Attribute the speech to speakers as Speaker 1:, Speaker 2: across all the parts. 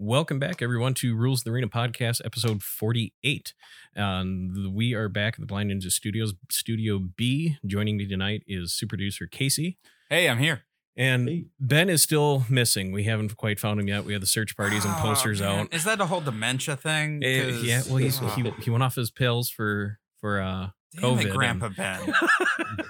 Speaker 1: Welcome back, everyone, to Rules of the Arena podcast, episode 48. Um, we are back at the Blind Ninja Studios, Studio B. Joining me tonight is super producer Casey.
Speaker 2: Hey, I'm here.
Speaker 1: And
Speaker 3: Hey.
Speaker 1: Ben is still missing. We haven't quite found him yet. We have the search parties and
Speaker 2: Oh,
Speaker 1: posters
Speaker 2: man.
Speaker 1: out.
Speaker 2: Is that a whole dementia thing?
Speaker 1: Eh,
Speaker 2: 'Cause-
Speaker 1: yeah, well, he's,
Speaker 2: Oh,
Speaker 1: he, he went off his pills for for uh,
Speaker 2: damn
Speaker 1: COVID
Speaker 2: it,
Speaker 1: and-
Speaker 2: Grandpa Ben.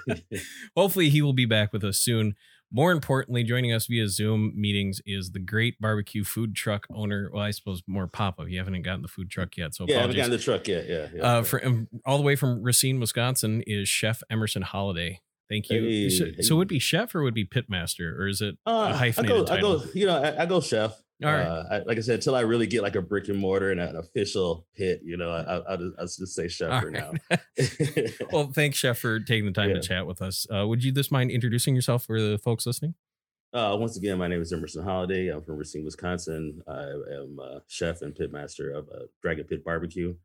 Speaker 1: Hopefully, he will be back with us soon. More importantly, joining us via Zoom meetings is the great barbecue food truck owner. Well, I suppose more Papa. You haven't gotten the food truck yet, so
Speaker 3: yeah, I haven't gotten the truck yet. Yeah, yeah.
Speaker 1: uh, for um, all the way from Racine, Wisconsin, is Chef Emerson Holiday. Thank you.
Speaker 3: Hey,
Speaker 1: so,
Speaker 3: hey.
Speaker 1: so would be chef or would be pitmaster, or is it a
Speaker 3: Uh, I
Speaker 1: hyphenated
Speaker 3: go, I go, you know, I, I go chef.
Speaker 1: All right.
Speaker 3: Uh, I, like I said, until I really get like a brick and mortar and an official pit, you know, I, I, I'll, just, I'll just say chef
Speaker 1: All
Speaker 3: for now.
Speaker 1: well, thanks, Chef, for taking the time
Speaker 3: Yeah.
Speaker 1: to chat with us. Uh, would you just mind introducing yourself for the folks listening?
Speaker 3: uh, once again, my name is Emerson Holiday. I'm from Racine, Wisconsin. I am a chef and pit master of uh, Dragon Pit Barbecue,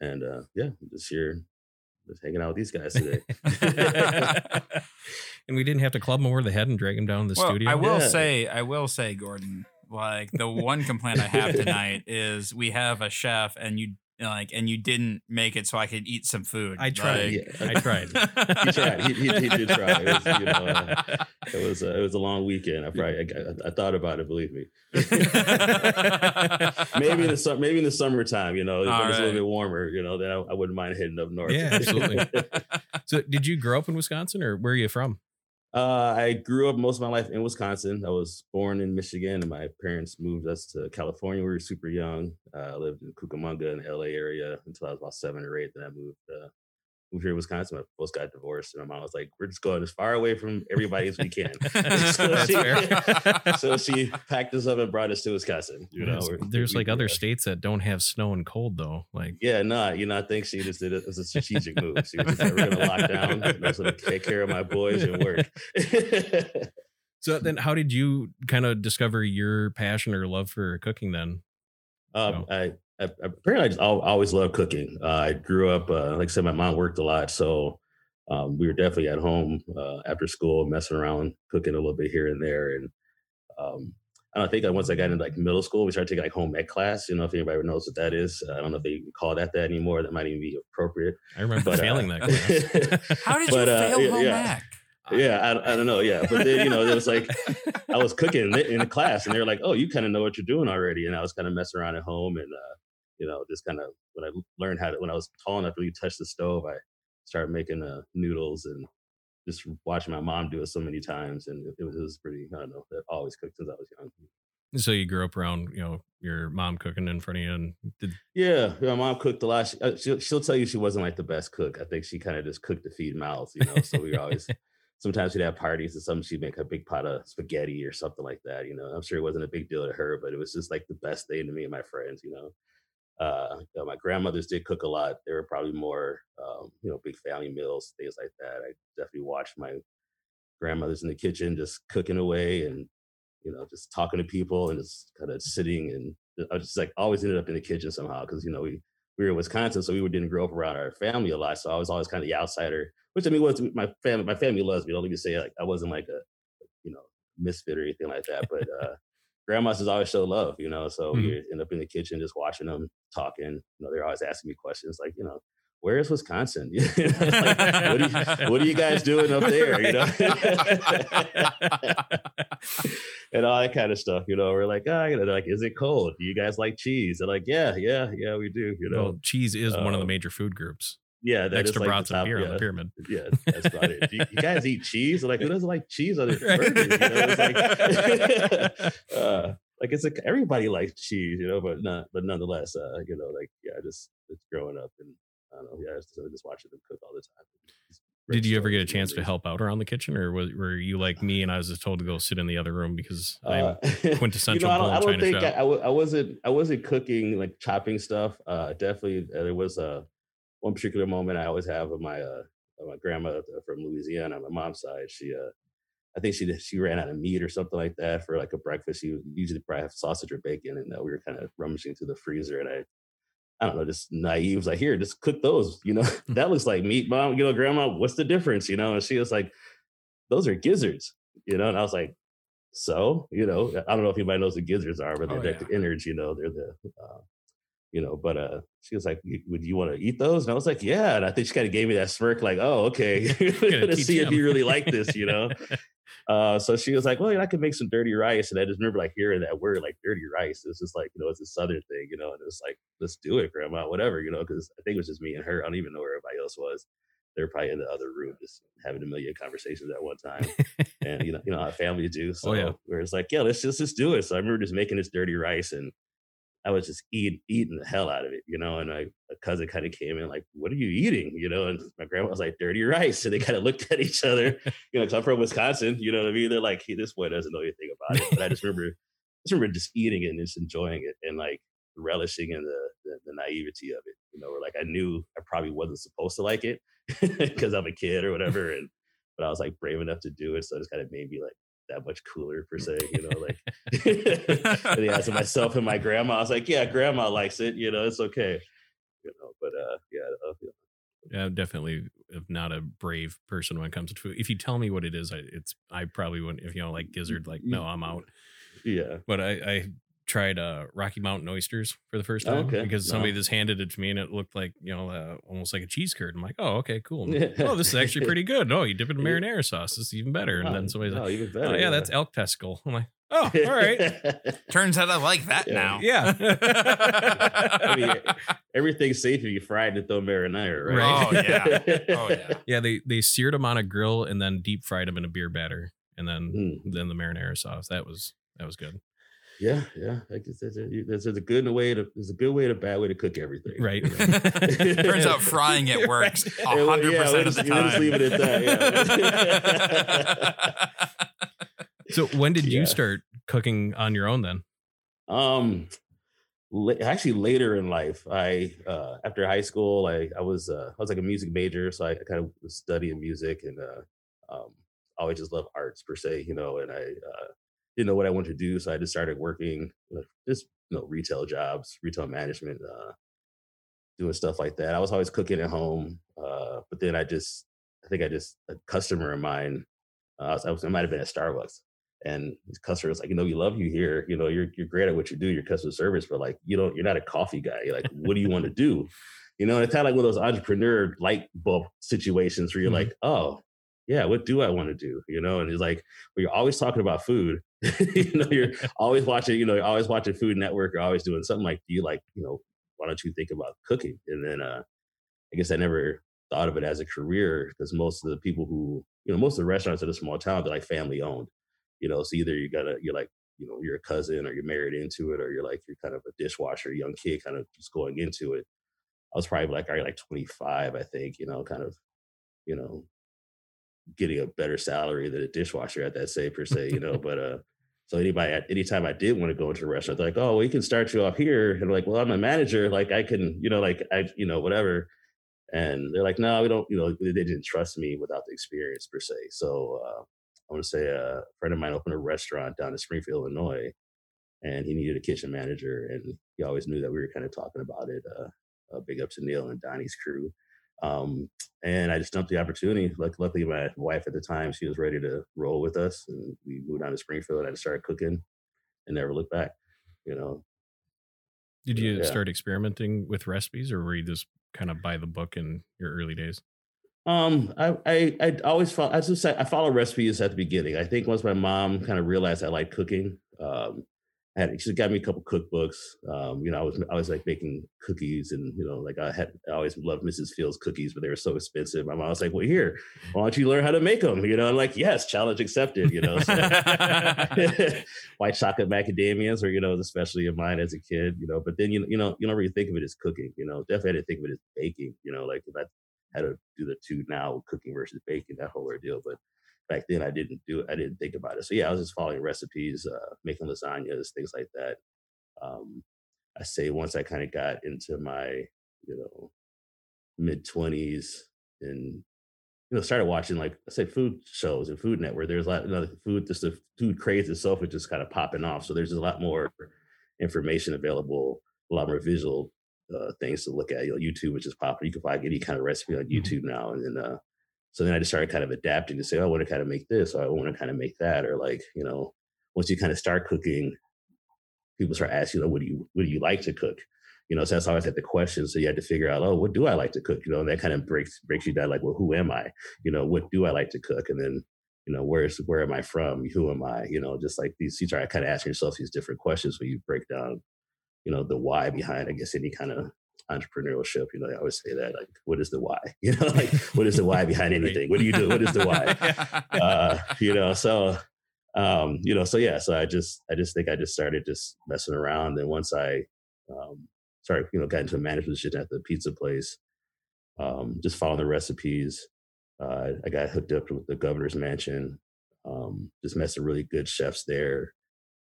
Speaker 3: and uh, yeah, I'm just here, just hanging out with these guys today.
Speaker 1: and we didn't have to club him over the head and drag him down the
Speaker 2: well,
Speaker 1: studio.
Speaker 2: I will
Speaker 3: Yeah.
Speaker 2: say, I will say, Gordon. Like the one complaint I have tonight is we have a chef and you like and you didn't make it so I could eat some food.
Speaker 1: I tried.
Speaker 2: Like-
Speaker 3: Yeah.
Speaker 1: I tried.
Speaker 3: he tried. He, he, he did try. It was, you know, uh, it was uh, it was a long weekend. I probably I, I, I thought about it. Believe me. maybe in the summer, maybe in the summertime, you know, when
Speaker 2: All
Speaker 3: it's a little bit warmer, you know, then I, I wouldn't mind heading up north.
Speaker 1: Yeah, absolutely. so, did you grow up in Wisconsin, or where are you from?
Speaker 3: Uh, I grew up most of my life in Wisconsin. I was born in Michigan, and my parents moved us to California. We were super young. Uh, I lived in Cucamonga in the LA area until I was about seven or eight. Then I moved. Uh, Moved here to Wisconsin. My both got divorced, and my mom was like, "We're just going as far away from everybody as we can." so, she, so she packed us up and brought us to Wisconsin. You know,
Speaker 1: There's- there's
Speaker 3: we-
Speaker 1: like other
Speaker 3: yeah.
Speaker 1: states that don't have snow and cold though. Like,
Speaker 3: Yeah, no, you know, I think she just did it as a strategic move. She was like, we're gonna lock down. I was gonna take care of my boys and work.
Speaker 1: so then, how did you kind of discover your passion or love for cooking? Then,
Speaker 3: um, I, I, I apparently I just always loved cooking. Uh, I grew up, uh, like I said, my mom worked a lot, so um, we were definitely at home uh, after school, messing around, cooking a little bit here and there. And um, I don't think that once I got into like middle school, we started taking like home ec class. You know, if anybody knows what that is, I don't know if they even call that that anymore. That might even be appropriate.
Speaker 1: I remember
Speaker 3: But, uh,
Speaker 1: failing that class.
Speaker 2: How did
Speaker 3: But,
Speaker 2: you
Speaker 3: uh,
Speaker 2: fail
Speaker 3: yeah,
Speaker 2: home
Speaker 3: yeah.
Speaker 2: ec?
Speaker 3: yeah, I, I don't know. Yeah, but then you know, it was like I was cooking in the, in the class, and they were like, "Oh, you kind of know what you're doing already." And I was kind of messing around at home, and uh, you know, just kind of when I learned how to when I was tall enough to really touch the stove, I started making uh, noodles and just watching my mom do it so many times, and it, was, it was pretty. I don't know. I've always cooked since I was young.
Speaker 1: so you grew up around, you know, your mom cooking in front of you, and did
Speaker 3: Yeah, my mom cooked a lot. She, uh, she'll, she'll tell you she wasn't like the best cook. I think she kind of just cooked to feed mouths, you know. So we were always sometimes we'd have parties and sometimes she'd make a big pot of spaghetti or something like that. You know, I'm sure it wasn't a big deal to her, but it was just like the best thing to me and my friends. You know, uh, you know, my grandmothers did cook a lot. They were probably more, um, you know, big family meals, things like that. I definitely watched my grandmothers in the kitchen just cooking away and you know just talking to people and just kind of sitting and I just like always ended up in the kitchen somehow because you know we we were in Wisconsin, so we were didn't grow up around our family a lot. So I was always kind of the outsider, which I mean was my family. My family loves me. Don't let me say like I wasn't like a you know misfit or anything like that. But uh, grandmas just always show love, you know. So we end up in the kitchen just watching them talking. You know, they're always asking me questions like, you know, where is Wisconsin? Like, what, do you, what are you guys doing up there? You know, and all that kind of stuff. You know, we're like, ah, you know, like, is it cold? Do you guys like cheese? They're like, yeah, yeah, yeah, we do. You know,
Speaker 1: well, cheese is one of the
Speaker 3: um,
Speaker 1: major food groups.
Speaker 3: Yeah, that
Speaker 1: Next
Speaker 3: is
Speaker 1: to
Speaker 3: like the
Speaker 1: brats and
Speaker 3: top-
Speaker 1: beer on the pyramid.
Speaker 3: Yeah, that's about it. You, you guys eat cheese? Like, who doesn't like cheese on their burgers? You know, it's like, uh, like it's like everybody likes cheese, you know, but not, but nonetheless, uh, you know, like yeah, just it's growing up and I don't know, yeah, just, just watching them cook all the time. It's
Speaker 1: Did you ever get a chance to help out around the kitchen, or was, were you like me and I was just told to go sit in the other room because I'm
Speaker 3: Uh,
Speaker 1: quintessential
Speaker 3: you know, I don't, I don't think I? I, w- I wasn't I wasn't cooking like chopping stuff. Uh, definitely, uh, there was a one particular moment I always have of my uh of my grandma from Louisiana on my mom's side. She uh I think she she ran out of meat or something like that for like a breakfast. She usually probably have sausage or bacon, and uh, we were kind of rummaging through the freezer, and I. I don't know, just naive. Was like, here, just cook those. You know, that looks like meat, mom. You know, grandma, what's the difference? You know, and she was like, those are gizzards. You know, and I was like, so you know, I don't know if anybody knows what gizzards are, but they're
Speaker 2: Oh, yeah.
Speaker 3: the innards. You know, they're the uh, you know, but uh, she was like, "Would you want to eat those?" And I was like, "Yeah." And I think she kind of gave me that smirk, like, "Oh, okay,
Speaker 1: Gonna
Speaker 3: see if you really like this," you know. Uh, so she was like, "Well, I can make some dirty rice," and I just remember like hearing that word, like dirty rice. It was just like you know, it's a southern thing, you know, and it's like, let's do it, grandma, whatever, you know, because I think it was just me and her. I don't even know where everybody else was. They were probably in the other room, just having a million conversations at one time. and you know, you know how families do. So
Speaker 1: Oh, yeah.
Speaker 3: where it's like, yeah, let's just just do it. So I remember just making this dirty rice and I was just eat, eating the hell out of it, you know. And my a cousin kind of came in like, "What are you eating?" You know, and my grandma was like, "Dirty rice," and they kind of looked at each other. You know, because I'm from Wisconsin. You know what I mean? They're like, hey, "This boy doesn't know anything about it." But I just remember, just remember just eating it and just enjoying it and like relishing in the the, the naivety of it. You know, where like I knew I probably wasn't supposed to like it because I'm a kid or whatever, and but I was like brave enough to do it, so it just kind of made me like that much cooler per se. You know, like and yeah, so myself and my grandma, I was like, yeah, grandma likes it. You know, it's okay. You know, but uh, yeah, uh, yeah.
Speaker 1: I'm definitely not a brave person when it comes to food. If you tell me what it is, I it's I probably wouldn't. If you know, like gizzard, like no, I'm out.
Speaker 3: yeah.
Speaker 1: But I, I tried uh, Rocky Mountain oysters for the first
Speaker 3: Oh,
Speaker 1: time
Speaker 3: okay.
Speaker 1: because somebody
Speaker 3: No.
Speaker 1: just handed it to me and it looked like you know uh, almost like a cheese curd. I'm like, oh, okay, cool. oh, this is actually pretty good. No, you dip it in marinara sauce. This is even better. And then somebody's like,
Speaker 3: oh, even
Speaker 1: oh
Speaker 3: better.
Speaker 1: yeah, that's elk testicle. I'm like, oh, all right.
Speaker 2: Turns out I like that
Speaker 3: Yeah.
Speaker 2: now.
Speaker 1: Yeah.
Speaker 3: I mean, everything's safe if you fry it and throw marinara, right?
Speaker 1: Right.
Speaker 2: Oh, yeah. Oh, yeah.
Speaker 1: yeah, they they seared them on a grill and then deep fried them in a beer batter and then
Speaker 3: Mm.
Speaker 1: then the marinara sauce. That was that was good.
Speaker 3: Yeah, yeah. I guess there's a, there's a good way to there's a good way and a bad way to cook everything.
Speaker 1: Right.
Speaker 3: you know?
Speaker 2: Turns out frying it works a hundred
Speaker 3: yeah,
Speaker 2: percent of the
Speaker 3: just- we'll just
Speaker 2: time.
Speaker 3: leave it at that.
Speaker 1: So when did you
Speaker 3: Yeah.
Speaker 1: start cooking on your own then?
Speaker 3: Um, actually, later in life, I uh, after high school, I I was uh, I was like a music major, so I kind of was studying music and uh, um, always just love arts per se, you know. And I uh, didn't know what I wanted to do, so I just started working just you know retail jobs, retail management, uh, doing stuff like that. I was always cooking at home, uh, but then I just I think I just a customer of mine. Uh, I, was, I was I might have been at Starbucks and this customer was like, you know, we love you here. You know, you're you're great at what you do, your customer service, but like, you don't, you're not a coffee guy. You're like, what do you want to do? You know, and it's kind of like one of those entrepreneur light bulb situations where you're
Speaker 1: Mhm.
Speaker 3: like, oh, yeah, what do I want to do? You know, and he's like, well, you're always talking about food. you know, you're always watching, you know, you're always watching Food Network. You're always doing something like, you like, you know, why don't you think about cooking? And then uh I guess I never thought of it as a career because most of the people who, you know, most of the restaurants in a small town, they're like family owned you know so either you gotta you're like you know you're a cousin or you're married into it or you're like you're kind of a dishwasher young kid kind of just going into it i was probably like already like 25 i think you know kind of you know getting a better salary than a dishwasher at that say per se you know but uh so anybody at anytime I did want to go into a restaurant, they're like, oh, we can start you off here. And I'm like, well, I'm a manager. Like I can, you know, like I, you know, whatever. And they're like, no, we don't, you know, they didn't trust me without the experience per se. So uh, I want to say a friend of mine opened a restaurant down in Springfield, Illinois, and he needed a kitchen manager. And he always knew that we were kind of talking about it. Uh, uh, big up to Neil and Donnie's crew. Um, and I just jumped the opportunity. Like, luckily, my wife at the time, she was ready to roll with us. And we moved down to Springfield. and I just started cooking and never looked back, you know.
Speaker 1: Did you
Speaker 3: Yeah.
Speaker 1: start experimenting with recipes or were you just kind of by the book in your early days?
Speaker 3: Um, I I I always follow. I just I follow recipes at the beginning. I think once my mom kind of realized I like cooking, um, I had she got me a couple cookbooks. Um, you know, I was I was like making cookies, and you know, like I had I always loved Mrs. Fields cookies, but they were so expensive. My mom was like, "Well, here, why don't you learn how to make them?" You know, I'm like, "Yes, challenge accepted." You know, so- white chocolate macadamias, or you know, especially of mine as a kid. You know, but then you you know you don't really think of it as cooking. You know, definitely had to think of it as baking. You know, like if I had to do the two now, cooking versus baking, that whole ordeal. But back then, I didn't do it. I didn't think about it. So yeah, I was just following recipes, uh, making lasagnas, things like that. Um, I say once I kind of got into my you know mid twenties and you know started watching like I said food shows and Food Network. There's a lot of food. Just the food craze itself is just kind of popping off. So there's a lot more information available, a lot more visual uh, things to look at. You know, YouTube, which is popular. You can find any kind of recipe on
Speaker 1: Mhm.
Speaker 3: YouTube now. And then, uh, so then I just started kind of adapting to say, oh, I want to kind of make this, or I want to kind of make that, or like, you know, once you kind of start cooking, people start asking, you know, what do you what do you like to cook? You know, so that's always like the question. So you had to figure out, oh, what do I like to cook? You know, and that kind of breaks breaks you down, like, well, who am I? You know, what do I like to cook? And then, you know, where's where am I from? Who am I? You know, just like these, you try kind of asking yourself these different questions when you break down, you know, the why behind, I guess, any kind of entrepreneurship. You know, I always say that, like, what is the why? You know, like, what is the why behind anything? What do you do? What is the why? Uh, you know, so um, you know, so yeah, so I just I just think I just started just messing around. And once I um, started, you know, got into a management position at the pizza place, um, just following the recipes. Uh, I got hooked up with the governor's mansion. Um, just met some really good chefs there.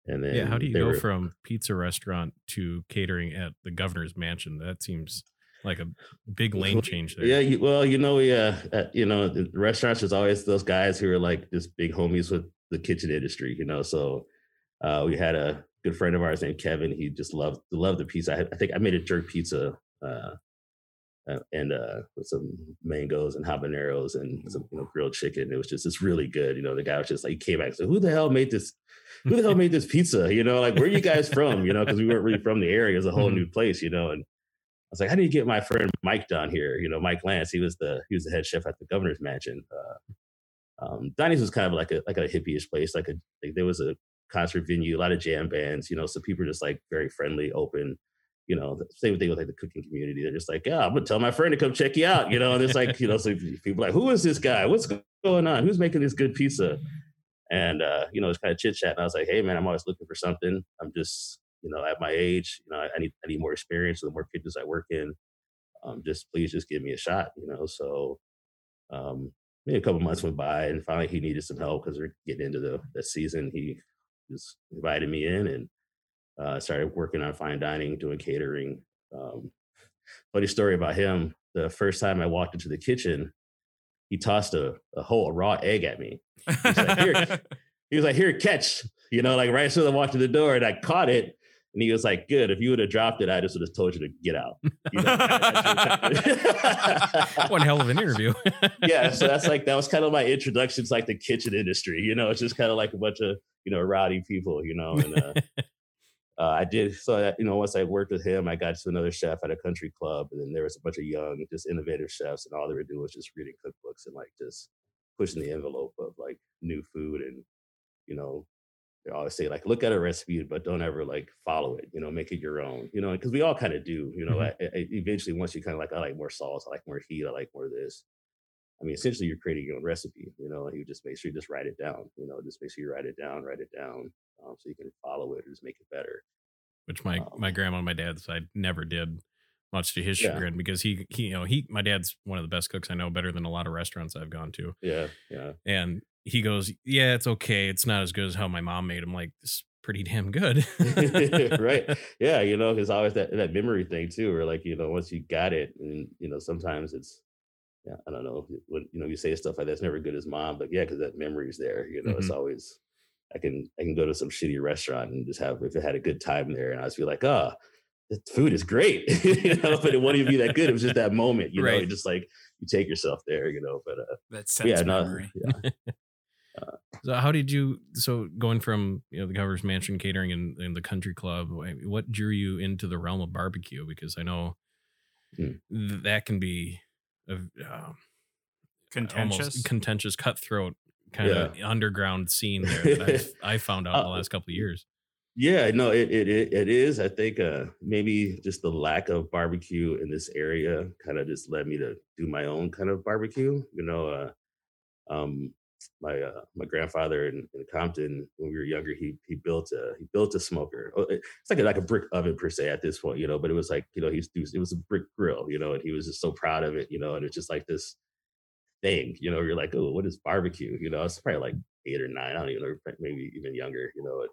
Speaker 3: And then
Speaker 1: yeah, how do you go
Speaker 3: were,
Speaker 1: from pizza restaurant to catering at the governor's mansion? That seems like a big lane change there.
Speaker 3: Yeah, you, well, you know, yeah, uh, you know, the restaurants there's always those guys who are like just big homies with the kitchen industry, you know. So uh, we had a good friend of ours named Kevin. He just loved loved the pizza. I, had, I think I made a jerk pizza uh, and uh, with some mangoes and habaneros and some you know grilled chicken. It was just it's really good. You know, the guy was just like he came back and said, "Who the hell made this? Who the hell made this pizza? You know, like where are you guys from? You know, because we weren't really from the area. It was a whole mm-hmm. new place. You know, and I was like, how do you get my friend Mike down here? You know, Mike Lance. He was the he was the head chef at the governor's mansion. Uh, um, Donnie's was kind of like a like a hippie-ish place. Like a like there was a concert venue, a lot of jam bands, you know, so people are just like very friendly, open. You know, same thing with like the cooking community. They're just like, yeah, I'm gonna tell my friend to come check you out. You know, and it's like, you know, so people like, who is this guy? What's going on? Who's making this good pizza? And uh, you know, it's kind of chit chat. And I was like, hey man, I'm always looking for something. I'm just, you know, at my age, you know, I, need I need more experience. The more kitchens I work in, um, just please just give me a shot. You know, so um, maybe a couple months went by, and finally he needed some help because we're getting into the, the season. He just invited me in and uh, started working on fine dining, doing catering. Um, funny story about him: the first time I walked into the kitchen, he tossed a, a whole a raw egg at me. He was like, Here, he was like, "Here, catch!" You know, like right as I walked to the door, and I caught it. And he was like, "Good. If you would have dropped it, I just would have told you to get out." You know,
Speaker 1: One hell of an interview.
Speaker 3: yeah, so that's like that was kind of my introduction to like the kitchen industry. You know, it's just kind of like a bunch of you know rowdy people. You know, and uh, uh, I did so. That, you know, once I worked with him, I got to another chef at a country club, and then there was a bunch of young, just innovative chefs, and all they were doing was just reading cookbooks and like just pushing the envelope of like new food and you know they always say like look at a recipe but don't ever like follow it you know make it your own you know because we all kind of do you know mm-hmm. I, I, eventually once you kind of like i like more salt i like more heat i like more this i mean essentially you're creating your own recipe you know and you just make sure you just write it down you know just make sure you write it down write it down um, so you can follow it or just make it better
Speaker 1: which my um, my grandma on my dad's side never did much to his chagrin yeah. because he he you know he my dad's one of the best cooks I know better than a lot of restaurants I've gone to.
Speaker 3: Yeah, yeah.
Speaker 1: And he goes, "Yeah, it's okay. It's not as good as how my mom made them. Like it's pretty damn good."
Speaker 3: right. Yeah, you know, because always that that memory thing too, or like you know, once you got it, and you know, sometimes it's yeah, I don't know when you know you say stuff like that's never good as mom, but yeah, because that memory's there. You know, mm-hmm. it's always I can I can go to some shitty restaurant and just have if it had a good time there, and I just feel like, oh, the food is great, you know, but it won't even be that good. It was just that moment, you right. know, just like you take yourself there, you know. But uh,
Speaker 2: that yeah, memory.
Speaker 3: No, yeah.
Speaker 1: Uh, so how did you so going from you know the governor's mansion catering and, and the country club what drew you into the realm of barbecue because i know hmm. th- that can be a uh,
Speaker 2: contentious
Speaker 1: contentious cutthroat kind yeah. of underground scene there that i found out in the uh, last couple of years
Speaker 3: yeah, no, it it it is. I think uh, maybe just the lack of barbecue in this area kind of just led me to do my own kind of barbecue. You know, uh, um, my uh, my grandfather in, in, Compton when we were younger, he he built a he built a smoker. Oh, it's like a, like a brick oven per se at this point, you know. But it was like you know he's it was a brick grill, you know, and he was just so proud of it, you know. And it's just like this thing, you know. You're like, oh, what is barbecue? You know, it's probably like eight or nine. I don't even know, maybe even younger, you know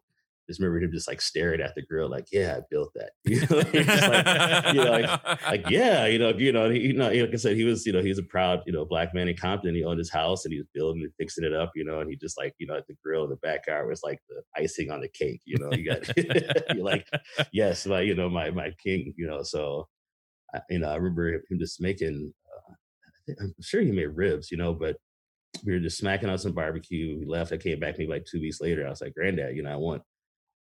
Speaker 3: just remember him just like staring at the grill, like, "Yeah, I built that." You know, like, you know, like, like, yeah, you know, you know, he, you know, like I said, he was, you know, he's a proud, you know, black man in Compton. He owned his house and he was building and fixing it up, you know, and he just like, you know, at the grill in the backyard was like the icing on the cake, you know. You got, you like, yes, my, you know, my my king, you know. So, I, you know, I remember him just making. I'm sure he made ribs, you know, but we were just smacking on some barbecue. We left. I came back maybe like two weeks later. I was like, Granddad, you know, I want,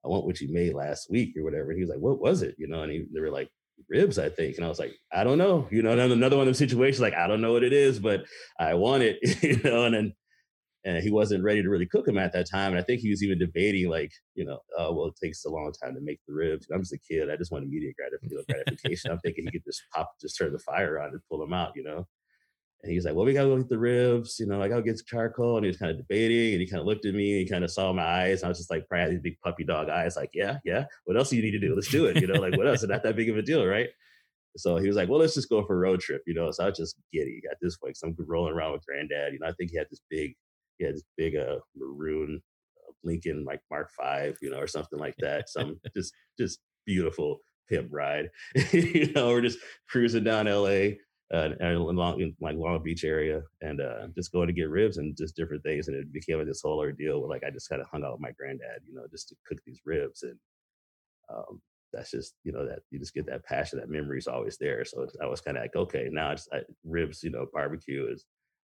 Speaker 3: I want what you made last week or whatever. He was like, What was it? You know, and he, they were like ribs, I think. And I was like, I don't know. You know, another one of the situations like I don't know what it is, but I want it. You know, and then and he wasn't ready to really cook them at that time. And I think he was even debating, like, you know, oh, well, it takes a long time to make the ribs. I'm just a kid. I just want immediate gratification. I'm thinking he could just pop, just turn the fire on and pull them out, you know. And he's like, well, we got to go get the ribs, you know, I got to get some charcoal. And he was kind of debating and he kind of looked at me and he kind of saw my eyes. And I was just like, probably these big puppy dog eyes, like, yeah, yeah. What else do you need to do? Let's do it. You know, like, what else? It's not that big of a deal, right? So he was like, well, let's just go for a road trip, you know. So I was just giddy at this point. So I'm rolling around with granddad. You know, I think he had this big, he had this big uh, maroon uh, Lincoln like Mark Five, you know, or something like that. Some just just beautiful pimp ride. you know, we're just cruising down LA uh, and long, in like Long Beach area, and uh, just going to get ribs and just different things. And it became like this whole ordeal where like I just kind of hung out with my granddad, you know, just to cook these ribs, and um, that's just you know that you just get that passion, that memory is always there. So I was kind of like, okay, now it's I, ribs, you know, barbecue is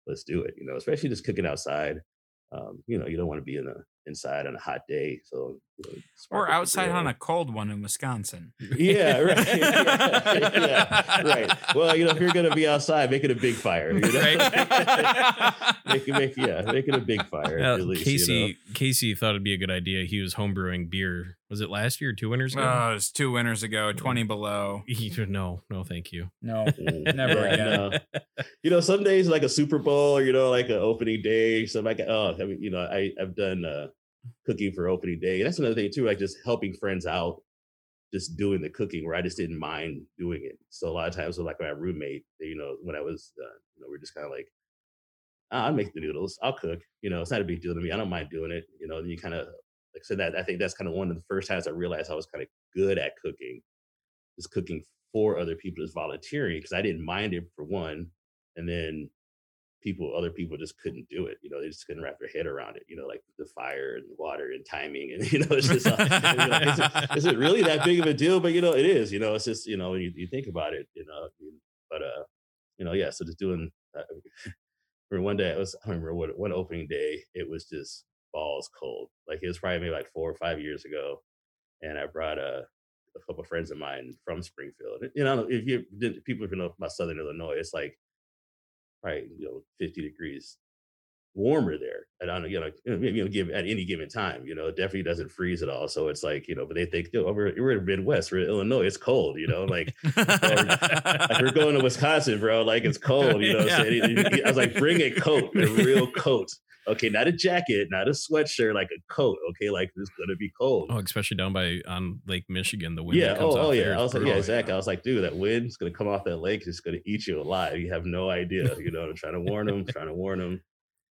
Speaker 3: let's do it, you know, especially just cooking outside. Um, you know, you don't want to be in a inside on a hot day. So, you know,
Speaker 2: or outside on a cold one in Wisconsin.
Speaker 3: Yeah, right. yeah, yeah, right. Well, you know, if you're going to be outside, make it a big fire. You know? Right. make it, make yeah, make it a big fire.
Speaker 1: Now, least, Casey, you know? Casey thought it'd be a good idea. He was homebrewing beer. Was it last year, two winters ago?
Speaker 2: Oh, it was two winters ago. Twenty below.
Speaker 1: no, no, thank you.
Speaker 2: No, never again. No.
Speaker 3: You know, some days like a Super Bowl, or you know, like an opening day. So like, oh, I mean, you know, I I've done. uh cooking for opening day. And that's another thing too, like just helping friends out, just doing the cooking where I just didn't mind doing it. So a lot of times with like my roommate, you know, when I was, uh, you know, we're just kind of like, I'll make the noodles, I'll cook, you know, it's not a big deal to me. I don't mind doing it. You know, and you kind of, like I said, that I think that's kind of one of the first times I realized I was kind of good at cooking, just cooking for other people, just volunteering because I didn't mind it for one. And then people, other people just couldn't do it. You know, they just couldn't wrap their head around it. You know, like the fire and water and timing, and you know, it's just, know, is, it, is, it really that big of a deal? But you know, it is. You know, it's just you know, you, you think about it. You know, but uh, you know, yeah. So just doing. Uh, for one day, it was I remember what one opening day, it was just balls cold. Like it was probably maybe like four or five years ago, and I brought a a couple of friends of mine from Springfield. You know, if you didn't, people if you know about Southern Illinois, it's like probably you know 50 degrees warmer there and I don't you know you know give at any given time you know it definitely doesn't freeze at all so it's like you know but they think know, we're, we're in Midwest we're in Illinois it's cold you know like, like we're going to Wisconsin bro like it's cold you know yeah. so I was like bring a coat a real coat okay, not a jacket, not a sweatshirt, like a coat. Okay, like it's gonna be cold.
Speaker 1: Oh, especially down by on Lake Michigan, the wind.
Speaker 3: Yeah. oh, oh yeah. I was like, yeah, exactly. I was like, dude, that wind's gonna come off that lake. It's gonna eat you alive. You have no idea. You know, I'm trying to warn them, trying to warn them.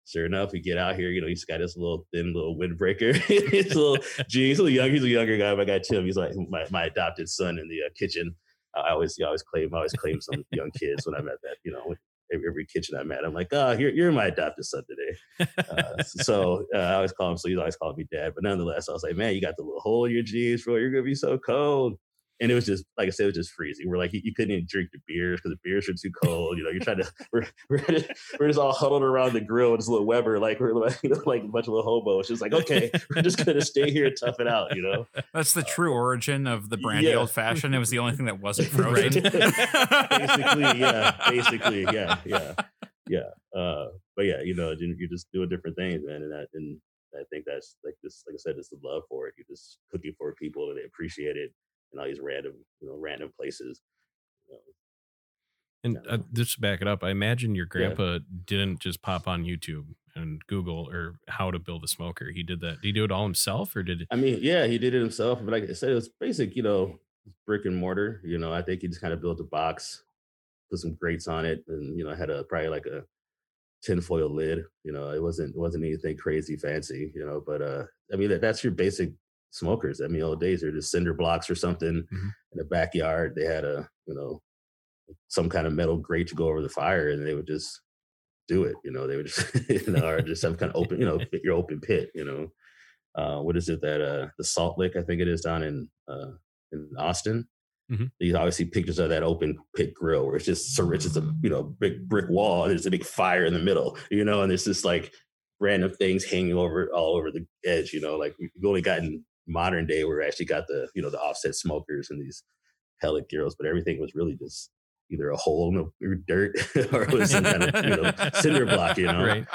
Speaker 3: Sure enough, we get out here. You know, he's got this little thin little windbreaker. He's a little, gee, he's a little young. He's a younger guy. My guy Tim. He's like my, my adopted son in the uh, kitchen. I always, I always claim, I always claim some young kids when I'm at that, you know, every, kitchen I'm at. I'm like, oh, you're, you're my adopted son today. Uh, so uh, I always call him, so he's always calling me dad. But nonetheless, I was like, man, you got the little hole in your jeans, bro. You're going to be so cold and it was just like I said, it was just freezing. We're like you, you couldn't even drink the beers because the beers were too cold. You know, you're trying to we're we're, just, we're just all huddled around the grill just this little Weber, like we're like, you know, like a bunch of little hobos. Just like okay, we're just gonna stay here and tough it out. You know,
Speaker 2: that's the uh, true origin of the brandy yeah. old fashioned. It was the only thing that wasn't frozen.
Speaker 3: basically, yeah, basically, yeah, yeah, yeah. Uh, but yeah, you know, you're just doing different things, man, and that and I think that's like this, like I said, it's the love for it. You're just cooking for people and they appreciate it in all these random, you know, random places. You know.
Speaker 1: And uh, just to back it up, I imagine your grandpa yeah. didn't just pop on YouTube and Google or how to build a smoker. He did that. Did he do it all himself, or did? It-
Speaker 3: I mean, yeah, he did it himself. But like I said, it was basic, you know, brick and mortar. You know, I think he just kind of built a box, put some grates on it, and you know, had a probably like a tinfoil lid. You know, it wasn't it wasn't anything crazy fancy. You know, but uh, I mean, that, that's your basic smokers. I mean, old days they're just cinder blocks or something mm-hmm. in the backyard. They had a you know some kind of metal grate to go over the fire, and they would just do it. You know, they would just you know, or just some kind of open you know your open pit. You know, uh, what is it that uh, the Salt Lick I think it is down in uh, in Austin. mm-hmm. you obviously pictures of that open pit grill where it's just so rich, it's a you know big brick wall and there's a big fire in the middle, you know, and there's just like random things hanging over all over the edge, you know, like we've only gotten modern day where we actually got the you know the offset smokers and these pellet grills, but everything was really just either a hole in the dirt or it was some kind of you know cinder block. You know, right.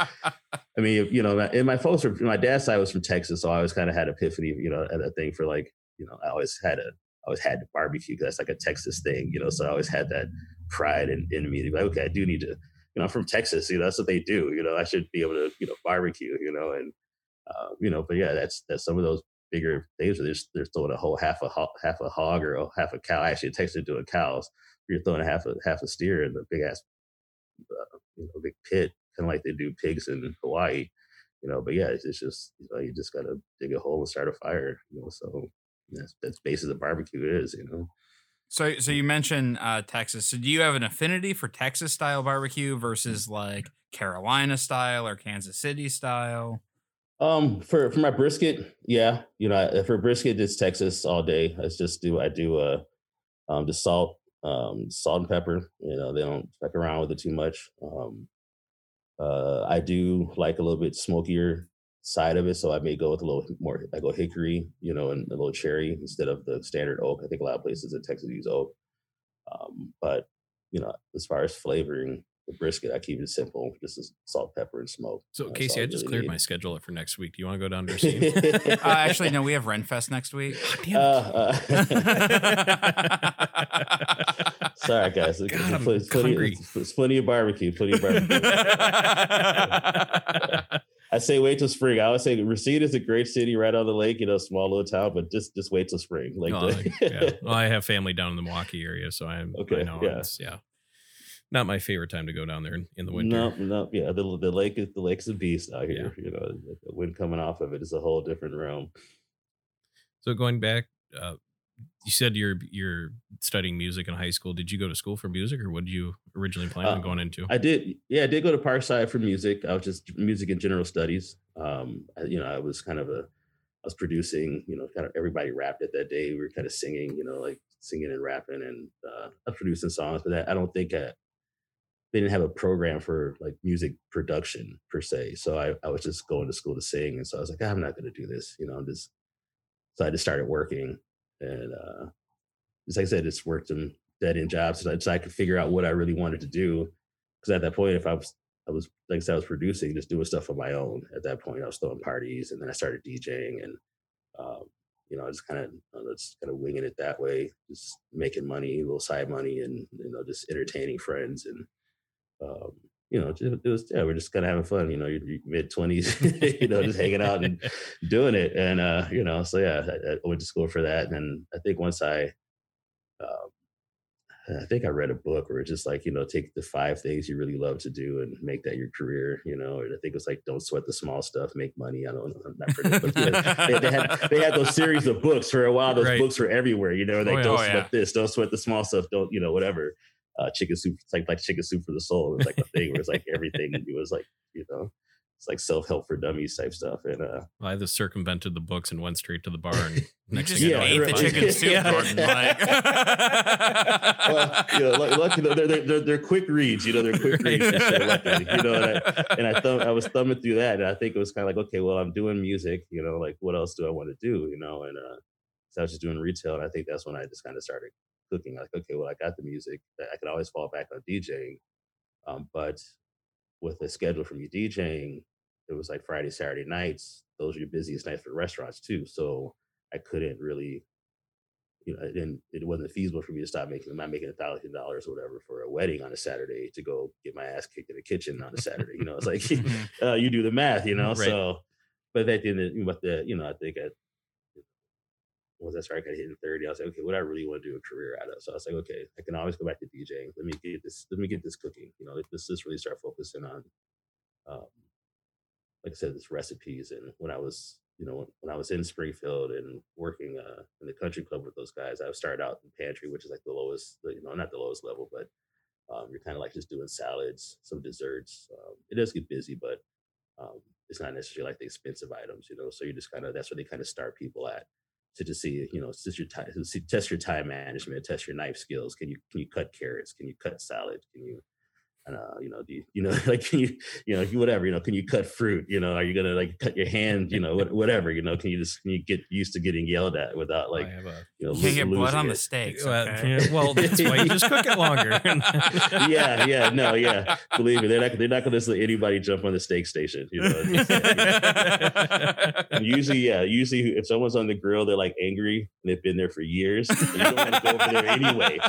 Speaker 3: I mean, you know, and my folks were my dad's side was from Texas, so I always kind of had epiphany, you know, at a thing for like, you know, I always had a I always had barbecue because that's like a Texas thing, you know. So I always had that pride in, in me to be like, okay, I do need to, you know, I'm from Texas, you know, that's what they do, you know, I should be able to, you know, barbecue, you know, and uh, you know, but yeah, that's that's some of those bigger things they're, they're throwing a whole half a half a hog or a half a cow. Actually, it takes it to a cow's you're throwing a half a half a steer in a big ass, uh, you know, big pit, kind of like they do pigs in Hawaii, you know. But yeah, it's, it's just you know you just gotta dig a hole and start a fire, you know. So that's that's basically the barbecue is, you know.
Speaker 2: So, so you mentioned uh, Texas. So, do you have an affinity for Texas style barbecue versus like Carolina style or Kansas City style?
Speaker 3: Um, for for my brisket, yeah, you know, for brisket, it's Texas all day. I just do I do uh um the salt um, salt and pepper. You know, they don't fuck around with it too much. Um, uh, I do like a little bit smokier side of it, so I may go with a little more. I go hickory, you know, and a little cherry instead of the standard oak. I think a lot of places in Texas use oak. Um, but you know, as far as flavoring, the brisket, I keep it simple, just as salt, pepper, and smoke.
Speaker 1: So, Casey, I just really cleared need. my schedule for next week. Do you want to go down to see?
Speaker 2: uh, actually, no, we have Renfest next week. Oh, uh,
Speaker 3: uh, sorry, guys. God, I'm plenty, plenty, plenty of barbecue. Plenty of barbecue. I say wait till spring. I always say Racine is a great city right on the lake, you know, small little town, but just just wait till spring. Like, oh,
Speaker 1: yeah. well, I have family down in the Milwaukee area, so I'm okay. I know yeah. yeah not my favorite time to go down there in, in the winter.
Speaker 3: No, no, yeah, the the lake is the lake's a beast out here. Yeah. You know, the wind coming off of it is a whole different realm.
Speaker 1: So going back, uh, you said you're you're studying music in high school. Did you go to school for music, or what did you originally plan uh, on going into?
Speaker 3: I did. Yeah, I did go to Parkside for music. I was just music and general studies. Um, I, you know, I was kind of a I was producing. You know, kind of everybody rapped it that day. We were kind of singing. You know, like singing and rapping, and uh, I was producing songs. But that, I don't think I they didn't have a program for like music production per se. So I, I was just going to school to sing. And so I was like, I'm not going to do this, you know, I'm just, so I just started working and, uh, just like I said, just worked in dead end jobs so, so I could figure out what I really wanted to do. Cause at that point, if I was, I was, like I said, I was producing, just doing stuff on my own. At that point, I was throwing parties and then I started DJing and, um, you know, I just kind of, just kind of winging it that way, just making money, a little side money, and you know, just entertaining friends and um, you know, it was yeah, we're just kind of having fun. You know, your, mid twenties, you know, just hanging out and doing it, and uh, you know, so yeah, I, I, went to school for that, and then I think once I, um, I think I read a book where it's just like you know, take the five things you really love to do and make that your career. You know, and I think it was like don't sweat the small stuff, make money. I don't know, I'm not but they, they, had they had those series of books for a while. Those right. books were everywhere. You know, like oh, don't oh, sweat yeah. this, don't sweat the small stuff, don't you know, whatever uh, chicken soup. It's like like chicken soup for the soul. It was like a thing where it's like everything it was like you know it's like self help for dummies type stuff. And uh,
Speaker 1: well, I just circumvented the books and went straight to the bar. And
Speaker 2: next thing yeah, ate the chicken soup, yeah. Gordon. Like.
Speaker 3: well, you know, like, lucky, they're, they're, they're, they're quick reads. You know, they're quick reads. Lucky, you know, and I, and I thumb, I was thumbing through that, and I think it was kind of like, okay, well, I'm doing music. You know, like what else do I want to do? You know, and uh, so I was just doing retail, and I think that's when I just kind of started cooking. Like, okay, well, I got the music. I could always fall back on DJing. Um, but with the schedule from you DJing, it was like Friday, Saturday nights. Those are your busiest nights for restaurants too. So I couldn't really, you know, and it wasn't feasible for me to stop making. I'm not making a thousand dollars or whatever for a wedding on a Saturday to go get my ass kicked in the kitchen on a Saturday. you know, it's like uh, you do the math. You know, right. so. But that didn't. but the you know, I think at once I started kind of hitting 30, I was like, okay, what I really want to do a career out of. So I was like, okay, I can always go back to DJing. Let me get this, let me get this cooking. You know, let's just really start focusing on um, like I said, this recipes. And when I was, you know, when I was in Springfield and working uh, in the country club with those guys, I started out in the pantry, which is like the lowest, you know, not the lowest level, but um, you're kind of like just doing salads, some desserts. Um, it does get busy, but um, it's not necessarily like the expensive items, you know. So you just kind of that's where they kind of start people at. To just see, you know, test your time, test your time management, test your knife skills. Can you can you cut carrots? Can you cut salad? Can you uh, you know, do you, you know, like, can you, you know, whatever, you know, can you cut fruit? You know, are you gonna like cut your hand? You know, whatever, you know, can you just can you get used to getting yelled at without like, a,
Speaker 2: you know, you get blood on it. the steaks. Okay?
Speaker 1: Well, well, that's why you just cook it longer.
Speaker 3: yeah, yeah, no, yeah. Believe me, they're not they're not gonna let anybody jump on the steak station. You know, usually, yeah, usually if someone's on the grill, they're like angry and they've been there for years. you don't want to go over there anyway.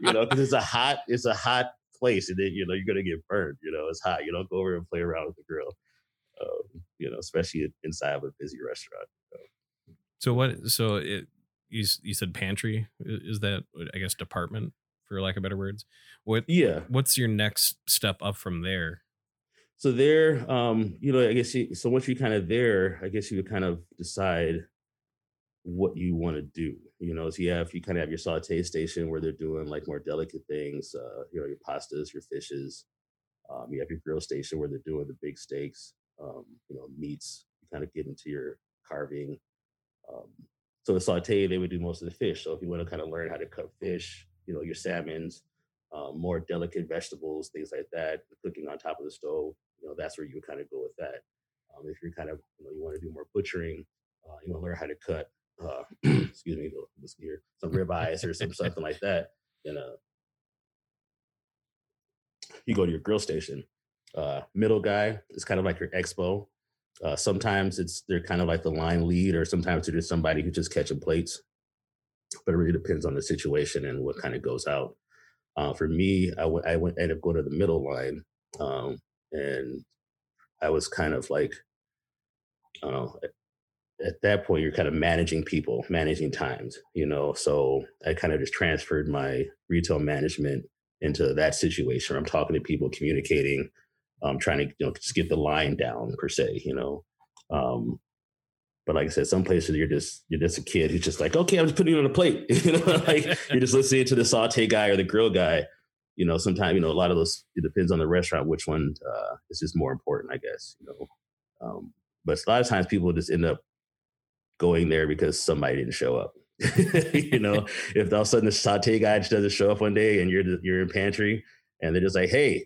Speaker 3: you know, because it's a hot, it's a hot place, and then you know you're gonna get burned. You know, it's hot. You don't go over and play around with the grill. Um, you know, especially inside of a busy restaurant.
Speaker 1: So what? So it you you said pantry is that I guess department for lack of better words. What?
Speaker 3: Yeah.
Speaker 1: What's your next step up from there?
Speaker 3: So there, um, you know, I guess you, so. Once you kind of there, I guess you would kind of decide what you want to do. You know, so you have you kind of have your saute station where they're doing like more delicate things, uh, you know, your pastas, your fishes. Um, you have your grill station where they're doing the big steaks, um, you know, meats. You kind of get into your carving. Um, so the saute, they would do most of the fish. So if you want to kind of learn how to cut fish, you know, your salmons, um, more delicate vegetables, things like that, cooking on top of the stove, you know, that's where you would kind of go with that. Um, if you're kind of, you know, you want to do more butchering, uh, you want to learn how to cut uh, excuse me, here, some ribeyes or some something like that, then uh, you go to your grill station. Uh, middle guy is kind of like your expo. Uh, sometimes it's they're kind of like the line lead, or sometimes they're just somebody who's just catching plates. But it really depends on the situation and what kind of goes out. Uh, for me, I went I went ended up going to the middle line, um, and I was kind of like, I don't know, at that point you're kind of managing people managing times you know so i kind of just transferred my retail management into that situation i'm talking to people communicating um, trying to you know just get the line down per se you know um, but like I said, some places you're just you're just a kid who's just like, okay, I'm just putting it on a plate. you know, like you're just listening to the saute guy or the grill guy. You know, sometimes you know a lot of those. It depends on the restaurant which one uh, is just more important, I guess. You know, um, but a lot of times people just end up going there because somebody didn't show up. you know, if all of a sudden the saute guy just doesn't show up one day and you're you're in pantry and they're just like, hey,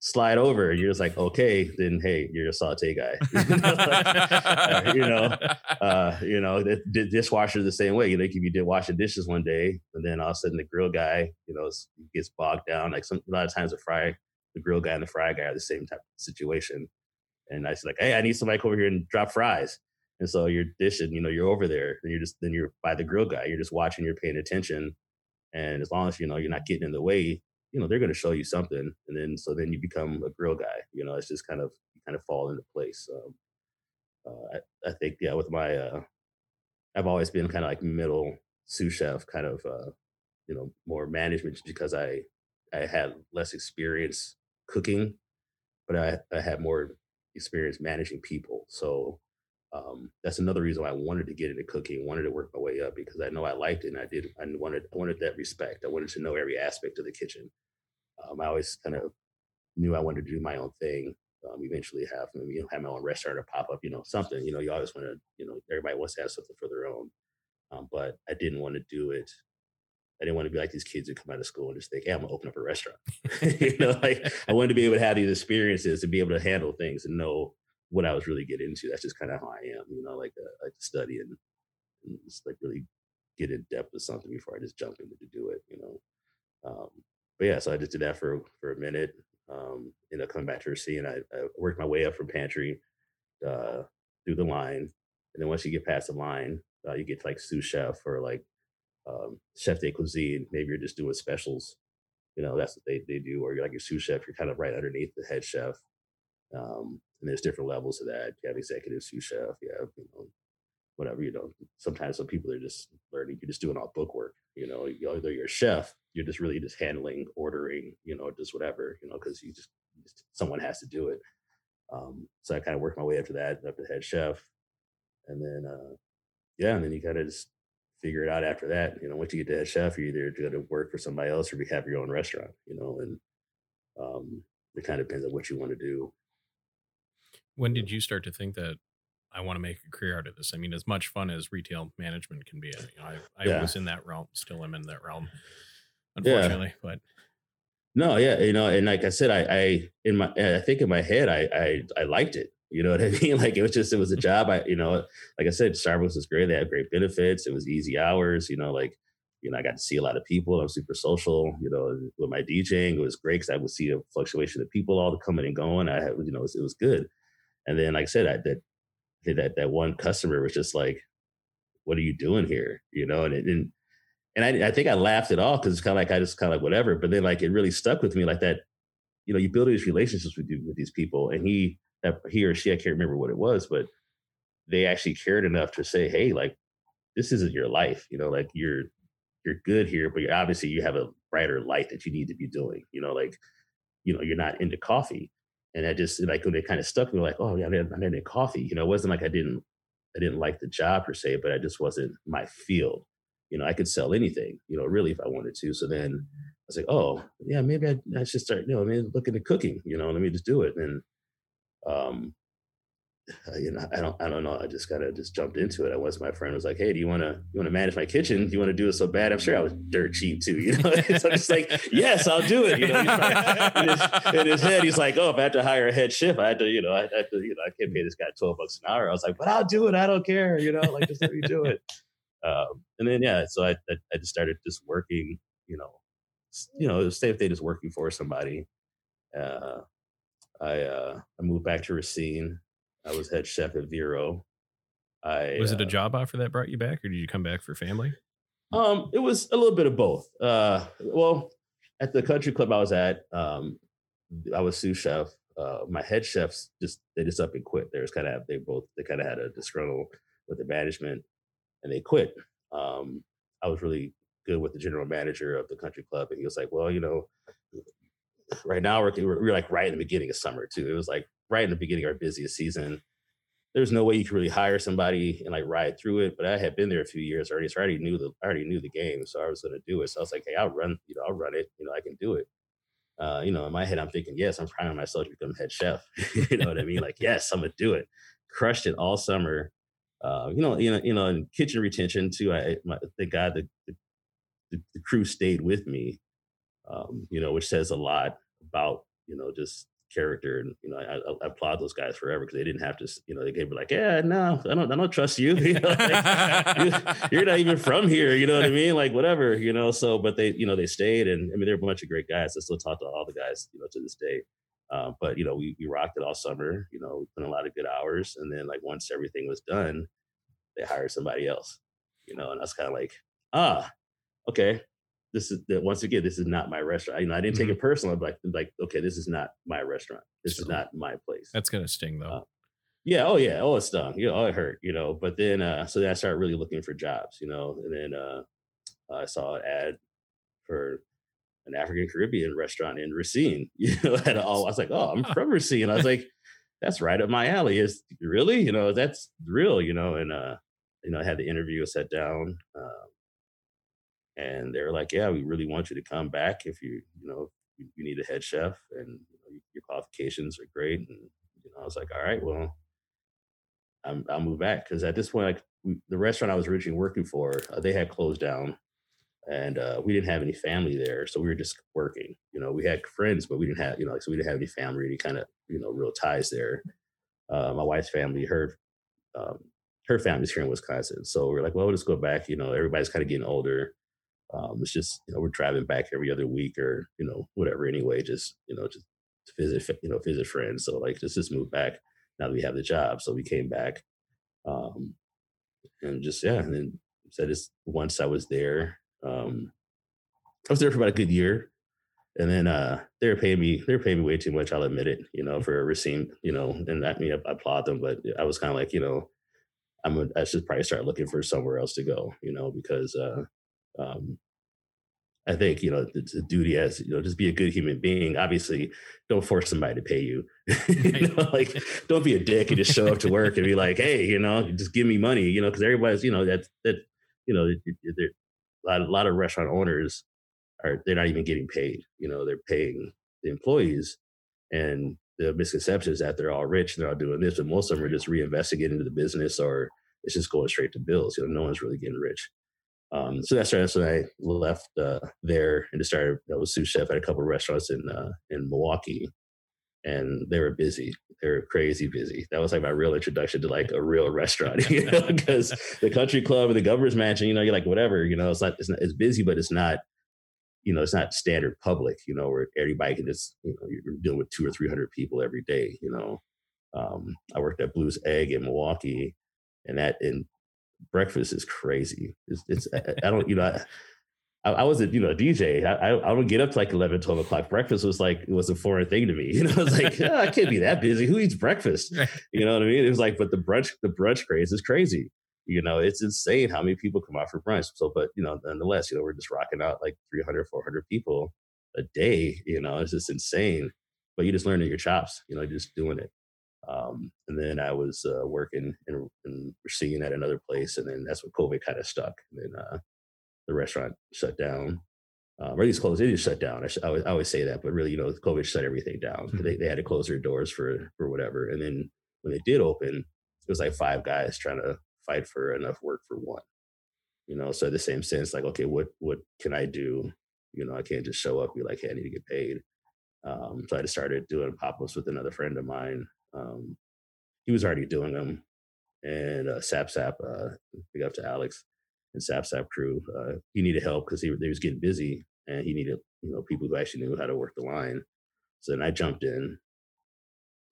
Speaker 3: slide over, and you're just like, okay, then hey, you're a saute guy. you know, uh, you know, the, the dishwasher the same way. You know, if you did washing dishes one day, and then all of a sudden the grill guy, you know, gets bogged down. Like some a lot of times the fry, the grill guy and the fry guy are the same type of situation. And I was like, hey, I need somebody over here and drop fries. And so you're dishing, you know, you're over there and you're just, then you're by the grill guy, you're just watching, you're paying attention. And as long as, you know, you're not getting in the way, you know, they're going to show you something. And then, so then you become a grill guy, you know, it's just kind of, you kind of fall into place. So uh, I, I think, yeah, with my, uh, I've always been kind of like middle sous chef, kind of, uh, you know, more management because I, I had less experience cooking, but I, I had more experience managing people. So um, that's another reason why I wanted to get into cooking, wanted to work my way up because I know I liked it and I did. I wanted I wanted that respect. I wanted to know every aspect of the kitchen. Um, I always kind of knew I wanted to do my own thing. Um, eventually, have you know have my own restaurant or pop up, you know, something. You know, you always want to, you know, everybody wants to have something for their own. Um, but I didn't want to do it. I didn't want to be like these kids who come out of school and just think, "Hey, I'm gonna open up a restaurant." you know, like I wanted to be able to have these experiences to be able to handle things and know what I was really getting into. That's just kind of how I am, you know, like uh, I like study and, and, just like really get in depth with something before I just jump into to do it, you know. Um, but yeah, so I just did that for for a minute. Um, ended up coming back to Racine. I, I worked my way up from pantry uh, through the line, and then once you get past the line, uh, you get to like sous chef or like um, chef de cuisine. Maybe you're just doing specials. You know, that's what they, they do. Or you're like your sous chef, you're kind of right underneath the head chef. Um, and there's different levels of that. You have executive sous chef, you have, you know, whatever, you know, sometimes some people are just learning, you're just doing all book work, you know, either you're a chef, you're just really just handling, ordering, you know, just whatever, you know, because you just, someone has to do it. Um, so I kind of worked my way up to that, up to head chef. And then, uh, yeah, and then you kind of just figure it out after that. You know, once you get to head chef, you're either going to work for somebody else or you have your own restaurant, you know, and um, it kind of depends on what you want to do
Speaker 1: when did you start to think that I want to make a career out of this. I mean, as much fun as retail management can be, you know, I, I
Speaker 3: Yeah.
Speaker 1: was in that realm, still am in that realm, unfortunately. But
Speaker 3: No, yeah, you know, and like I said, I, I in my, I think in my head, I, I, I liked it. You know what I mean? Like it was just, it was a job. I, you know, like I said, Starbucks was great. They had great benefits. It was easy hours. You know, like, you know, I got to see a lot of people. I'm super social. You know, with my DJing, it was great because I would see a fluctuation of people all the coming and going. I had, you know, it was, it was good. And then, like I said, I that that that one customer was just like, "What are you doing here?" You know, and it. And I, I think I laughed it off because it's kind of like I just kind of like whatever. But then like it really stuck with me like that. You know, you build these relationships with with these people, and he that he or she I can't remember what it was, but they actually cared enough to say, "Hey, like this isn't your life. You know, like you're you're good here, but obviously you have a brighter light that you need to be doing. You know, like you know you're not into coffee." And I just like when it kind of stuck me, like, "Oh yeah, I'm not coffee." You know, it wasn't like I didn't I didn't like the job per se, but I just wasn't my field you know, I could sell anything, you know, really if I wanted to. So then I was like, oh, yeah, maybe I, I should start, you know, I mean, look into cooking, you know, let me just do it. And, um, you know, I don't, I don't know. I just kind of just jumped into it. I was, my friend was like, Hey, do you want to, you want to manage my kitchen? Do you want to do it so bad? I'm sure I was dirt cheap too, you know? so I'm just like, yes, I'll do it. You know, like, in, his, in his head, he's like, oh, if I have to hire a head chef, I had to, you know, I had to, you know, I can't pay this guy 12 bucks an hour. I was like, but I'll do it. I don't care. You know, like just let me do it. Um, and then yeah, so I, I I just started just working, you know, you know, say if they just working for somebody. Uh, I uh, I moved back to Racine. I was head chef at Vero. I
Speaker 1: was it a
Speaker 3: uh,
Speaker 1: job offer that brought you back, or did you come back for family?
Speaker 3: Um, it was a little bit of both. Uh, well, at the country club I was at, um, I was sous chef. Uh, my head chefs just they just up and quit. They was kind of they both they kind of had a disgruntle with the management, and they quit. Um, I was really good with the general manager of the country club, and he was like, "Well, you know, right now we're we're, we're like right in the beginning of summer too. It was like right in the beginning of our busiest season." There's no way you could really hire somebody and like ride through it. But I had been there a few years already, so I already knew the I already knew the game, so I was going to do it. So I was like, "Hey, I'll run. You know, I'll run it. You know, I can do it." Uh, you know, in my head, I'm thinking, "Yes, I'm priming myself to become head chef." you know what I mean? Like, yes, I'm gonna do it. Crushed it all summer. Uh, you know, you know, you know, in kitchen retention too. I, my, thank God the, the the crew stayed with me. Um, you know, which says a lot about you know just character and you know I, I applaud those guys forever because they didn't have to you know they gave me like yeah no I don't I don't trust you, you know, like, you you're not even from here you know what I mean? Like whatever you know? So but they you know they stayed and I mean they're a bunch of great guys I still talk to all the guys you know to this day. Uh, but you know we we rocked it all summer you know we put in a lot of good hours and then like once everything was done they hired somebody else you know? And I was kind of like ah okay this is that once again this is not my restaurant you know I didn't take it personal I'm like like okay this is not my restaurant this is not my place
Speaker 1: That's gonna sting though.
Speaker 3: Uh, yeah. Oh, yeah. Oh, it stung. Yeah. Oh, it hurt. You know. But then, uh, so then I started really looking for jobs. You know, and then uh, I saw an ad for an African Caribbean restaurant in Racine. You know, and all, I was like, oh, I'm from Racine. I was like, that's right up my alley. Is really, you know, that's real. You know, and uh, you know, I had the interview, sat down, um, and they're like, yeah, we really want you to come back if you, you know, you, you need a head chef and you know, your qualifications are great. And you know, I was like, all right, well, I'm, I'll move back because at this point, like we, the restaurant I was originally working for, uh, they had closed down, and uh, we didn't have any family there, so we were just working. You know, we had friends, but we didn't have, you know, like, so we didn't have any family, any kind of, you know, real ties there. Uh, my wife's family, her, um, her family's here in Wisconsin, so we're like, well, we'll just go back. You know, everybody's kind of getting older. Um, it's just, you know, we're driving back every other week or, you know, whatever. Anyway, just, you know, just to visit, you know, visit friends. So like, just just move back now that we have the job. So we came back, um, and just yeah, and then said this once I was there. Um, I was there for about a good year, and then uh, they were paying me. They were paying me way too much. I'll admit it. You know, for a Racine. You know, and I mean, I, I applaud them, but I was kind of like, you know, I'm. A, I should probably start looking for somewhere else to go. You know, because uh, um, I think you know it's a duty as you know just be a good human being. Obviously, don't force somebody to pay you. you know, like don't be a dick and just show up to work and be like, hey, you know, just give me money. You know, because everybody's you know that that you know a lot, a lot of restaurant owners are they're not even getting paid. You know, they're paying the employees, and the misconception is that they're all rich and they're all doing this, but most of them are just reinvesting it into the business or it's just going straight to bills. You know, no one's really getting rich. Um, so that's right. So I left uh, there and just started. I was sous chef at a couple of restaurants in uh, in Milwaukee, and they were busy. They were crazy busy. That was like my real introduction to like a real restaurant, you know, because the country club and the governor's mansion, you know, you're like whatever, you know, it's not it's not it's busy, but it's not, you know, it's not standard public, you know, where everybody can just, you know, you're dealing with two or three hundred people every day, you know. Um, I worked at Blue's Egg in Milwaukee, and that in breakfast is crazy. It's, it's I, don't, you know, I, I, was a you know a DJ. I, I would get up to like 11, 12 o'clock. Breakfast was like it was a foreign thing to me. You know, I was like, oh, I can't be that busy. Who eats breakfast? You know what I mean? It was like, but the brunch, the brunch craze is crazy. You know, it's insane how many people come out for brunch. So, but you know, nonetheless, you know, we're just rocking out like 300, 400 people a day. You know, it's just insane. But you just learn your chops. You know, just doing it. Um, and then I was uh, working in, in Racine at another place, and then that's when COVID kind of stuck. And then uh, the restaurant shut down, um, or at least closed. It just shut down. I, sh- I, always, I, always, say that, but really, you know, COVID shut everything down. Mm-hmm. They, they had to close their doors for for whatever. And then when they did open, it was like five guys trying to fight for enough work for one. You know, so the same sense, like, okay, what what can I do? You know, I can't just show up, be like, hey, I need to get paid. Um, so I just started doing pop ups with another friend of mine um, he was already doing them, and uh, Sap Sap, uh, big up to Alex and Sap Sap crew. Uh, he needed help because he, was getting busy, and he needed you know people who actually knew how to work the line. So then I jumped in,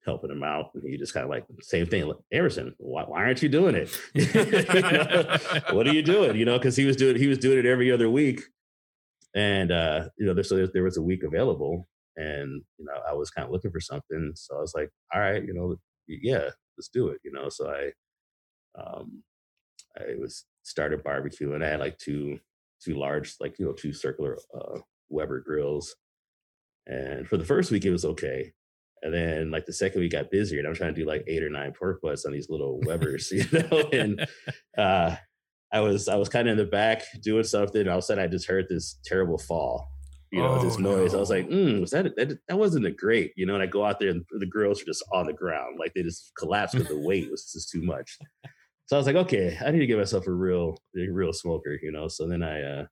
Speaker 3: helping him out, and he just kind of like same thing. Emerson, why, why aren't you doing it? what are you doing? You know, because he was doing he was doing it every other week, and uh, you know, there, so there, there was a week available, and you know i was kind of looking for something so i was like all right you know yeah let's do it you know so i um i was started barbecue and i had like two two large like you know two circular uh weber grills and for the first week it was okay and then like the second week got busier and i'm trying to do like eight or nine pork butts on these little webers you know and uh i was i was kind of in the back doing something and all of a sudden i just heard this terrible fall you know, oh, this noise. No. I was like, mm, was that, that that wasn't a great, you know? And I go out there and the girls are just on the ground, like they just collapsed because the weight was just too much. So I was like, okay, I need to give myself a real, a real smoker, you know. So then I, uh,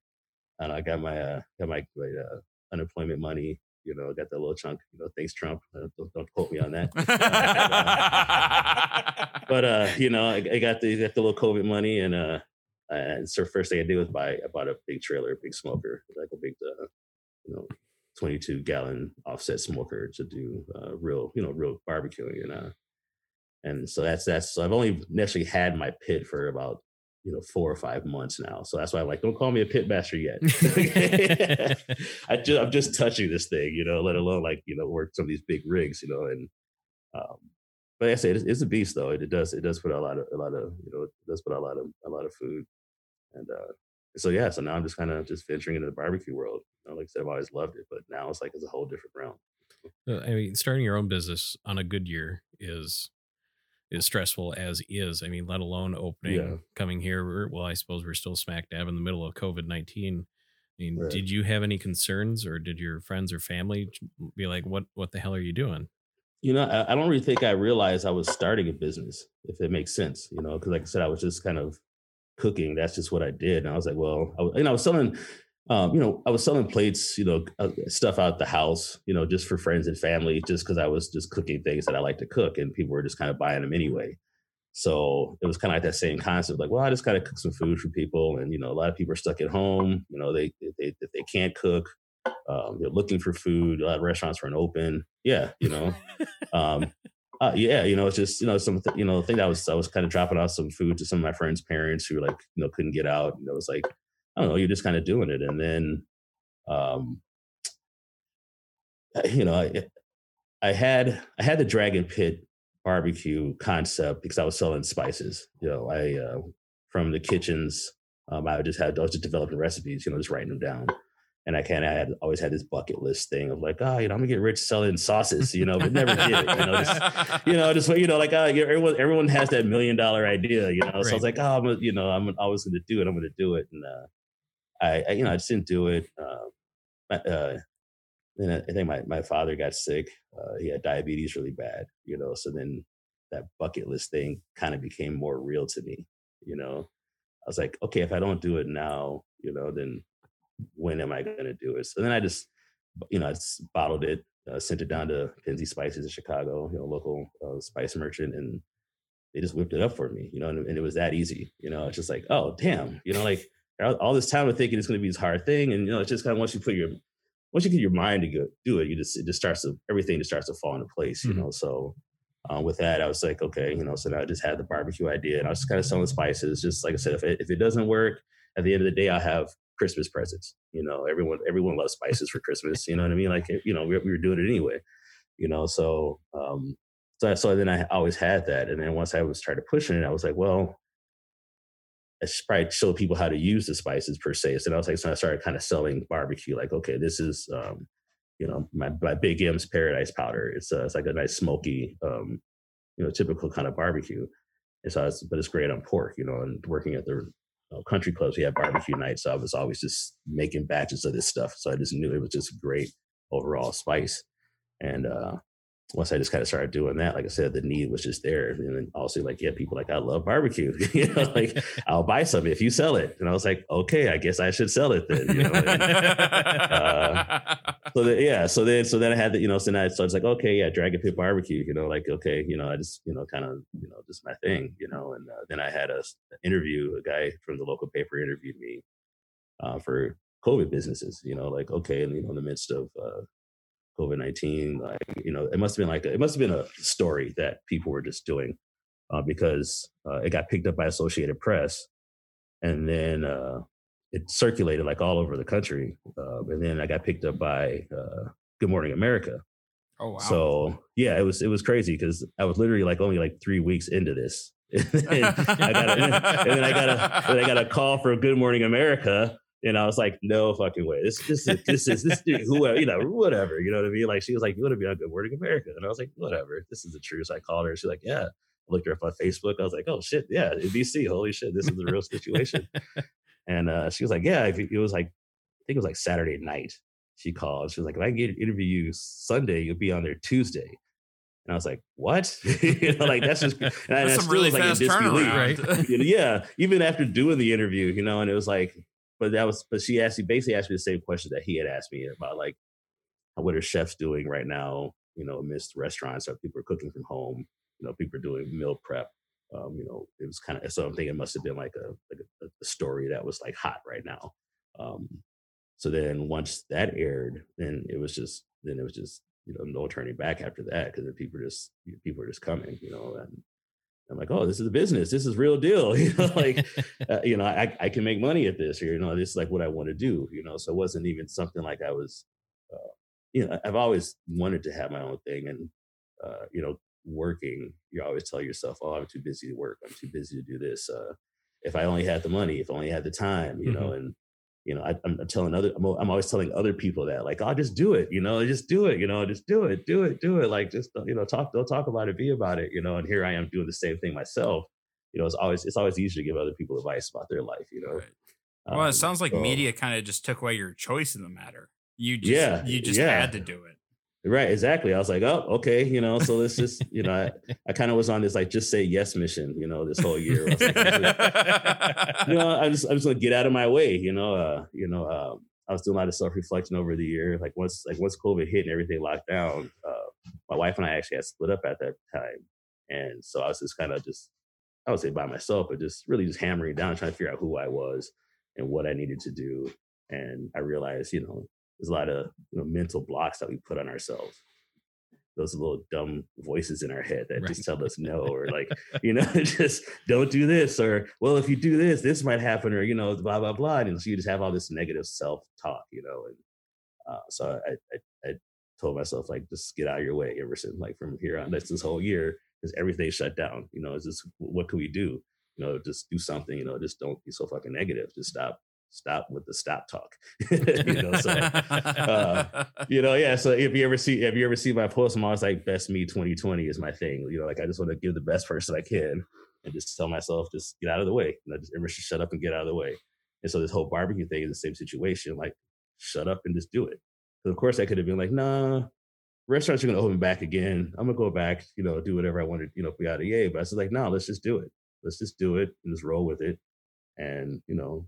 Speaker 3: and I got my, uh, got my, my uh, unemployment money, you know, got that little chunk, you know, thanks Trump. Uh, don't, don't, quote me on that. but uh, you know, I, I, got the got the little COVID money, and uh, and so first thing I did was buy I bought a big trailer, a big smoker, like a big uh, you know 22 gallon offset smoker to do uh, real you know real barbecuing and uh and so that's that's so I've only actually had my pit for about you know four or five months now. So that's why I'm like don't call me a pit master yet. I just I'm just touching this thing you know let alone like you know work some of these big rigs you know and um but like I say it's, it's a beast though. It, it does it does put out a lot of a lot of you know it does put out a lot of a lot of food. And uh so yeah, so now I'm just kind of just venturing into the barbecue world. Like I said, I've always loved it, but now it's like it's a whole different realm.
Speaker 1: Uh, I mean, starting your own business on a good year is is stressful as is. I mean, let alone opening, yeah. coming here. Well, I suppose we're still smack dab in the middle of COVID nineteen. I mean, right. did you have any concerns, or did your friends or family be like, "What, what the hell are you doing?"
Speaker 3: You know, I, I don't really think I realized I was starting a business, if it makes sense. You know, because like I said, I was just kind of cooking. That's just what I did. And I was like, well, I, you know, I was selling, um, you know, I was selling plates, you know, uh, stuff out the house, you know, just for friends and family, just because I was just cooking things that I like to cook, and people were just kind of buying them anyway. So it was kind of like that same concept, like, well, I just kind of cook some food for people, and you know, a lot of people are stuck at home. You know, they they they can't cook, um, they're looking for food. A lot of restaurants weren't open. Yeah, you know, um, uh, yeah, you know, it's just you know some you know thing that was I was kind of dropping off some food to some of my friends' parents who like you know couldn't get out. And it was like I don't know, you're just kind of doing it, and then um, you know, I, I had I had the Dragon Pit barbecue concept because I was selling spices. You know, I uh, from the kitchens, um, I just had I was just developing recipes. You know, just writing them down and I kind of had always had this bucket list thing of like, oh, you know, I'm gonna get rich selling sauces, you know, but never did it. You know, just, you know, just you know, like, oh, everyone everyone has that million dollar idea, you know. Right. So I was like, oh, I'm, a, you know, I'm always gonna do it. I'm gonna do it, and uh, I, I, you know, I just didn't do it. Uh, uh, then I, think my, my father got sick. Uh, he had diabetes really bad, you know. So then that bucket list thing kind of became more real to me, you know. I was like, okay, if I don't do it now, you know, then when am I going to do it? So then I just, you know, I bottled it, uh, sent it down to Penzeys Spices in Chicago, you know, local uh, spice merchant, and they just whipped it up for me, you know, and, and, it was that easy, you know. It's just like, oh, damn, you know, like all this time of thinking it's going to be this hard thing, and you know, it's just kind of once you put your once you get your mind to go do it, you just it just starts to everything just starts to fall into place, you mm-hmm. know. So uh, with that, I was like, okay, you know, so now I just had the barbecue idea, and I was kind of selling spices. Just like I said, if it, if it doesn't work, at the end of the day, I have Christmas presents. You know, everyone everyone loves spices for Christmas. You know what I mean? Like, you know, we, we were doing it anyway. You know, so um, so so then I always had that, and then once I was trying to push it, I was like, well, I probably show people how to use the spices per se. So I was like, so I started kind of selling barbecue. Like, okay, this is, um, you know, my, my Big M's Paradise Powder. It's uh, it's like a nice smoky, um, you know, typical kind of barbecue. And so, was, but it's great on pork, you know. And working at the you know, country clubs, we had barbecue nights, so I was always just making batches of this stuff. So I just knew it was just a great overall spice. And uh, once I just kind of started doing that, like I said, the need was just there. And then also like, yeah, people like, I love barbecue. you know, like I'll buy some if you sell it. And I was like, okay, I guess I should sell it then. You know? and, uh, so that, yeah, so then so then I had to, you know, so then I so I was like, okay, yeah, Dragon Pit barbecue, you know, like okay, you know, I just, you know, kind of, you know, just my thing, you know. And uh, then I had a, an interview, a guy from the local paper interviewed me uh, for COVID businesses, you know, like okay, and you know, in the midst of uh, COVID nineteen. Like you know, it must have been like a, it must have been a story that people were just doing uh, because uh, it got picked up by Associated Press, and then uh, it circulated like all over the country, uh, and then I got picked up by uh, Good Morning America.
Speaker 2: Oh wow!
Speaker 3: So yeah, it was it was crazy because I was literally like only like three weeks into this. and, then I got a, and then I got a, I got a call from Good Morning America and I was like, no fucking way. This, this is, this is, this dude, whoever, you know, whatever, you know what I mean? Like, she was like, you want to be on Good Morning America? And I was like, whatever. This is the truth. So I called her. She's like, yeah. I looked her up on Facebook. I was like, oh shit. Yeah. In DC. Holy shit. This is the real situation. and uh, she was like, yeah. It was like, I think it was like Saturday night. She called. She was like, if I can get an interview you Sunday, you'll be on there Tuesday. And I was like, "What?" you know, like that's just
Speaker 2: that's some really fast like turnaround,
Speaker 3: right? yeah, even after doing the interview, you know, and it was like but that was but she asked me basically asked me the same question that he had asked me about like what are chefs doing right now you know amidst restaurants? Or people are cooking from home? You know people are doing meal prep um, you know it was kind of so i'm thinking it must have been like a like a, a story that was like hot right now. Um, so then once that aired then it was just then it was just you know no turning back after that because people just people are just coming you know and I'm like, oh, this is a business. This is real deal. You know, like, uh, you know, I, I can make money at this. Or, you know, this is like what I want to do. You know, so it wasn't even something like I was, uh, you know, I've always wanted to have my own thing, and uh, you know, working, you always tell yourself, oh, I'm too busy to work. I'm too busy to do this. Uh, if I only had the money, if I only had the time, you mm-hmm. know, and you know, I, am telling other, I'm, I'm, always telling other people that, like, I'll oh, just do it, you know, just do it, you know, just do it, do it, do it. Like, just, you know, talk, don't talk about it, be about it, you know, and here I am doing the same thing myself. You know, it's always, it's always easier to give other people advice about their life, you know. Right.
Speaker 2: Well, um, it sounds like so, media kind of just took away your choice in the matter. You just, yeah, you just yeah. had to do it.
Speaker 3: Right, exactly. I was like, oh, okay, you know, so let's just, you know, I, I kind of was on this like just say yes mission, you know, this whole year. Like, you know, I'm just I'm just gonna get out of my way, you know. Uh, you know, uh, I was doing a lot of self reflection over the year. Like once like once COVID hit and everything locked down, uh, my wife and I actually had split up at that time, and so I was just kind of just I would say by myself, but just really just hammering down, trying to figure out who I was and what I needed to do. And I realized, you know, there's a lot of you know, mental blocks that we put on ourselves. Those little dumb voices in our head that right. just tell us no or like you know just don't do this or well if you do this this might happen or you know blah blah blah. And so you just have all this negative self-talk you know and uh, so I, I, I told myself like just get out of your way Emerson like from here on that's this whole year because everything shut down. You know is this what can we do? You know just do something you know just don't be so fucking negative. Just stop stop with the stop talk. you know, so uh, you know, yeah. So if you ever see, if you ever see my post, I'm always like, "Best me 2020" is my thing. You know, like I just want to give the best person I can, and just tell myself, just get out of the way. You know, just everyone should shut up and get out of the way. And so this whole barbecue thing is the same situation. Like, shut up and just do it. So of course I could have been like, nah, restaurants are gonna open back again. I'm gonna go back, you know, do whatever I want to, you know, be out of yay. But I was like, no, let's just do it. Let's just do it and just roll with it. And, you know,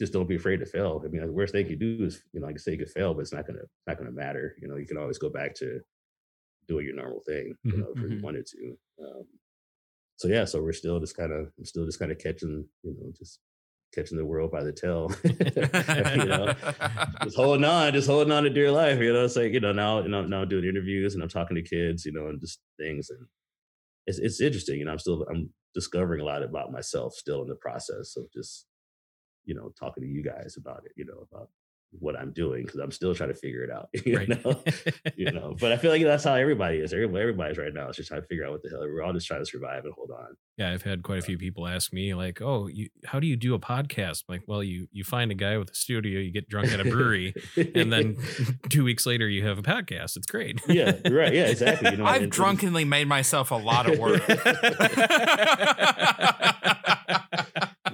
Speaker 3: just don't be afraid to fail. I mean, the worst thing you do is, you know, like I say, you could fail, but it's not gonna not gonna matter. You know, you can always go back to doing your normal thing, you
Speaker 1: Mhm,
Speaker 3: know, if you
Speaker 1: mhm.
Speaker 3: wanted to. Um, so yeah, so we're still just kind of, I'm still just kind of catching, you know, just catching the world by the tail. you know, just holding on, just holding on to dear life. You know, it's like you know now, you know, now I'm doing interviews and I'm talking to kids, you know, and just things, and it's it's interesting. You know, I'm still I'm discovering a lot about myself still in the process of just you know talking to you guys about it. You know about what I'm doing because I'm still trying to figure it out. You
Speaker 1: Right.
Speaker 3: know, you know. But I feel like that's how everybody is. Everybody, everybody's right now is just trying to figure out what the hell. We're all just trying to survive and hold on.
Speaker 1: Yeah, I've had quite a uh, few people ask me like, "Oh, you, how do you do a podcast?" I'm like, well, you you find a guy with a studio, you get drunk at a brewery, and then two weeks later you have a podcast. It's great.
Speaker 3: yeah, right, yeah, exactly. You know,
Speaker 2: I've
Speaker 3: and- and-
Speaker 2: drunkenly made myself a lot of work.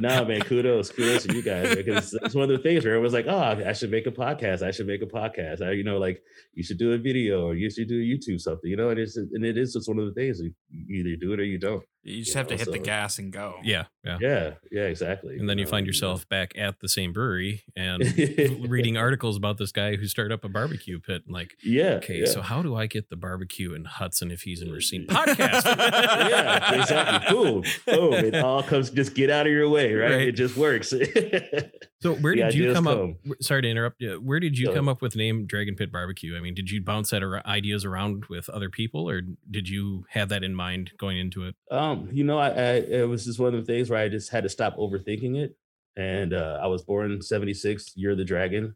Speaker 3: No, man, kudos, kudos to you guys because it's one of the things where it was like, oh, I should make a podcast. I should make a podcast. I, you know, like you should do a video or you should do YouTube something. You know, and it's and it is just one of the things. You either do it or you don't.
Speaker 2: You just
Speaker 3: You
Speaker 2: have to
Speaker 3: know,
Speaker 2: hit the gas and go.
Speaker 1: Yeah, yeah.
Speaker 3: Yeah, yeah, exactly.
Speaker 1: And then you
Speaker 3: know,
Speaker 1: find yourself back at the same brewery and reading articles about this guy who started up a barbecue pit. And like,
Speaker 3: Yeah.
Speaker 1: okay,
Speaker 3: yeah.
Speaker 1: so how do I get the barbecue in Hudson if he's in Racine? Podcast.
Speaker 3: yeah, exactly. Boom, boom. It all comes. Just get out of your way, right?
Speaker 1: Right.
Speaker 3: It just works.
Speaker 1: So where did you
Speaker 3: ideas
Speaker 1: come up?
Speaker 3: come.
Speaker 1: Sorry to interrupt you. Where did you
Speaker 3: Go
Speaker 1: come
Speaker 3: ahead.
Speaker 1: up with the name Dragon Pit Barbecue? I mean, did you bounce that ar- ideas around with other people, or did you have that in mind going into it?
Speaker 3: Um, you know, I, I it was just one of the things where I just had to stop overthinking it. And uh, I was born '76, Year of the Dragon.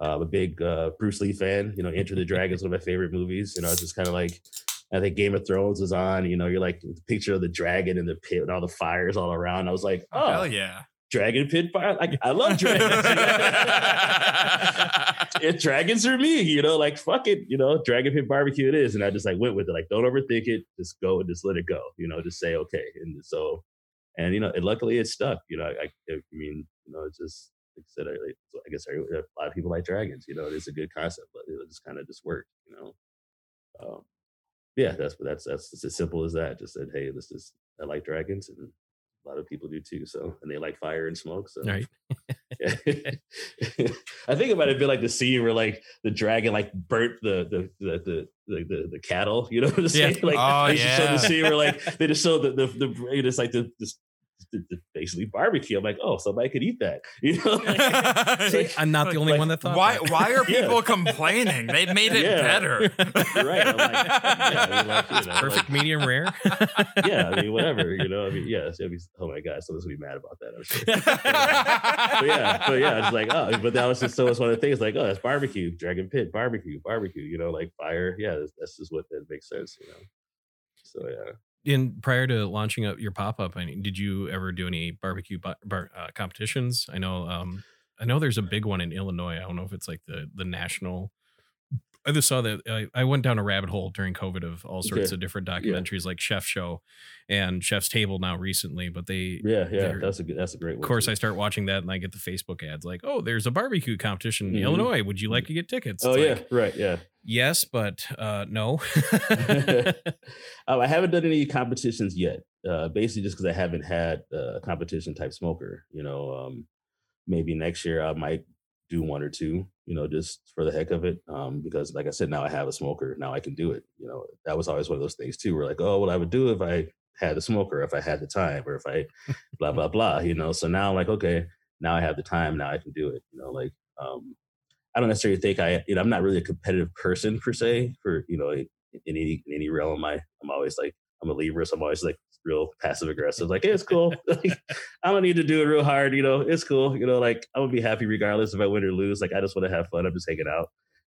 Speaker 3: Uh, I'm a big uh, Bruce Lee fan. You know, Enter the Dragon is one of my favorite movies. You know, it's just kind of like I think Game of Thrones was on. You know, you're like the picture of the dragon in the pit and all the fires all around. I was like, oh,
Speaker 2: Hell yeah.
Speaker 3: Dragon pit fire! Like I love dragons. if dragons are me, you know, like fuck it, you know, dragon pit barbecue it is. And I just like went with it. Like, don't overthink it. Just go and just let it go. You know, just say okay. And so, and you know, and luckily it stuck. You know, I, I mean, you know, it's just like I said, I, I guess I, a lot of people like dragons. You know, it is a good concept, but it just kind of just worked. You know, um, yeah, that's that's that's it's as simple as that. Just said, hey, this is I like dragons, and a lot of people do too. So, and they like fire and smoke. So,
Speaker 1: Right.
Speaker 3: I think it might have been like the scene where like the dragon like burnt the the the the the, the, the cattle. You know what I'm saying? Like
Speaker 2: Oh,
Speaker 3: they just showed
Speaker 2: yeah.
Speaker 3: the scene where like they just showed the the the it's like the, the basically barbecue. I'm like, oh, somebody could eat that. You know? Like,
Speaker 1: See, I'm not the only
Speaker 3: like,
Speaker 1: one that thought.
Speaker 2: why
Speaker 1: that.
Speaker 2: why are
Speaker 3: Yeah.
Speaker 2: people complaining? They made it
Speaker 3: Yeah.
Speaker 2: better.
Speaker 3: right. I'm like, yeah, I mean, like, you know,
Speaker 1: Perfect
Speaker 3: like,
Speaker 1: medium rare.
Speaker 3: yeah, I mean, whatever. You know, I mean, yeah. So it'd be, oh my god, someone's gonna be mad about that. I'm sure. but yeah, but yeah, it's like oh, but that was just so it's one of the things like oh, that's barbecue, Dragon Pit, barbecue, barbecue. You know, like fire. Yeah, that's, that's just what that makes sense. You know. So yeah.
Speaker 1: In prior to launching up your pop up, I mean, did you ever do any barbecue bar, bar, uh, competitions? I know, um, I know there's a big one in Illinois. I don't know if it's like the the national. I just saw that I, I went down a rabbit hole during COVID of all sorts
Speaker 3: Okay.
Speaker 1: of different documentaries like Chef Show and Chef's Table now recently, but they.
Speaker 3: Yeah, yeah, that's a good. That's a great.
Speaker 1: Of course,
Speaker 3: too.
Speaker 1: I start watching that and I get the Facebook ads like, "Oh, there's a barbecue competition in
Speaker 3: Mhm.
Speaker 1: Illinois. Would you like to get tickets?"
Speaker 3: Oh
Speaker 1: It's
Speaker 3: yeah,
Speaker 1: like,
Speaker 3: right, yeah.
Speaker 1: yes, but uh, no.
Speaker 3: Um, I haven't done any competitions yet. Uh, basically, just because I haven't had a competition type smoker. You know, um, maybe next year I might do one or two. You know, just for the heck of it. Um, because, like I said, now I have a smoker. Now I can do it. You know, that was always one of those things too. Where like, oh, what I would do if I had a smoker, if I had the time, or if I blah blah blah. You know, so now I'm like, okay, now I have the time. Now I can do it. You know, like. Um, I don't necessarily think I, you know, I'm not really a competitive person per se. For you know, in any in any realm, I I'm always like I'm a Libra, so I'm always like real passive aggressive. Like hey, it's cool. like, I don't need to do it real hard. You know, it's cool. You know, like I would be happy regardless if I win or lose. Like I just want to have fun. I'm just hanging out.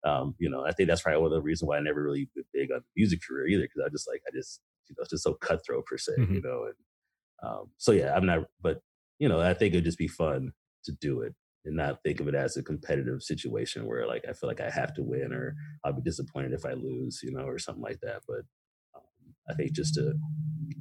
Speaker 3: Um, you know, I think that's probably one of the reasons why I never really been big on the music career either, because I just like I just you know it's just so cutthroat per se. You
Speaker 1: Mhm.
Speaker 3: know, and um, so yeah, I'm not. But you know, I think it'd just be fun to do it and not think of it as a competitive situation where like I feel like I have to win or I'll be disappointed if I lose, you know, or something like that. But I think just to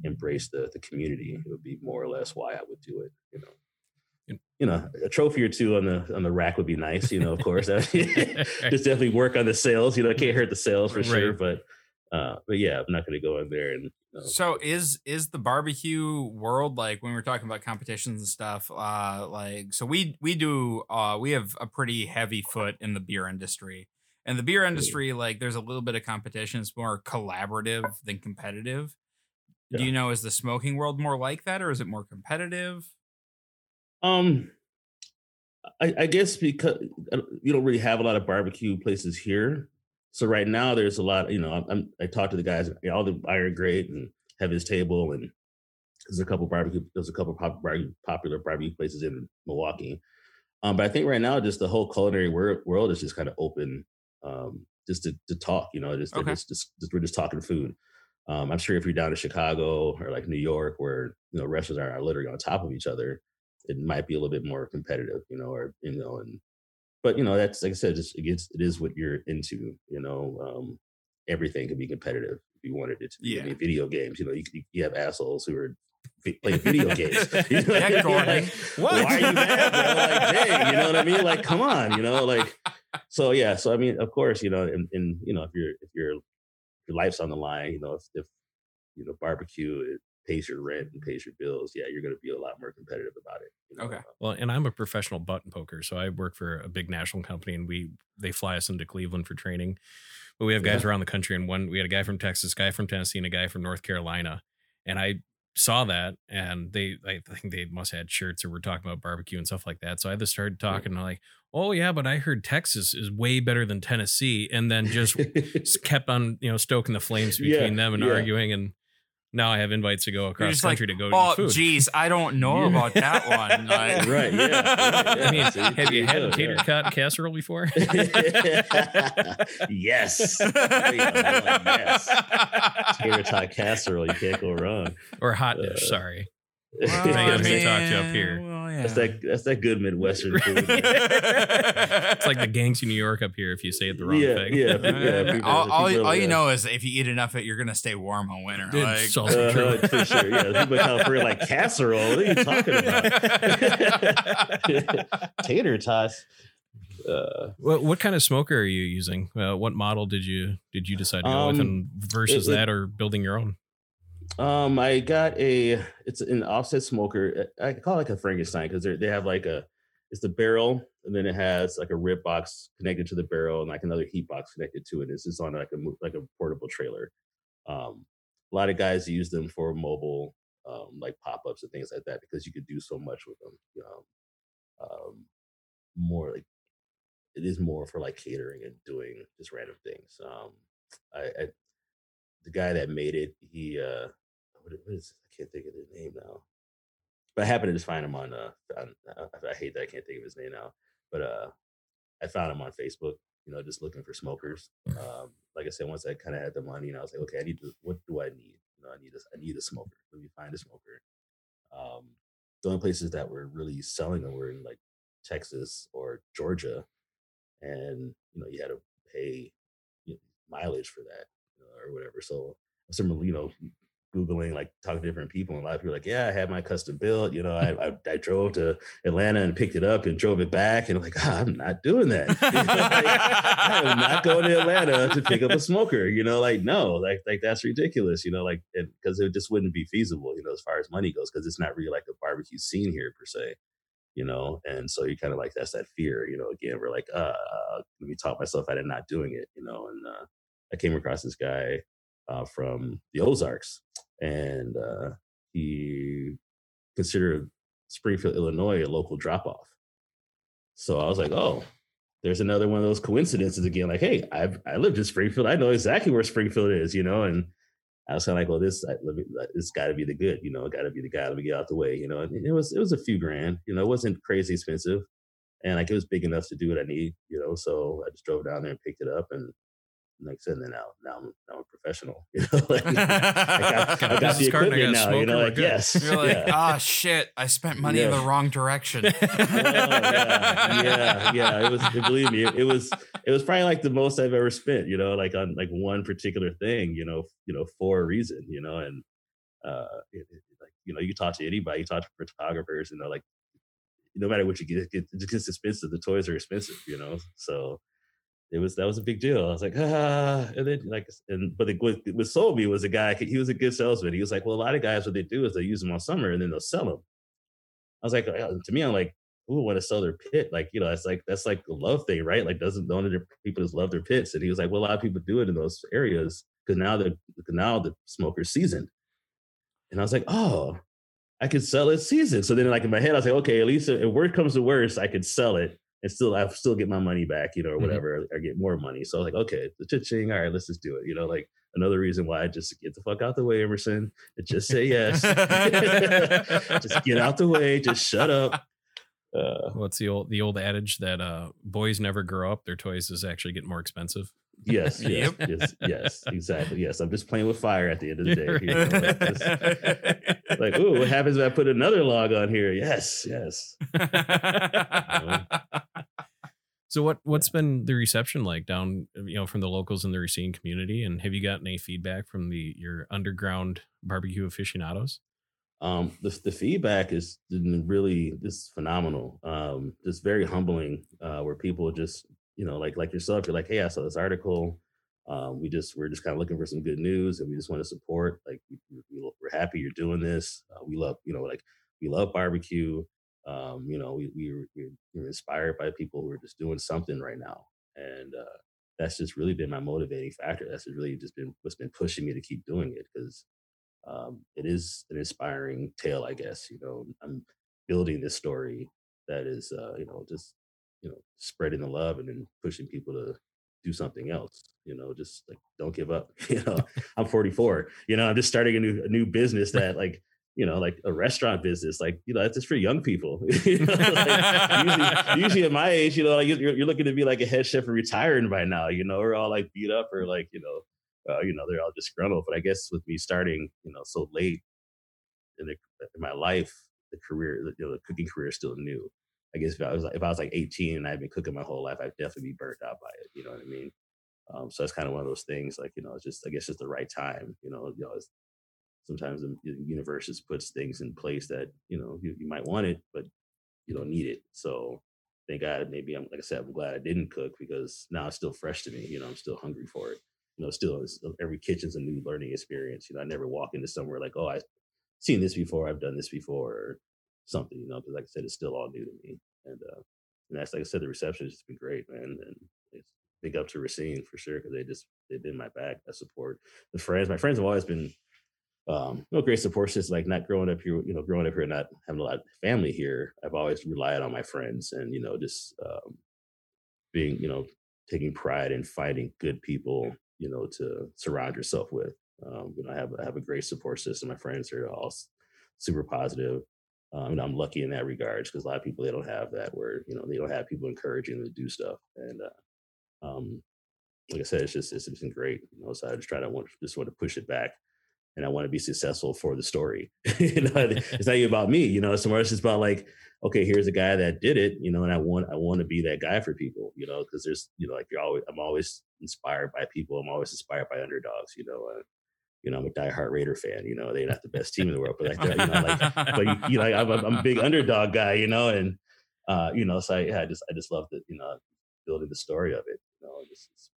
Speaker 3: embrace the the community it would be more or less why I would do it, you know. you know, a trophy or two on the on the rack would be nice. You know, of course, just definitely work on the sales. You know, it can't hurt the sales for sure, but uh, but yeah, I'm not going to go in there and. You know,
Speaker 2: So is is the barbecue world like when we're talking about competitions and stuff? Uh, like so we we do uh we have a pretty heavy foot in the beer industry, and the beer industry like there's a little bit of competition. It's more collaborative than competitive. Do you know is the smoking world more like that, or is it more competitive?
Speaker 3: Um, I, I guess because you don't really have a lot of barbecue places here. So right now there's a lot. You know, I'm, I talked to the guys, you know, all the Iron Grate and Heaven's Table, and there's a couple barbecue. There's a couple pop, popular barbecue places in Milwaukee. Um, but I think right now just the whole culinary wor- world is just kind of open, um, just to, to talk. You know, just,
Speaker 2: Okay.
Speaker 3: just, just, just we're just talking food. Um, I'm sure if you're down in Chicago or like New York, where you know restaurants are, literally on top of each other, it might be a little bit more competitive, you know, or you know, and but you know, that's like I said, just it gets it is what you're into, you know. Um, everything can be competitive if you wanted it to be. I
Speaker 2: Yeah.
Speaker 3: mean, video games, you know, you, you have assholes who are playing video games. You know,
Speaker 2: Yeah,
Speaker 3: like,
Speaker 2: What?
Speaker 3: Why are you mad, bro? Like, dang, you know what I mean? Like, come on, you know, like so yeah. So I mean, of course, you know, and, and you know, if you're if your your life's on the line, you know, if, if you know barbecue it pays your rent and pays your bills, yeah, you're going to be a lot more competitive about it. you know?
Speaker 2: Okay.
Speaker 1: Well, and I'm a professional button poker, so I work for a big national company, and we they fly us into Cleveland for training. But we have guys
Speaker 3: Yeah.
Speaker 1: around the country, and one we had a guy from Texas, guy from Tennessee, and a guy from North Carolina, and I saw that, and they I think they must have had shirts or were talking about barbecue and stuff like that. So I just started talking, like, oh yeah, but I heard Texas is way better than Tennessee, and then just kept on you know stoking the flames
Speaker 3: Yeah,
Speaker 1: between them and
Speaker 3: yeah.
Speaker 1: arguing and. Now I have invites to go
Speaker 2: You're
Speaker 1: across
Speaker 2: just
Speaker 1: country
Speaker 2: like,
Speaker 1: to go
Speaker 2: oh,
Speaker 1: eat food.
Speaker 2: geez, I don't know
Speaker 3: Yeah.
Speaker 2: about that one. Like,
Speaker 3: Right, yeah, right, yeah.
Speaker 1: I mean,
Speaker 3: So
Speaker 1: have you
Speaker 3: you
Speaker 1: had a tater
Speaker 3: yeah.
Speaker 1: cut casserole before?
Speaker 3: yes. There you go. I'm like, yes. Tater tot casserole. You can't go wrong.
Speaker 1: or hot dish?
Speaker 3: Uh,
Speaker 1: Sorry.
Speaker 2: Well,
Speaker 1: Depending on
Speaker 2: I
Speaker 1: who you talk to
Speaker 2: mean,
Speaker 1: up here.
Speaker 2: Well,
Speaker 3: That's that. That's that good Midwestern food.
Speaker 1: It's like the gangs in New York up here if you say it the wrong
Speaker 3: Yeah,
Speaker 1: thing.
Speaker 3: yeah. People-
Speaker 2: all, all,
Speaker 3: people,
Speaker 2: all you know is if you eat enough of it, you're gonna stay warm all winter.
Speaker 1: Dude,
Speaker 2: Like,
Speaker 1: so- Also true.
Speaker 3: Uh, for sure. Yeah, people in California like casserole. What are you talking about? Tater tots. Uh,
Speaker 1: What, what kind of smoker are you using? Uh, what model did you did you decide to go with,
Speaker 3: Um,
Speaker 1: and versus
Speaker 3: it- it-
Speaker 1: that, or building your own?
Speaker 3: Um, I got a it's an offset smoker. I call it like a Frankenstein because they they have like a it's the barrel and then it has like a rib box connected to the barrel and like another heat box connected to it. It's just on like a like a portable trailer. Um, a lot of guys use them for mobile um like pop ups and things like that because you could do so much with them. You know, um, more like it is more for like catering and doing just random things. Um, I, I the guy that made it, he uh what, is it? I can't think of his name now. But I happened to just find him on uh on, I, I hate that I can't think of his name now. But uh I found him on Facebook, you know, just looking for smokers. Um, like I said, once I kind of had the money, and I was like, okay, I need to what do I need? You know, I need a I need a smoker. Let me find a smoker. Um the only places that were really selling them were in like Texas or Georgia. And you know, you had to pay you know, mileage for that or whatever. So I some you know googling like talking to different people and a lot of people like yeah i had my custom built you know I, I i drove to atlanta and picked it up and drove it back and I'm like ah, i'm not doing that Like, i am not going to atlanta to pick up a smoker you know like no like like that's ridiculous you know like because it just wouldn't be feasible you know as far as money goes because it's not really like a barbecue scene here per se you know and so you kind of like that's that fear you know again we're like uh let me talk myself out of not doing it you know and uh i came across this guy uh from the ozarks and uh he considered springfield illinois a local drop off so i was like oh there's another one of those coincidences again like hey i've i lived in springfield i know exactly where springfield is you know and I was kind of like, well, this I, me, it's got to be the good, you know, got to be the guy. Let me get out the way, you know. And it was it was a few grand, you know, it wasn't crazy expensive, and like it was big enough to do what I need, you know. So I just drove down there and picked it up, and like I said, then now now I'm now I'm a professional, you know. like, I got, I got the equipment now, you know. Like yes,
Speaker 2: You're like,
Speaker 3: yeah.
Speaker 2: ah, shit! I spent money in the wrong direction.
Speaker 3: Oh, yeah, yeah, yeah. It was believe me, it, it was it was probably like the most I've ever spent, you know, like on like one particular thing, you know, you know, for a reason, you know, and uh it, it- like you know, you talk to anybody, you talk to photographers, you know, like no matter what you get, it, it gets expensive. The toys are expensive, you know. So it was that was a big deal. I was like, ah, and then like, and but the, what, what sold me was a guy. He was a good salesman. He was like, well, a lot of guys, what they do is they use them all summer and then they'll sell them. I was like, uh, to me, I'm like, who would want to sell their pit? Like, you know, that's like that's like the love thing, right? Like, doesn't the people just love their pits? And he was like, well, a lot of people do it in those areas because now the now the smoker's seasoned. And I was like, oh, I could sell it seasoned. So then, like in my head, I was like, okay, at least if worst comes to worst, I could sell it and still I still get my money back, you know, or mm-hmm. whatever, mm-hmm. or, or, get more money. So like, okay, the ching, all right, let's just do it. You know, like another reason why I just get the fuck out the way, Emerson, and just say yes. just get out the way, just shut up.
Speaker 1: Uh, What's the old the old adage that uh, boys never grow up; their toys is actually get more expensive.
Speaker 3: Yes, yes, yes, yes, exactly. Yes, I'm just playing with fire at the end of the day. You know, like, like, ooh, what happens if I put another log on here? Yes, yes.
Speaker 1: So what what's been the reception like down you know from the locals in the Racine community, and have you gotten any feedback from the your underground barbecue aficionados?
Speaker 3: Um, the the feedback is really just phenomenal. Um, just very humbling. Uh, where people just you know like like yourself, you're like, hey, I saw this article. Um, we just we're just kind of looking for some good news, and we just want to support. Like we, are happy you're doing this. Uh, we love you know like we love barbecue. Um, you know, we, we, we're inspired by people who are just doing something right now. And uh, that's just really been my motivating factor. That's just really just been what's been pushing me to keep doing it because um, it is an inspiring tale, I guess. You know, I'm building this story that is, uh, you know, just, you know, spreading the love and then pushing people to do something else you know just like don't give up you know i'm 44 you know i'm just starting a new a new business that like you know, like a restaurant business, like, you know, that's just for young people. you know, like usually, usually, at my age, you know, like you're, you're, looking to be like a head chef and retiring by now, you know, we're all like beat up or like, you know, uh, you know, they're all disgruntled. But I guess with me starting, you know, so late in, the, in my life, the career, you know, the cooking career is still new. I guess if I was if I was like 18 and I'd been cooking my whole life, I'd definitely be burnt out by it. You know what I mean? Um, so that's kind of one of those things, like you know, it's just I guess just the right time. You know, you know, sometimes the universe just puts things in place that you know you, you might want it but you don't need it. So thank god maybe i'm like i said i'm glad i didn't cook because now it's still fresh to me you know i'm still hungry for it. You know still every kitchen's a new learning experience you know i never walk into somewhere like oh i've seen this before i've done this before or something you know because like i said it's still all new to me. And uh and that's like i said the reception has just been great man and it's big up to Racine for sure because they just they've been my back that support. The friends my friends have always been um, no great support system. Like not growing up here, you know, growing up here, not having a lot of family here. I've always relied on my friends, and you know, just um, being, you know, taking pride in finding good people, you know, to surround yourself with. Um, you know, I have I have a great support system. My friends are all super positive. Um, and I'm lucky in that regards because a lot of people they don't have that where you know they don't have people encouraging them to do stuff. And uh, um, like I said, it's just it's been great. You know, so I just try to want just want to push it back and I want to be successful for the story. you know, it's not even about me, you know, it's just about like, okay, here's a guy that did it, you know, and I want I want to be that guy for people, you know, because there's, you know, like you're always I'm always inspired by people. I'm always inspired by underdogs, you know. Uh, you know, I'm a diehard Raider fan. You know, they're not the best team in the world, but like, you know, like, but you, know, I'm, I'm, a big underdog guy. You know, and uh, you know, so I, yeah, I just, I just love the, you know, building the story of it. You know, it's, it's,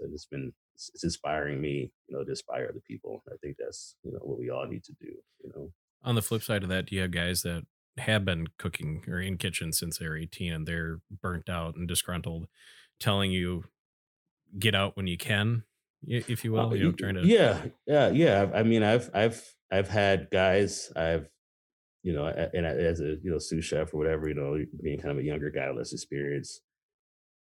Speaker 3: it's been it's, it's inspiring me, you know, to inspire other people. I think that's you know what we all need to do. You know.
Speaker 1: On the flip side of that, do you have guys that have been cooking or in kitchens since they're 18 and they're burnt out and disgruntled, telling you get out when you can, if you will, uh, you know, trying to
Speaker 3: yeah, yeah, yeah. I mean, I've I've I've had guys I've you know, and as a you know sous chef or whatever, you know, being kind of a younger guy, less experience,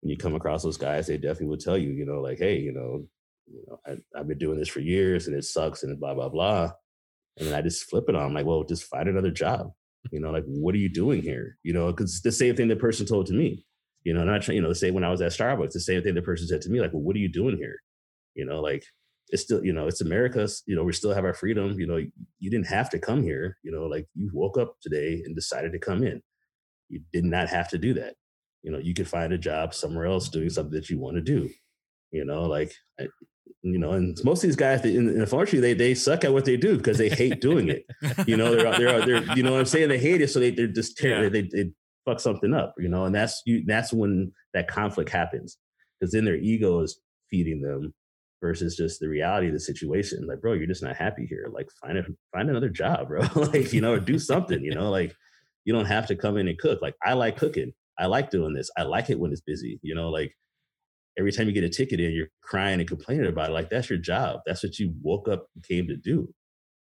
Speaker 3: when you come across those guys, they definitely will tell you, you know, like, hey, you know, you know, I, have been doing this for years and it sucks and blah blah blah. And then I just flip it on. I'm like, well, just find another job. You know, like what are you doing here? You know, because it's the same thing the person told to me. You know, not you know, the same when I was at Starbucks, the same thing the person said to me, like, well, what are you doing here? You know, like it's still, you know, it's America. You know, we still have our freedom. You know, you didn't have to come here. You know, like you woke up today and decided to come in. You did not have to do that. You know, you could find a job somewhere else doing something that you want to do. You know, like I, you know, and most of these guys, unfortunately, they they suck at what they do because they hate doing it. You know, they're they're they're you know what I'm saying. They hate it, so they they're just ter- yeah. they, they fuck something up, you know, and that's you. That's when that conflict happens because then their ego is feeding them versus just the reality of the situation. Like, bro, you're just not happy here. Like, find a find another job, bro. like, you know, or do something. You know, like you don't have to come in and cook. Like, I like cooking. I like doing this. I like it when it's busy. You know, like every time you get a ticket in, you're crying and complaining about it. Like that's your job. That's what you woke up and came to do.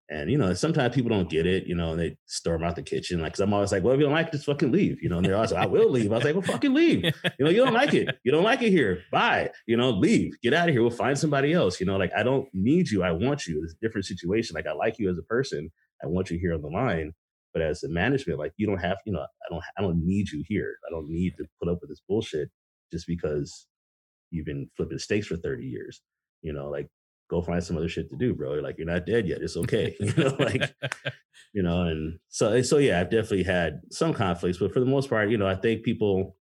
Speaker 3: And you know, sometimes people don't get it, you know, and they storm out the kitchen. Like, cause I'm always like, well, if you don't like it, just fucking leave. You know, and they're always like, I will leave. I was like, well, fucking leave. You know, you don't like it. You don't like it here. Bye. You know, leave. Get out of here. We'll find somebody else. You know, like I don't need you. I want you. It's a different situation. Like I like you as a person. I want you here on the line. But as a management, like you don't have, you know, I don't I don't need you here. I don't need to put up with this bullshit just because you've been flipping steaks for 30 years. You know, like go find some other shit to do, bro. Like you're not dead yet. It's okay. you know, like you know, and so so yeah, I've definitely had some conflicts, but for the most part, you know, I think people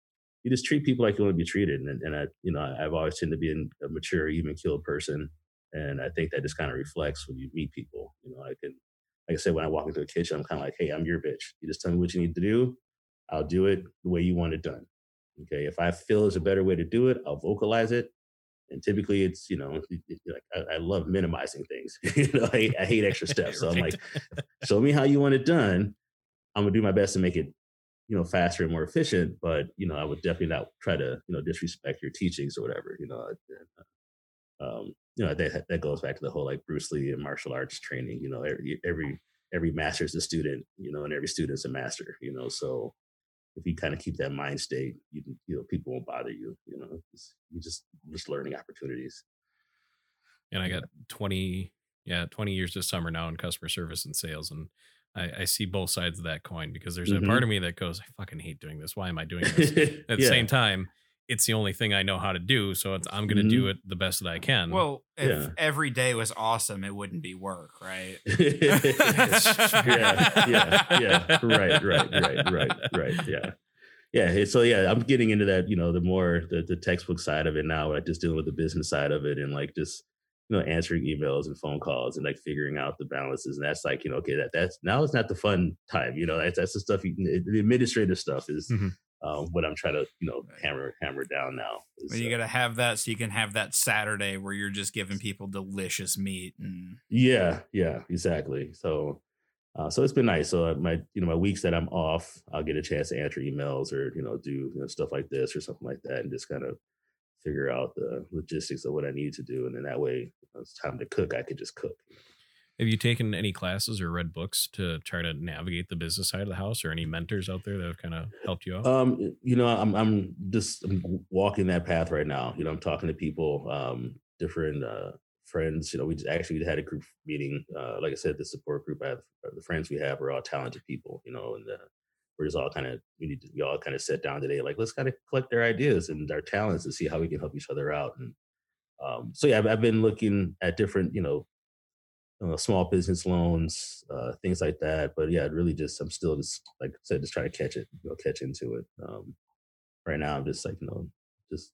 Speaker 3: you just treat people like you want to be treated. And, and I, you know, I've always tended to be a mature, even killed person. And I think that just kind of reflects when you meet people. You know, I can, like I said, when I walk into a kitchen, I'm kind of like, hey, I'm your bitch. You just tell me what you need to do. I'll do it the way you want it done. Okay. If I feel there's a better way to do it, I'll vocalize it and typically it's you know like I, I, love minimizing things you know I, I hate extra steps so i'm like show me how you want it done i'm gonna do my best to make it you know faster and more efficient but you know i would definitely not try to you know disrespect your teachings or whatever you know um you know that that goes back to the whole like bruce lee and martial arts training you know every every every master is a student you know and every student's a master you know so if you kind of keep that mind state, you you know people won't bother you. You know, you just just learning opportunities.
Speaker 1: And I got twenty, yeah, twenty years this summer now in customer service and sales, and I, I see both sides of that coin because there's mm-hmm. a part of me that goes, I fucking hate doing this. Why am I doing this? At the same time, it's the only thing I know how to do. So I'm going to mm-hmm. do it the best that I can.
Speaker 2: Well, if yeah. every day was awesome, it wouldn't be work, right?
Speaker 3: yeah, yeah, yeah. Right, right, right, right, right. Yeah. Yeah. So yeah, I'm getting into that, you know, the more the, the textbook side of it now, like just dealing with the business side of it and like just, you know, answering emails and phone calls and like figuring out the balances. And that's like, you know, okay, that that's now it's not the fun time, you know, that's, that's the stuff, you, the administrative stuff is, mm-hmm um, what I'm trying to you know hammer hammer down now.
Speaker 2: Is, you uh, got to have that so you can have that Saturday where you're just giving people delicious meat and
Speaker 3: yeah, yeah, exactly. So. Uh, so it's been nice. So my, you know, my weeks that I'm off, I'll get a chance to answer emails or you know do you know, stuff like this or something like that, and just kind of figure out the logistics of what I need to do, and then that way, it's time to cook. I could just cook. You know?
Speaker 1: Have you taken any classes or read books to try to navigate the business side of the house, or any mentors out there that have kind of helped you out?
Speaker 3: Um, you know, I'm I'm just I'm walking that path right now. You know, I'm talking to people, um, different uh, friends. You know, we just actually had a group meeting. Uh, like I said, the support group. I have uh, the friends we have are all talented people. You know, and uh, we're just all kind of we need to we all kind of sit down today, like let's kind of collect their ideas and our talents and see how we can help each other out. And um, so yeah, I've, I've been looking at different you know small business loans, uh, things like that. But yeah, really just I'm still just like I said, just trying to catch it, you know, catch into it. Um, right now, I'm just like you know, just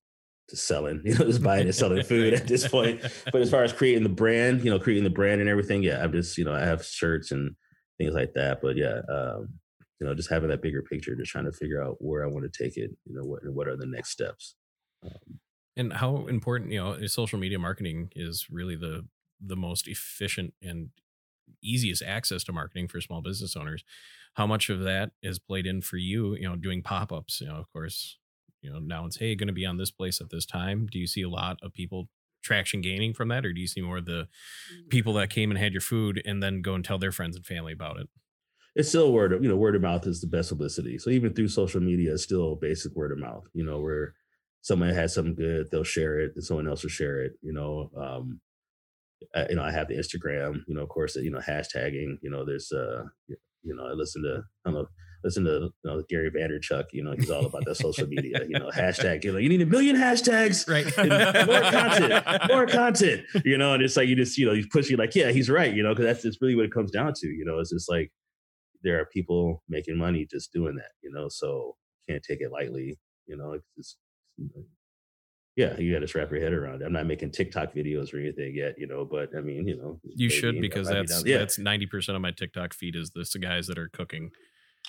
Speaker 3: just selling, you know, just buying and selling food at this point. But as far as creating the brand, you know, creating the brand and everything, yeah, I'm just you know I have shirts and things like that. But yeah, um, you know, just having that bigger picture, just trying to figure out where I want to take it. You know, what what are the next steps. Um,
Speaker 1: and how important, you know, social media marketing is really the the most efficient and easiest access to marketing for small business owners how much of that is played in for you you know doing pop-ups? You know of course you know now it's hey going to be on this place at this time. Do you see a lot of people traction gaining from that or do you see more of the people that came and had your food and then go and tell their friends and family about it?
Speaker 3: It's still word of you know word of mouth is the best publicity. So even through social media it's still basic word of mouth you know where someone has something good they'll share it and someone else will share it you know um, I, you know, I have the Instagram, you know, of course, you know, hashtagging, you know, there's, uh, you know, I listen to, I don't know, listen to you know, Gary Vaynerchuk, you know, he's all about the social media, you know, hashtag, you know, you need a million hashtags,
Speaker 1: right?
Speaker 3: more content, more content, you know, and it's like, you just, you know, he's pushing like, yeah, he's right, you know, cause that's, it's really what it comes down to, you know, it's just like, there are people making money just doing that, you know, so can't take it lightly, you know, it's just, yeah, you got to wrap your head around it. I'm not making TikTok videos or anything yet, you know, but I mean, you know,
Speaker 1: you maybe, should because you know, that's yeah. that's 90% of my TikTok feed is this guys that are cooking.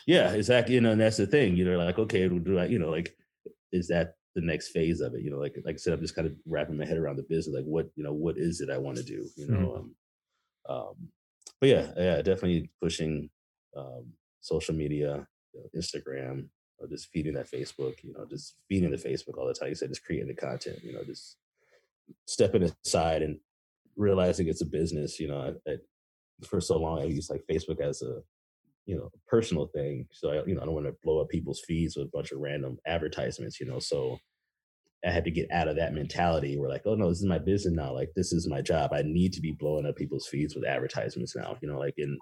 Speaker 3: Yeah, exactly. You know, and that's the thing. You know, like okay, we'll do I, you know, like is that the next phase of it? You know, like like I said, I'm just kind of wrapping my head around the business. Like what you know, what is it I want to do? You know, mm-hmm. um, um, but yeah, yeah, definitely pushing um, social media, you know, Instagram, just feeding that Facebook. You know, just feeding the Facebook all the time. You said just creating the content. You know, just stepping aside and realizing it's a business. You know, I, I, for so long I used like Facebook as a you know personal thing. So I you know I don't want to blow up people's feeds with a bunch of random advertisements. You know, so I had to get out of that mentality. We're like, oh no, this is my business now. Like this is my job. I need to be blowing up people's feeds with advertisements now. You know, like in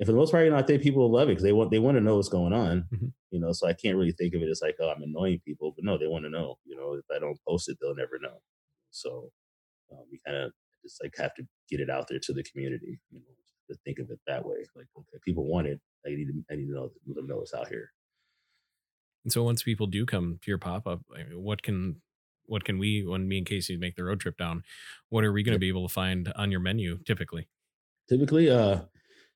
Speaker 3: and for the most part, you know, I think people love it because they want they want to know what's going on. Mm-hmm. You know, so I can't really think of it as like, oh, I'm annoying people, but no, they want to know. You know, if I don't post it, they'll never know. So um, we kind of just like have to get it out there to the community. You know, to think of it that way. Like, okay, people want it. I need to I need to know let them know it's out here.
Speaker 1: And so once people do come to your pop up, what can what can we when me and Casey make the road trip down? What are we going to be able to find on your menu typically?
Speaker 3: Typically, uh,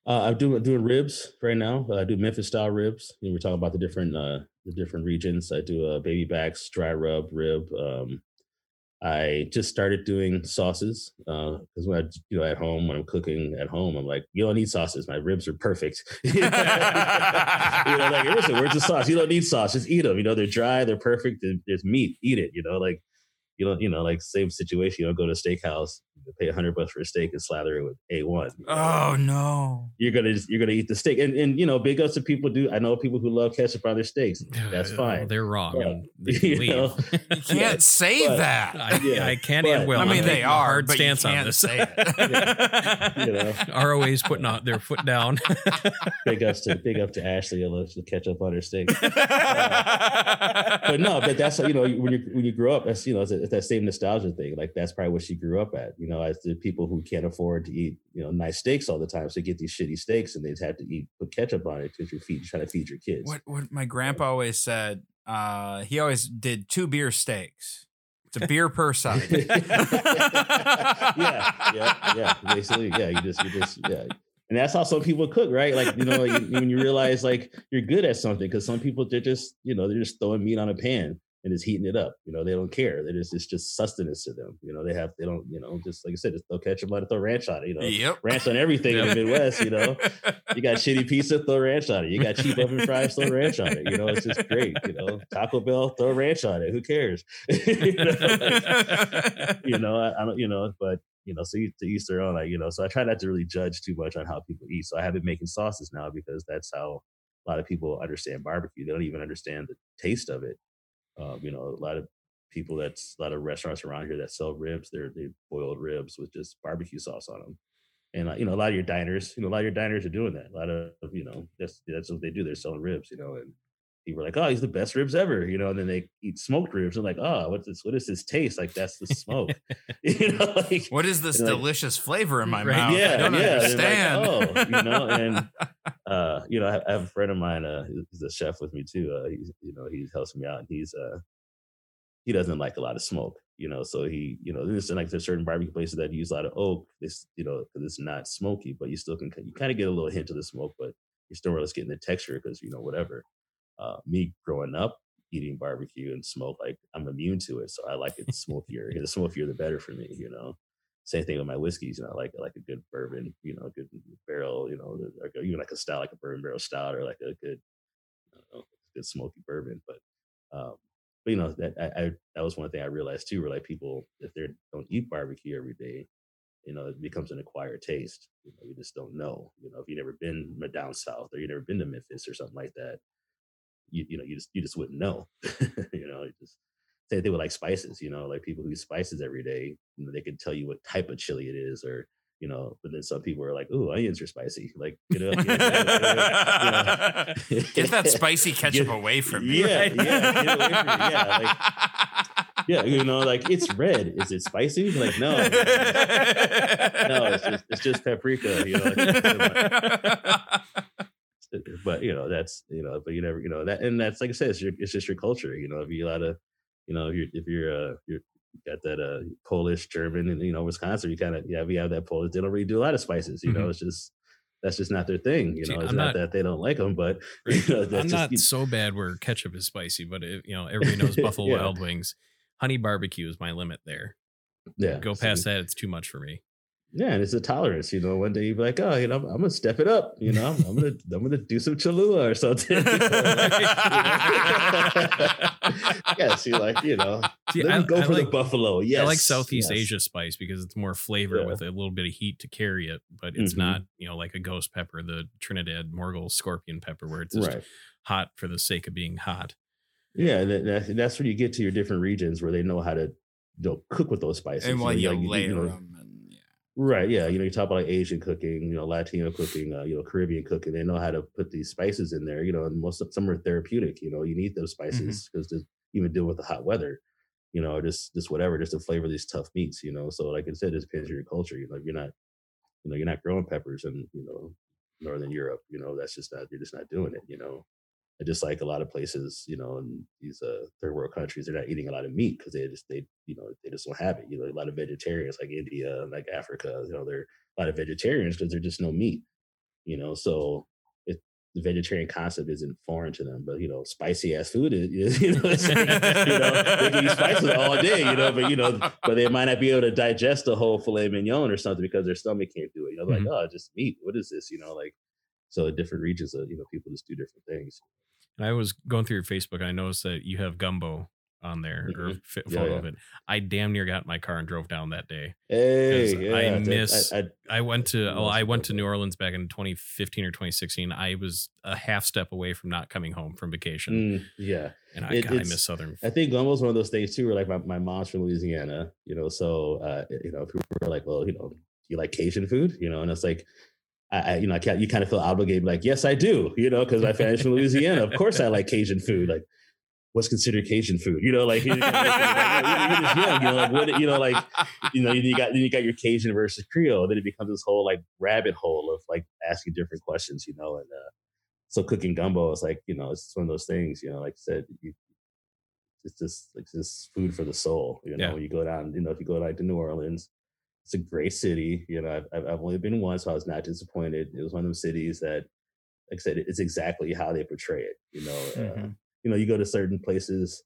Speaker 3: uh I'm doing doing ribs right now. I do Memphis style ribs. You know, we're talking about the different uh the different regions. I do uh, baby backs, dry rub, rib, um, I just started doing sauces because uh, when I, know, at home when I'm cooking at home, I'm like, you don't need sauces. My ribs are perfect. you know, like listen, where's the sauce? You don't need sauce. Just eat them. You know, they're dry, they're perfect. There's meat. Eat it. You know, like you don't, you know, like same situation. You don't go to a steakhouse, pay a hundred bucks for a steak and slather it with A one.
Speaker 2: Oh no!
Speaker 3: You're gonna you're gonna eat the steak, and and you know, big ups to people do. I know people who love ketchup on their steaks. That's fine.
Speaker 1: They're wrong. But, you,
Speaker 2: know, you can't yeah, say but, that.
Speaker 1: I, yeah, I can't but, and will.
Speaker 2: I mean, they are hard stance on this. Say it.
Speaker 1: yeah, you know, ROA's putting out their foot down.
Speaker 3: big ups to big up to Ashley who loves the ketchup on her steak. Uh, but no, but that's you know when you when you grow up, that's you know it's, that same nostalgia thing. Like that's probably what she grew up at. You know, as the people who can't afford to eat you know nice steaks all the time, so get these shitty steaks and they'd have to eat put ketchup on it because you're feed, trying to feed your kids.
Speaker 2: What what my grandpa always said. Uh, he always did two beer steaks. It's a beer per side.
Speaker 3: yeah, yeah, yeah. Basically, yeah. You just, you just, yeah. And that's how some people cook, right? Like you know, like, when you realize like you're good at something, because some people they're just, you know, they're just throwing meat on a pan and is heating it up. You know, they don't care. They just it's just sustenance to them. You know, they have they don't, you know, just like I said, just throw ketchup on it, throw ranch on it, you know.
Speaker 2: Yep.
Speaker 3: Ranch on everything yep. in the Midwest, you know. You got shitty pizza, throw ranch on it. You got cheap oven fries, throw ranch on it. You know, it's just great. You know, Taco Bell, throw ranch on it. Who cares? you know, like, you know I, I, don't, you know, but you know, so to each their own. Like, you know, so I try not to really judge too much on how people eat. So I have been making sauces now because that's how a lot of people understand barbecue. They don't even understand the taste of it um, you know, a lot of people that's a lot of restaurants around here that sell ribs. They're they boiled ribs with just barbecue sauce on them. And uh, you know, a lot of your diners, you know, a lot of your diners are doing that. A lot of you know, that's that's what they do. They're selling ribs, you know, and people are like, "Oh, he's the best ribs ever," you know. And then they eat smoked ribs. and like, "Oh, what's this? What is this taste like? That's the smoke." you
Speaker 2: know, like what is this delicious like, flavor in my right, mouth?
Speaker 3: Yeah,
Speaker 2: I don't
Speaker 3: yeah.
Speaker 2: understand.
Speaker 3: Like, oh, you know, and uh, you know, I have a friend of mine. Uh, he's a chef with me too. Uh, he's you know, he helps me out. And he's uh he doesn't like a lot of smoke, you know. So he, you know, there's like there's certain barbecue places that use a lot of oak. This, you know, because it's not smoky, but you still can you kind of get a little hint of the smoke, but you're still really getting the texture because you know whatever. Uh, me growing up eating barbecue and smoke, like I'm immune to it, so I like it smokier. the smokier, the better for me, you know. Same thing with my whiskeys, you know, I like like a good bourbon, you know, a good barrel, you know, even like a style, like a bourbon barrel stout, or like a good, know, good smoky bourbon. But um, but you know that I, I, that was one thing I realized too, where like people if they don't eat barbecue every day, you know, it becomes an acquired taste. You know, you just don't know. You know, if you've never been down south or you've never been to Memphis or something like that, you you know, you just you just wouldn't know. you know, just same thing with like spices. You know, like people who eat spices every day, you know, they can tell you what type of chili it is or you know, but then some people are like, "Ooh, onions are spicy." Like, you know, get,
Speaker 2: that, you know. get that spicy ketchup get, away from me.
Speaker 3: Yeah, right? yeah, yeah, like, yeah. You know, like it's red. Is it spicy? Like, no, no, it's just it's just paprika. You know, but you know that's you know, but you never you know that, and that's like I said, it's your it's just your culture. You know, if you a lot of you know, if you're if you're uh, you're got that uh Polish, German, and you know Wisconsin. You kind of yeah, we have that Polish. They don't really do a lot of spices. You mm-hmm. know, it's just that's just not their thing. You know, it's not,
Speaker 1: not-
Speaker 3: that they don't like them, but you know,
Speaker 1: I'm
Speaker 3: just,
Speaker 1: not
Speaker 3: you-
Speaker 1: so bad where ketchup is spicy, but it, you know, everybody knows Buffalo
Speaker 3: Yeah.
Speaker 1: Wild Wings. Honey barbecue is my limit there.
Speaker 3: yeah.
Speaker 1: Go past that, it's too much for me.
Speaker 3: Yeah, and it's a tolerance. You know, one day you'd be like, oh, you know, I'm, I'm gonna step it up. You know, I'm, I'm gonna I'm gonna do some Cholula or something. yes, you like, you know,
Speaker 1: See,
Speaker 3: let
Speaker 1: I,
Speaker 3: me go
Speaker 1: I
Speaker 3: for
Speaker 1: like,
Speaker 3: the buffalo. Yes,
Speaker 1: I like Southeast
Speaker 3: yes.
Speaker 1: Asia spice because it's more flavor
Speaker 3: Yeah.
Speaker 1: with a little bit of heat to carry it, but it's
Speaker 3: Mhm.
Speaker 1: not, you know, like a ghost pepper, the Trinidad Moruga scorpion pepper, where it's just
Speaker 3: Right.
Speaker 1: hot for the sake of being hot.
Speaker 3: Yeah, and that, that- that's when you get to your different regions where they know how to you know, cook with those spices.
Speaker 2: and
Speaker 3: know,
Speaker 2: while you
Speaker 3: like,
Speaker 2: layer
Speaker 3: know,
Speaker 2: them, and yeah.
Speaker 3: Right. Yeah. You know, you talk about like Asian cooking, you know, Latino cooking, uh, you know, Caribbean cooking. They know how to put these spices in there, you know, and most of some are therapeutic. You know, you need those spices because to even deal with the hot weather, you know, or just just whatever, just to flavor these tough meats, you know. So like I said, it depends on your culture. You know, you're not, you know, you're not growing peppers in, you know, Northern Europe, you know, that's just not you're just not doing it, you know. Just like a lot of places, you know, in these uh, third world countries, they're not eating a lot of meat because they just they you know they just don't have it. You know, a lot of vegetarians like India, like Africa, you know, they're a lot of vegetarians because there's just no meat. You know, so it, the vegetarian concept isn't foreign to them. But you know, spicy ass food is you know, you know they can eat spices all day. You know, but you know, but they might not be able to digest a whole filet mignon or something because their stomach can't do it. You know, they're
Speaker 1: Mhm.
Speaker 3: like oh, just meat. What is this? You know, like so different regions of you know people just do different things.
Speaker 1: And I was going through your Facebook and I noticed that you have gumbo on there or a
Speaker 3: Mhm.
Speaker 1: fi-
Speaker 3: Yeah,
Speaker 1: photo
Speaker 3: yeah.
Speaker 1: of it. I damn near got in my car and drove down that day.
Speaker 3: Hey, yeah,
Speaker 1: I miss-
Speaker 3: I, I,
Speaker 1: I went to
Speaker 3: Lots
Speaker 1: I went to. New Orleans back in 2015 or 2016. I was a half step away from not coming home from vacation,
Speaker 3: mm, yeah.
Speaker 1: and I,
Speaker 3: It-
Speaker 1: God, I miss Southern.
Speaker 3: I think gumbo's one of those things too, where like my, my mom's from Louisiana, you know, so uh, you know, people were like, well, you know, you like Cajun food? You know, and it's like I, you know, I can't, you kind of feel obligated, like, yes, I do, you know, because my family's from Louisiana. Of course I like Cajun food. Like, what's considered Cajun food? You know, like you're, you're just young, you know, like what you know, like you know, you got then you got your Cajun versus Creole. Then it becomes this whole like rabbit hole of like asking different questions, you know, and uh so cooking gumbo is like, you know, it's one of those things, you know, like I said, you it's just like this food for the soul. You know,
Speaker 1: Yeah.
Speaker 3: when you go down, you know, if you go like to New Orleans, it's a great city. You know, I've, I've only been once, so I was not disappointed. It was one of those cities that, like I said, it's exactly how they portray it. You know, uh,
Speaker 1: Mhm.
Speaker 3: you know, you go to certain places,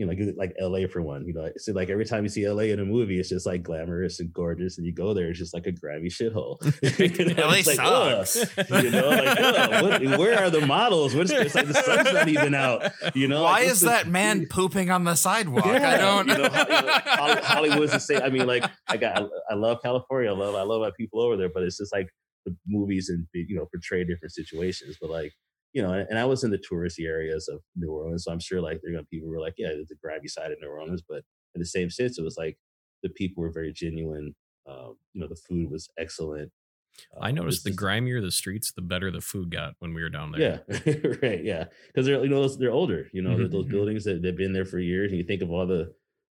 Speaker 3: you know, like, like LA for one. You know, it's like every time you see LA in a movie, it's just like glamorous and gorgeous, and you go there, it's just like a grimy shithole.
Speaker 2: LA
Speaker 3: like,
Speaker 2: sucks.
Speaker 3: You know, like what, where are the models? What's it's like the sun's not even out. You know,
Speaker 2: Why
Speaker 3: like,
Speaker 2: is
Speaker 3: the-
Speaker 2: that man pooping on the sidewalk? I don't.
Speaker 3: You know, Hollywood, Holly- Hollywood's the same. I mean, like I got, I love California. I love, I love my people over there. But it's just like the movies and you know portray different situations. But like you know, and, I was in the touristy areas of New Orleans, so I'm sure like there are gonna people who were like, yeah, the grabby side of New Orleans, but in the same sense, it was like the people were very genuine. Um, you know, the food was excellent.
Speaker 1: I
Speaker 3: Um,
Speaker 1: noticed the grimier the streets, the better the food got when we were down there.
Speaker 3: yeah, right. Yeah, because they're you know they're older. You know, they're those
Speaker 1: Mhm.
Speaker 3: buildings that they've been there for years, and you think of all the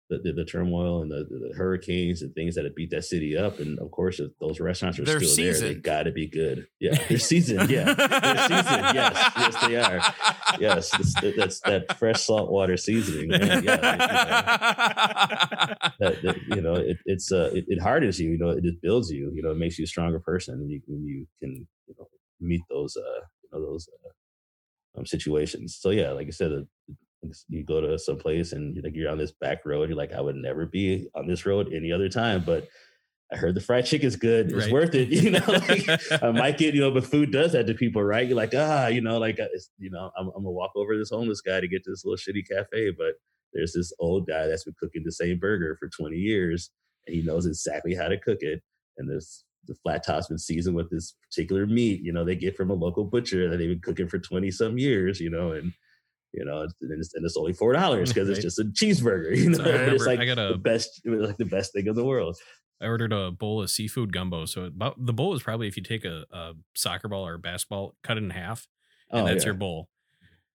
Speaker 3: the, the, the turmoil and the, the hurricanes and things that have beat that city up, and of course, if those restaurants are
Speaker 2: They're
Speaker 3: still there. They
Speaker 2: seasoned.
Speaker 3: got to be good. Yeah, they're seasoned. Yeah, they're seasoned. Yes, yes, they are. Yes, that's, that's that fresh saltwater seasoning. Man. Yeah, that, that, you know, it, it's uh, it, it hardens you. You know, it just builds you. You know, it makes you a stronger person. When you, when you can, you know, meet those, uh, you know, those uh, um, situations. So yeah, like I said, uh, you go to some place and you're like you're on this back road. You're like, I would never be on this road any other time, but. I heard the fried chicken's good. It's
Speaker 1: Right.
Speaker 3: worth it. You know, like, I might get, you know, but food does that to people, right? You're like, ah, you know, like, uh, it's, you know, I'm, I'm gonna walk over this homeless guy to get to this little shitty cafe, but there's this old guy that's been cooking the same burger for 20 years, and he knows exactly how to cook it. And this the flat top's been seasoned with this particular meat, you know, they get from a local butcher that they've been cooking for 20 some years, you know, and you know, and it's, and it's only four dollars because it's just a cheeseburger, you know.
Speaker 1: I
Speaker 3: it's like
Speaker 1: I got
Speaker 3: the best, like the best thing in the world.
Speaker 1: I ordered a bowl of seafood gumbo. So about the bowl is probably if you take a, a soccer ball or a basketball, cut it in half, and
Speaker 3: Oh,
Speaker 1: that's
Speaker 3: yeah.
Speaker 1: your bowl.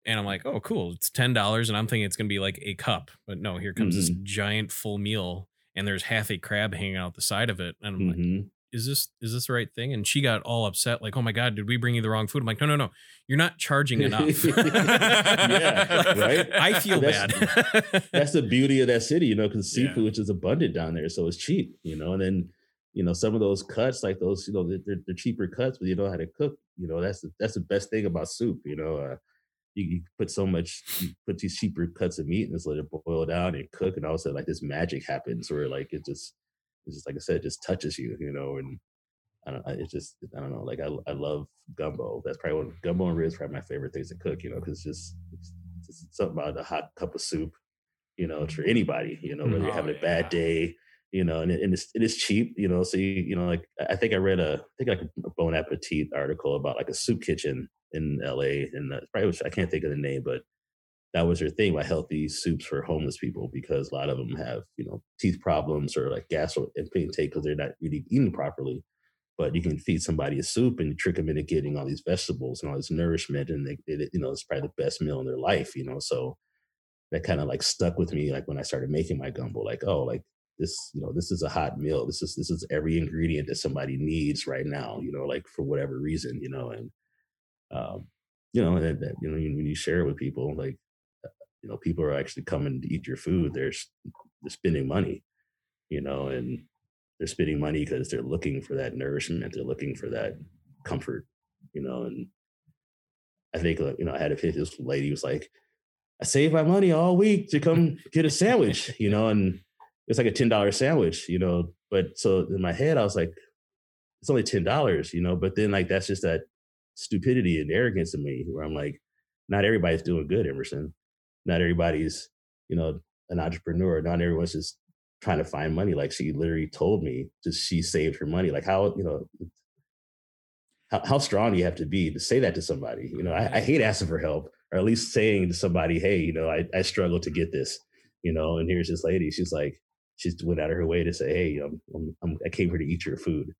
Speaker 1: And I'm like, oh, cool. It's ten dollars, and I'm thinking it's gonna be like a cup, but no. Here comes this
Speaker 3: Mm-hmm.
Speaker 1: giant full meal, and there's half a crab hanging out the side of it, and I'm like,
Speaker 3: Mhm.
Speaker 1: Is this is this the right thing? And she got all upset, like, oh my god, did we bring you the wrong food? I'm like, no, no, no, you're not charging enough.
Speaker 3: Yeah, right?
Speaker 1: I feel
Speaker 3: That's-
Speaker 1: bad.
Speaker 3: that's the beauty of that city, you know, because
Speaker 1: Yeah.
Speaker 3: seafood is abundant down there, so it's cheap, you know. And then you know, some of those cuts, like those, you know, they're, they're cheaper cuts, but you know how to cook. You know, that's the, that's the best thing about soup. You know, uh, you, you put so much, you put these cheaper cuts of meat and just let it boil down and cook, and all of a sudden, like this magic happens where like it just, it's just like I said, it just touches you. You know, and I don't, it's just I don't know. Like I, I love gumbo. That's probably one gumbo and ribs probably my favorite things to cook. You know, because it's just it's, it's something about a hot cup of soup. You know, for anybody. You know, whether you're
Speaker 2: Oh,
Speaker 3: having a bad day. You know, and, it, and it's, it is cheap. You know, so you, you know, like I think I read a I think like a Bon Appetit article about like a soup kitchen in L.A. and uh, probably was, I can't think of the name, but that was their thing about healthy soups for homeless people because a lot of them have you know teeth problems or like gas intake because they're not really eating properly. But you can feed somebody a soup and trick them into getting all these vegetables and all this nourishment and they, you know it's probably the best meal in their life you know? So that kind of like stuck with me like when i started making my gumbo like oh like this you know this is a hot meal. This is this is every ingredient that somebody needs right now you know like for whatever reason you know? And um you know that you know when you share it with people like you know people are actually coming to eat your food they're they're spending money you know and they're spending money because they're looking for that nourishment they're looking for that comfort you know and i think you know i had a this lady was like i saved my money all week to come get a sandwich you know and it's like a $10 sandwich you know but so in my head i was like it's only $10 you know but then like that's just that stupidity and arrogance in me where i'm like not everybody's doing good emerson not everybody's you know an entrepreneur not everyone's just trying to find money like she literally told me just she saved her money like how you know how, how strong do you have to be to say that to somebody? You know I, I hate asking for help or at least saying to somebody hey you know I, I struggle to get this you know and here's this lady she's like she went out of her way to say hey I'm, I'm, I'm i came here to eat your food.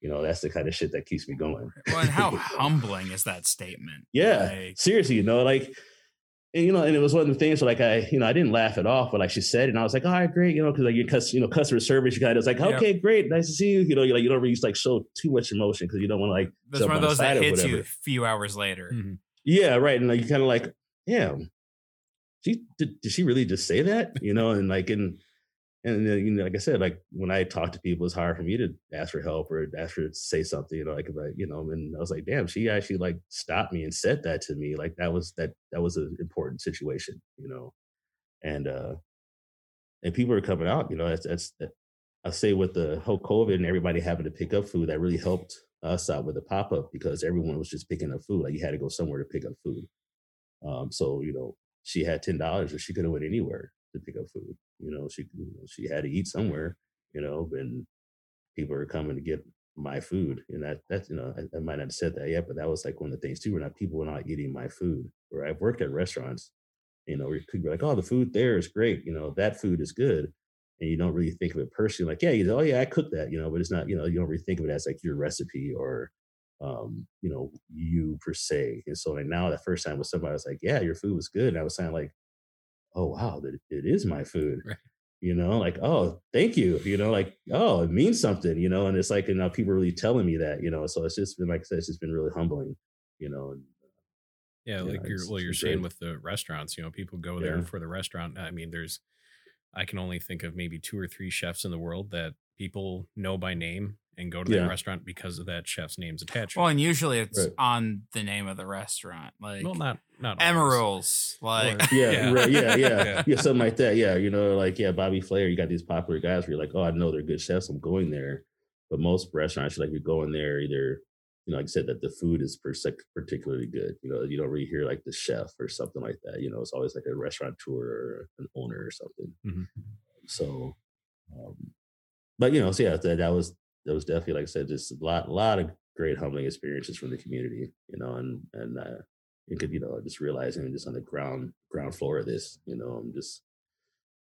Speaker 3: You know that's the kind of shit that keeps me going.
Speaker 2: Well, and how humbling is that statement?
Speaker 3: yeah
Speaker 2: Like,
Speaker 3: seriously you know like and, you know, and it was one of the things where like I, you know, I didn't laugh it off, but like she said, it, and I was like, all right, great, you know, because like you cus, you know, customer service, guy kind of was like,
Speaker 2: Yep.
Speaker 3: okay, great, nice to see you. You know, you like you don't really like show too much emotion because you don't want to like
Speaker 2: that's one of those that hits you a few hours later.
Speaker 1: Mhm.
Speaker 3: Yeah, right. And like you kind of like, yeah, she did, did she really just say that? You know, and like and and you know, like I said, like when I talk to people, it's hard for me to ask for help or ask for to say something. You know, like I, you know, and I was like, damn, she actually like stopped me and said that to me. Like that was that that was an important situation. You know, and uh and people are coming out. You know, that's that's that, I say with the whole COVID and everybody having to pick up food, that really helped us out with the pop up because everyone was just picking up food. Like you had to go somewhere to pick up food. Um, so you know, she had ten dollars, or she could have went anywhere to pick up food. You know, she you know, she had to eat somewhere. You know, and people are coming to get my food, and that that's you know, I, I might not have said that yet, but that was like one of the things too. Where not people were not eating my food. Where I've worked at restaurants, you know, where you could be like, oh, the food there is great. You know, that food is good. And you don't really think of it personally, like, yeah, you know, oh yeah, I cooked that, you know, but it's not, you know, you don't really think of it as like your recipe or um, you know, you per se. And so like now that first time with somebody I was like, Yeah, your food was good. And I was saying like, Oh wow, that it is my food.
Speaker 1: Right.
Speaker 3: You know, like, oh, thank you. You know, like, oh, it means something, you know, and it's like, you know, people really telling me that, you know. So it's just been like I said, it's just been really humbling, you know. And uh,
Speaker 1: Yeah,
Speaker 3: Yeah,
Speaker 1: like you're well, you're saying
Speaker 3: great.
Speaker 1: with the restaurants, you know, people go there
Speaker 3: Yeah.
Speaker 1: for the restaurant. I mean, there's I can only think of maybe two or three chefs in the world that people know by name and go to
Speaker 3: Yeah.
Speaker 1: their restaurant because of that chef's name's attached.
Speaker 2: Well, and usually it's
Speaker 3: Right.
Speaker 2: on the name of the restaurant, like
Speaker 1: well, not not always.
Speaker 2: Emeril's. Like,
Speaker 3: yeah,
Speaker 1: Yeah.
Speaker 3: Right, yeah, yeah,
Speaker 1: Yeah.
Speaker 3: yeah, something like that. Yeah, you know, like yeah, Bobby Flay. You got these popular guys where you're like, oh, I know they're good chefs. I'm going there. But most restaurants, you're like you're going there either, you know, like I said, that the food is per se- particularly good. You know, you don't really hear like the chef or something like that. You know, it's always like a restaurateur or an owner or something.
Speaker 1: Mhm.
Speaker 3: So, um, but you know, so yeah, that, that was that was definitely like I said, just a lot, a lot of great humbling experiences from the community. You know, and and uh, you could you know just realizing just on the ground ground floor of this, you know, I'm just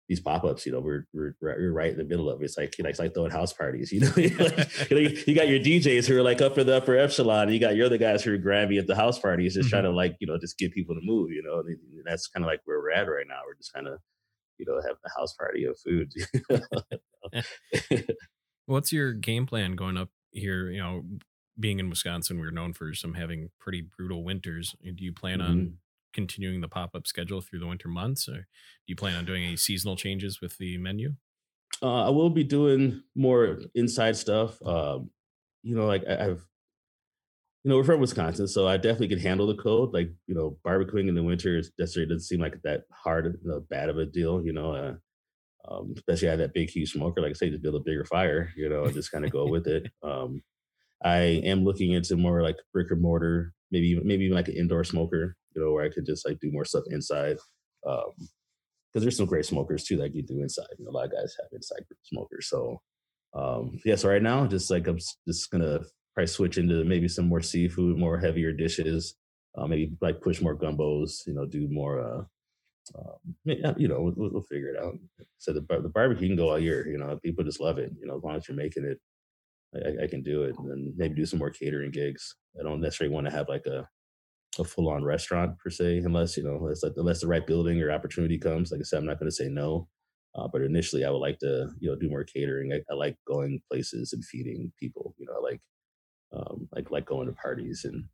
Speaker 3: these pop-ups, you know, we're we're, we're right in the middle of it. It's like you know, it's like throwing house parties, you know. Like, you, know you got your DJs who are like up in the upper epsilon, and you got your other guys who are grabby at the house parties, just trying to like you know just get people to move, you know. And that's kind of like where we're at right now. We're just kind of you know having a house party of food.
Speaker 1: What's your game plan going up here? You know, being in Wisconsin, we're known for some having pretty brutal winters. Do you plan
Speaker 3: Mm-hmm.
Speaker 1: on continuing the pop up schedule through the winter months, or do you plan on doing any seasonal changes with the menu?
Speaker 3: Uh, I will be doing more inside stuff. Um, you know, like I, I've, you know, we're from Wisconsin, so I definitely can handle the cold. Like, you know, barbecuing in the winter is necessarily doesn't seem like that hard, you know, bad of a deal. You know, uh, um, especially I have that big, huge smoker. Like I say, to build a bigger fire. You know, and just kind of go with it. Um, I am looking into more like brick and mortar, maybe even, maybe even like an indoor smoker. You know, where I could just like do more stuff inside. Um, because there's some great smokers too that you do inside. You know, a lot of guys have inside smokers. So um yeah, so right now just like I'm just gonna probably switch into maybe some more seafood, more heavier dishes, uh, maybe like push more gumbos, you know, do more uh um, you know, we'll, we'll, figure it out. So the the barbecue can go all year. You know, people just love it. You know, as long as you're making it, I, I can do it. And maybe do some more catering gigs. I don't necessarily want to have like a a full on restaurant per se, unless you know, unless, unless the right building or opportunity comes. Like I said, I'm not going to say no. Uh, but initially, I would like to, you know, do more catering. I, I, like going places and feeding people. You know, I like, um, like like going to parties and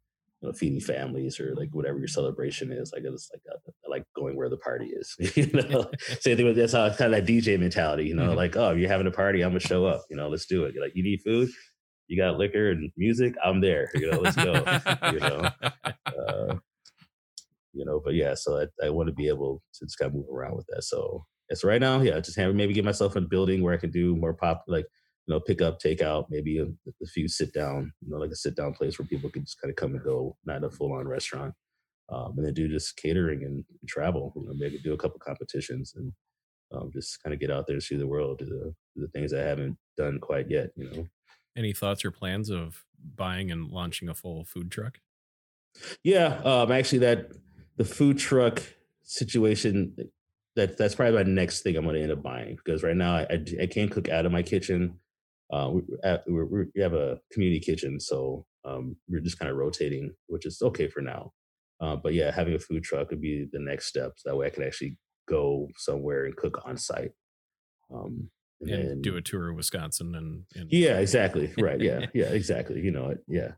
Speaker 3: you know, feeding families or like whatever your celebration is. Like it's like I, uh, like going where the party is. you know, same thing with that's how kind of that DJ mentality. You know, mm-hmm. like oh, you're having a party, I'm gonna show up. You know, let's do it. You're like you need food, you got liquor and music, I'm there. You know, let's go. you know, uh, you know. But yeah, so I, I want to be able to just kind of move around with that. So yeah, so right now, yeah, just have maybe get myself in a building where I can do more pop, like you know, pick up, take out, maybe a, a few sit down, you know, like a sit down place where people can just kind of come and go, not a full on restaurant. Um, and then do just catering and, and, travel. You know, maybe do a couple competitions and um, just kind of get out there and see the world, do the, do the things I haven't done quite yet. You know.
Speaker 1: Any thoughts or plans of buying and launching a full food truck?
Speaker 3: Yeah, um, actually, that the food truck situation that that's probably my next thing I'm going to end up buying because right now I, I, I can't cook out of my kitchen. Uh, we, we we have a community kitchen, so um, we're just kind of rotating, which is okay for now. Uh, but yeah, having a food truck would be the next step. So that way, I could actually go somewhere and cook on site.
Speaker 1: Um, and, and then, do a tour of Wisconsin and, and
Speaker 3: yeah, exactly. Right. Yeah. yeah. Exactly. You know it. Yeah.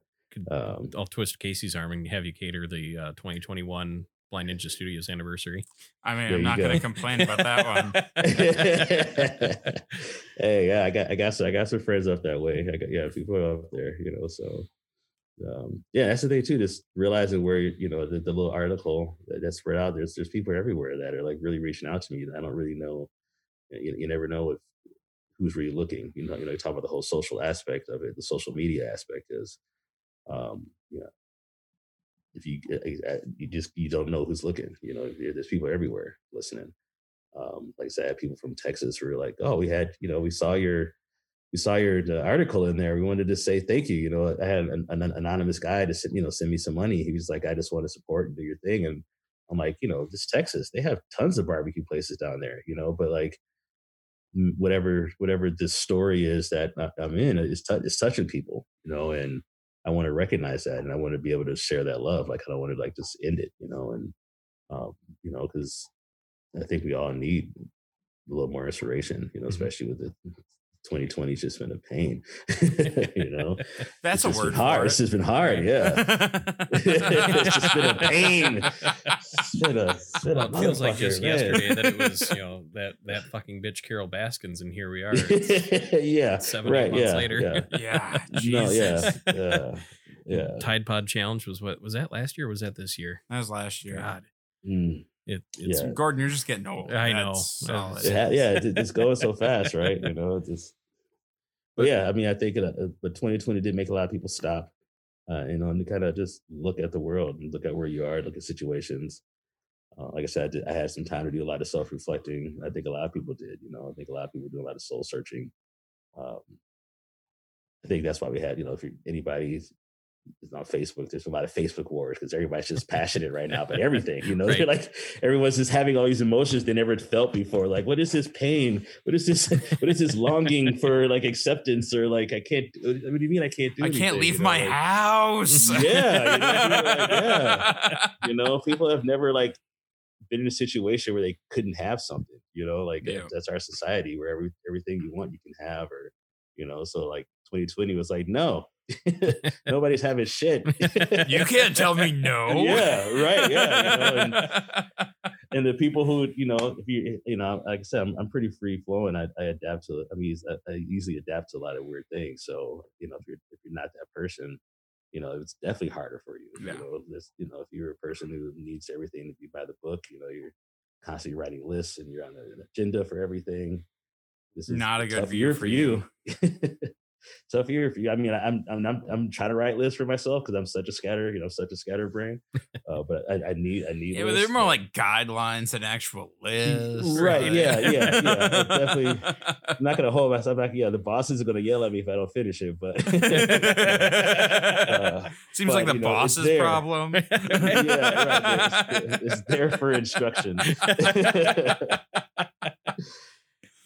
Speaker 1: Um, I'll twist Casey's arm and have you cater the uh, 2021 Blind Ninja Studios anniversary.
Speaker 2: I mean, I'm not going to complain about that one.
Speaker 3: hey, yeah, I got, I got, some, I got some friends up that way. I got, yeah, people up there, you know. So, um, yeah, that's the thing too. Just realizing where you know the, the little article that's spread out. There's there's people everywhere that are like really reaching out to me. I don't really know. You, you never know if who's really looking. You know, you know, you talk about the whole social aspect of it, the social media aspect is, um, you know, if you uh, uh, you just you don't know who's looking. You know, there's people everywhere listening. Um, like I said, people from Texas who were like, "Oh, we had you know we saw your we saw your article in there. We wanted to say thank you. You know, I had an, an anonymous guy to send you know send me some money. He was like, I just want to support and do your thing. And I'm like, you know, this Texas, they have tons of barbecue places down there. You know, but like whatever whatever this story is that I'm in is t- touching people, you know, and I want to recognize that and I want to be able to share that love. Like I don't want to like just end it, you know, and um, you know, because I think we all need a little more inspiration, you know, mm-hmm. especially with the 2020 has just been a pain. you know,
Speaker 2: that's
Speaker 3: it's
Speaker 2: a word.
Speaker 3: hard. It's just been hard. Yeah, it's just been a pain. It's been a, it's been well,
Speaker 1: it feels like just man. yesterday that it was you know that that fucking bitch Carole Baskins, and here we are.
Speaker 3: yeah,
Speaker 1: seven right, months
Speaker 2: yeah,
Speaker 1: later.
Speaker 2: Yeah, yeah, no,
Speaker 3: yeah, yeah, yeah.
Speaker 1: Tide Pod Challenge was what was that last year? was that this year?
Speaker 2: That was last year.
Speaker 1: God.
Speaker 3: Mm.
Speaker 1: It, it's
Speaker 2: yeah. Gordon, you're just getting old.
Speaker 1: I know.
Speaker 3: It ha- yeah, it's going so fast, right? You know, it's just. But yeah, I mean, I think, it, uh, but 2020 did make a lot of people stop, uh, you know, and kind of just look at the world and look at where you are, look at situations. Uh, like I said, I, did, I, had some time to do a lot of self reflecting. I think a lot of people did. You know, I think a lot of people do a lot of soul searching. Um, I think that's why we had, you know, if anybody it's not Facebook. There's a lot of Facebook wars because everybody's just passionate right now about everything. You know, right. they're like everyone's just having all these emotions they never felt before. Like, what is this pain? What is this? What is this longing for? Like acceptance or like I can't. What do you mean I can't do?
Speaker 2: I
Speaker 3: anything?
Speaker 2: can't leave
Speaker 3: you know,
Speaker 2: my
Speaker 3: like,
Speaker 2: house.
Speaker 3: Yeah, you know, like, yeah. You know, people have never like been in a situation where they couldn't have something. You know, like yeah. that's our society where every everything you want you can have, or you know. So like 2020 was like, no, Nobody's having shit.
Speaker 2: you can't tell me no.
Speaker 3: yeah, right. Yeah. You know, and, and the people who you know, if you you know, like I said, I'm, I'm pretty free flowing. I, I adapt to. I mean, I, I usually adapt to a lot of weird things. So you know, if you're if you're not that person, you know, it's definitely harder for you.
Speaker 2: Yeah.
Speaker 3: You know, this, you know, if you're a person who needs everything to be by the book, you know, you're constantly writing lists and you're on an agenda for everything. This is
Speaker 2: Not a good view
Speaker 3: year
Speaker 2: for
Speaker 3: for you. Tough year for you. I mean, I'm I'm I'm, I'm trying to write lists for myself because I'm such a scatter, you know, such a scatter brain. Uh, but I, I need I need.
Speaker 2: Yeah, but they're more like guidelines than actual lists.
Speaker 3: Right, yeah, yeah, yeah, but definitely- I'm not gonna hold myself back. Yeah, the bosses are gonna yell at me if I don't finish it. But uh,
Speaker 2: Seems
Speaker 3: but,
Speaker 2: like the
Speaker 3: you know,
Speaker 2: boss's
Speaker 3: there.
Speaker 2: problem.
Speaker 3: yeah, right. It's, it's there for instruction.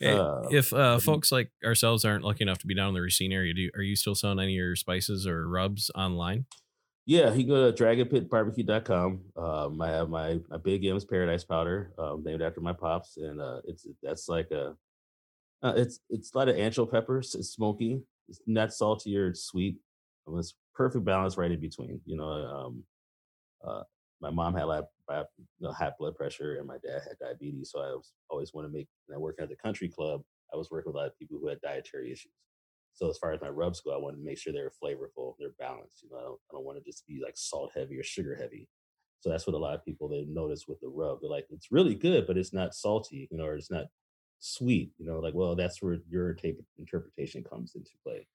Speaker 3: Uh,
Speaker 1: if uh, folks like ourselves aren't lucky enough to be down in the Racine area, do are you still selling any of your spices or rubs online?
Speaker 3: Yeah, you go to dragonpitbarbecue.com. Um, I have my my Big M's Paradise Powder, um, named after my pops, and uh, it's that's like a uh, it's it's a lot of ancho peppers. It's smoky. It's not salty or sweet. Um, it's perfect balance right in between. You know, um, uh, my mom had like high, you know, high blood pressure, and my dad had diabetes. So I was always want to make. And I working at the country club. I was working with a lot of people who had dietary issues. So as far as my rubs go, I wanted to make sure they're flavorful, they're balanced. You know, I don't, I don't want to just be like salt heavy or sugar heavy. So that's what a lot of people they notice with the rub. They're like, it's really good, but it's not salty, you know, or it's not sweet. You know, like, well, that's where your interpretation comes into play.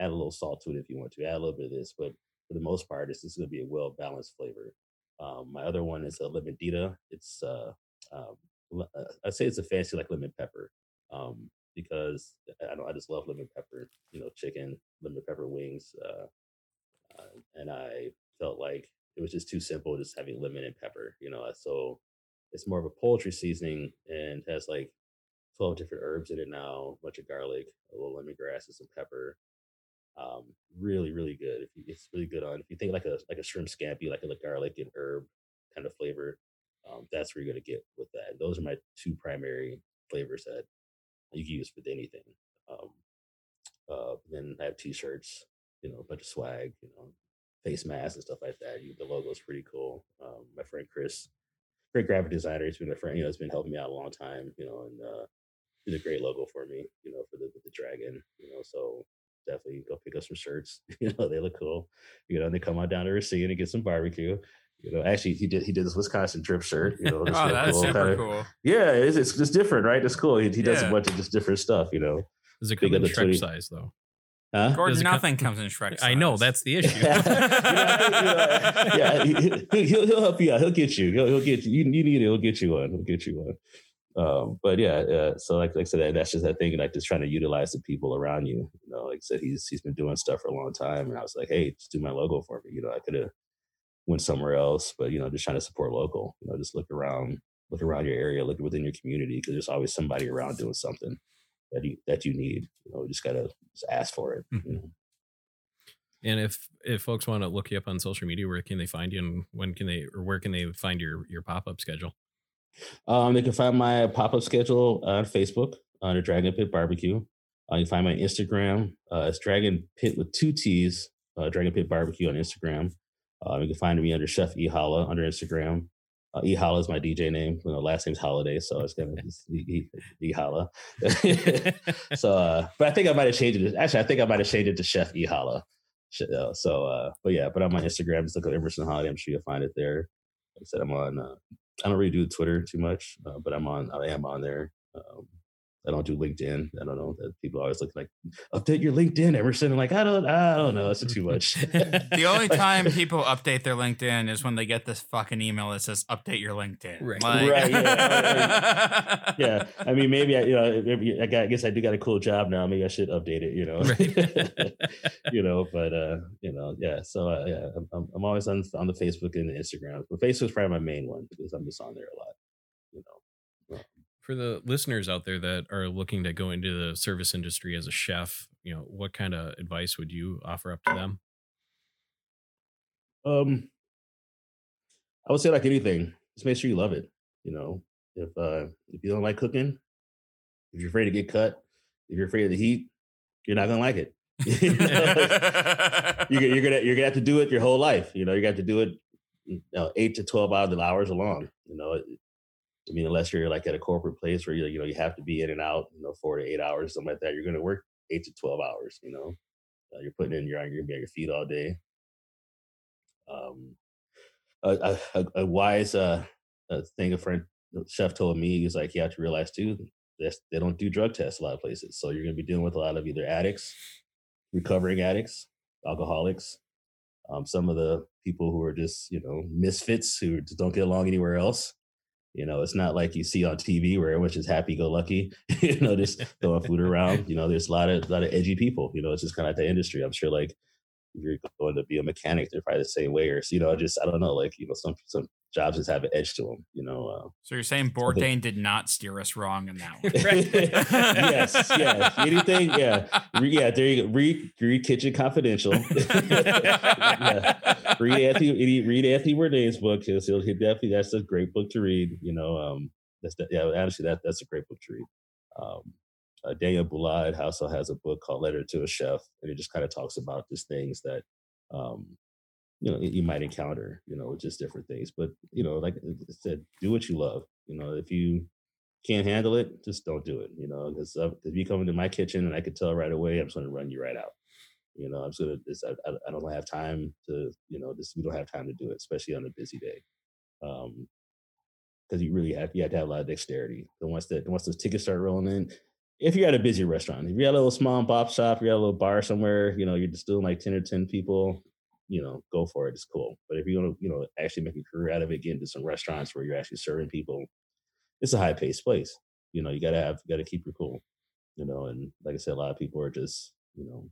Speaker 3: Add a little salt to it if you want to. Add a little bit of this, but for the most part, it's just going to be a well balanced flavor. Um, my other one is a lemon dita. It's uh, um, uh, I'd say it's a fancy like lemon pepper. Um, because I don't I just love lemon pepper, you know, chicken, lemon pepper wings. Uh, uh, and I felt like it was just too simple just having lemon and pepper, you know. So it's more of a poultry seasoning and has like 12 different herbs in it now, a bunch of garlic, a little lemongrass and some pepper. Um, really, really good. If it's really good on if you think like a like a shrimp scampi, like a like garlic and herb kind of flavor, um, that's where you're gonna get with that. Those are my two primary flavors that you can use with anything. Um, uh, then I have t-shirts, you know, a bunch of swag, you know, face masks and stuff like that. You, the logo's pretty cool. Um, my friend Chris, great graphic designer, he's been a friend, you know, has been helping me out a long time, you know, and uh, did a great logo for me, you know, for the the dragon, you know, so definitely go pick up some shirts. You know, they look cool. You know, and they come on down to Racine and get some barbecue. You know, actually, he did he did this Wisconsin trip shirt. You know,
Speaker 2: oh, that's
Speaker 3: cool,
Speaker 2: super
Speaker 3: kinda-
Speaker 2: cool.
Speaker 3: Yeah, it's, it's just different, right? It's cool. He, he does
Speaker 2: Yeah.
Speaker 3: a bunch of just different stuff. You know,
Speaker 1: Does it
Speaker 3: Big
Speaker 1: come in
Speaker 3: of
Speaker 1: Shrek
Speaker 3: 20
Speaker 1: size though?
Speaker 3: huh?
Speaker 2: Gordon,
Speaker 1: Does it come-
Speaker 2: nothing comes in Shrek.
Speaker 1: I know that's the issue.
Speaker 3: yeah, he, he- he'll he'll help you out. He'll get you. He'll, he'll get you. You, you need it. He'll get you one. He'll get you one. Um, but yeah, uh, so like, like I said, that's just that thing, like just trying to utilize the people around you. You know, like I said, he's he's been doing stuff for a long time, and I was like, hey, just do my logo for me. You know, I could have went somewhere else, but you know, just trying to support local. You know, just look around, look around your area, look within your community, because there's always somebody around doing something that you that you need. You know, you just gotta just ask for it. You know?
Speaker 1: And if if folks want to look you up on social media, where can they find you, and when can they, or where can they find your your pop up schedule?
Speaker 3: Um, they can find my pop up schedule on Facebook under Dragon Pit Barbecue. Uh, you can find my Instagram. Uh, it's Dragon Pit with two T's. Uh, Dragon Pit Barbecue on Instagram. Uh, you can find me under Chef E Holla under Instagram. Uh, e Holla is my DJ name. You know, last name's Holiday, so it's gonna be E, e, Holla. so, uh, but I think I might have changed it. Actually, I think I might have changed it to Chef E Holla. Uh, So, uh, but yeah, but on my Instagram, just look at Emerson Holiday. I'm sure you'll find it there. Like I said, I'm on. I don't really do Twitter too much, uh, but I'm on. I am on there. Um, I don't do LinkedIn. I don't know that people always look like update your LinkedIn, Emerson. I'm like, I don't, I don't know. It's too much.
Speaker 2: The only time people update their LinkedIn is when they get this fucking email that says update your LinkedIn.
Speaker 1: Right.
Speaker 2: Like-
Speaker 3: Right, yeah, I mean, maybe I, you know, maybe I, got, I guess I do got a cool job now. Maybe I should update it. You know,
Speaker 1: Right.
Speaker 3: you know, but uh, you know, yeah. So uh, yeah, I'm- I'm, I'm always on on the Facebook and the Instagram. But Facebook's probably my main one because I'm just on there a lot.
Speaker 1: For the listeners out there that are looking to go into the service industry as a chef, you know, what kind of advice would you offer up to them?
Speaker 3: Um, I would say like anything, just make sure you love it. You know, if uh if you don't like cooking, if you're afraid to get cut, if you're afraid of the heat, you're not gonna like it. You know, you're, you're gonna you're gonna have to do it your whole life. You know, you got to do it, you know, eight to twelve hours hours along. You know, I mean, unless you're like at a corporate place where you you know you have to be in and out, you know, four to eight hours, something like that, you're going to work eight to twelve hours. You know, uh, you're putting in you're you're gonna be on your feet all day. Um, a, a, a wise uh, thing a friend chef told me he's like you have to realize too that they don't do drug tests a lot of places, so you're going to be dealing with a lot of either addicts, recovering addicts, alcoholics, um, some of the people who are just you know misfits who just don't get along anywhere else. You know, it's not like you see on TV where everyone's just happy go lucky, you know, just throwing food around. You know, there's a lot of a lot of edgy people. You know, it's just kind of the industry. I'm sure like if you're going to be a mechanic, they're probably the same way. Or you know, just I don't know, like you know, some some jobs just have an edge to them. You know. Uh,
Speaker 2: so you're saying Bourdain did not steer us wrong in that one?
Speaker 3: yes, yes. Anything, yeah, yeah. There you go. Read, read Kitchen Confidential. yeah. Read Anthony, read Anthony Bourdain's book. He'll, he'll definitely that's a great book to read. You know, um, that's the, yeah. Honestly, that that's a great book to read. Um, uh, Daniel Boulud also has a book called Letter to a Chef, and it just kind of talks about these things that um, you know you might encounter, you know, just different things. But you know, like I said, do what you love. You know, if you can't handle it, just don't do it. You know, because if you come into my kitchen and I could tell right away, I'm just going to run you right out. You know, I'm just gonna. Just, I, I don't have time to. You know, just we don't have time to do it, especially on a busy day. Um, because you really have you have to have a lot of dexterity. And once that once those tickets start rolling in, if you're at a busy restaurant, if you're at a little small pop shop, you're at a little bar somewhere, you know, you're just doing like 10 or 10 people, you know, go for it. It's cool. But if you're going to, you know, actually make a career out of it, get into some restaurants where you're actually serving people, it's a high paced place. You know, you got to have, you got to keep your cool, you know, and like I said, a lot of people are just, you know,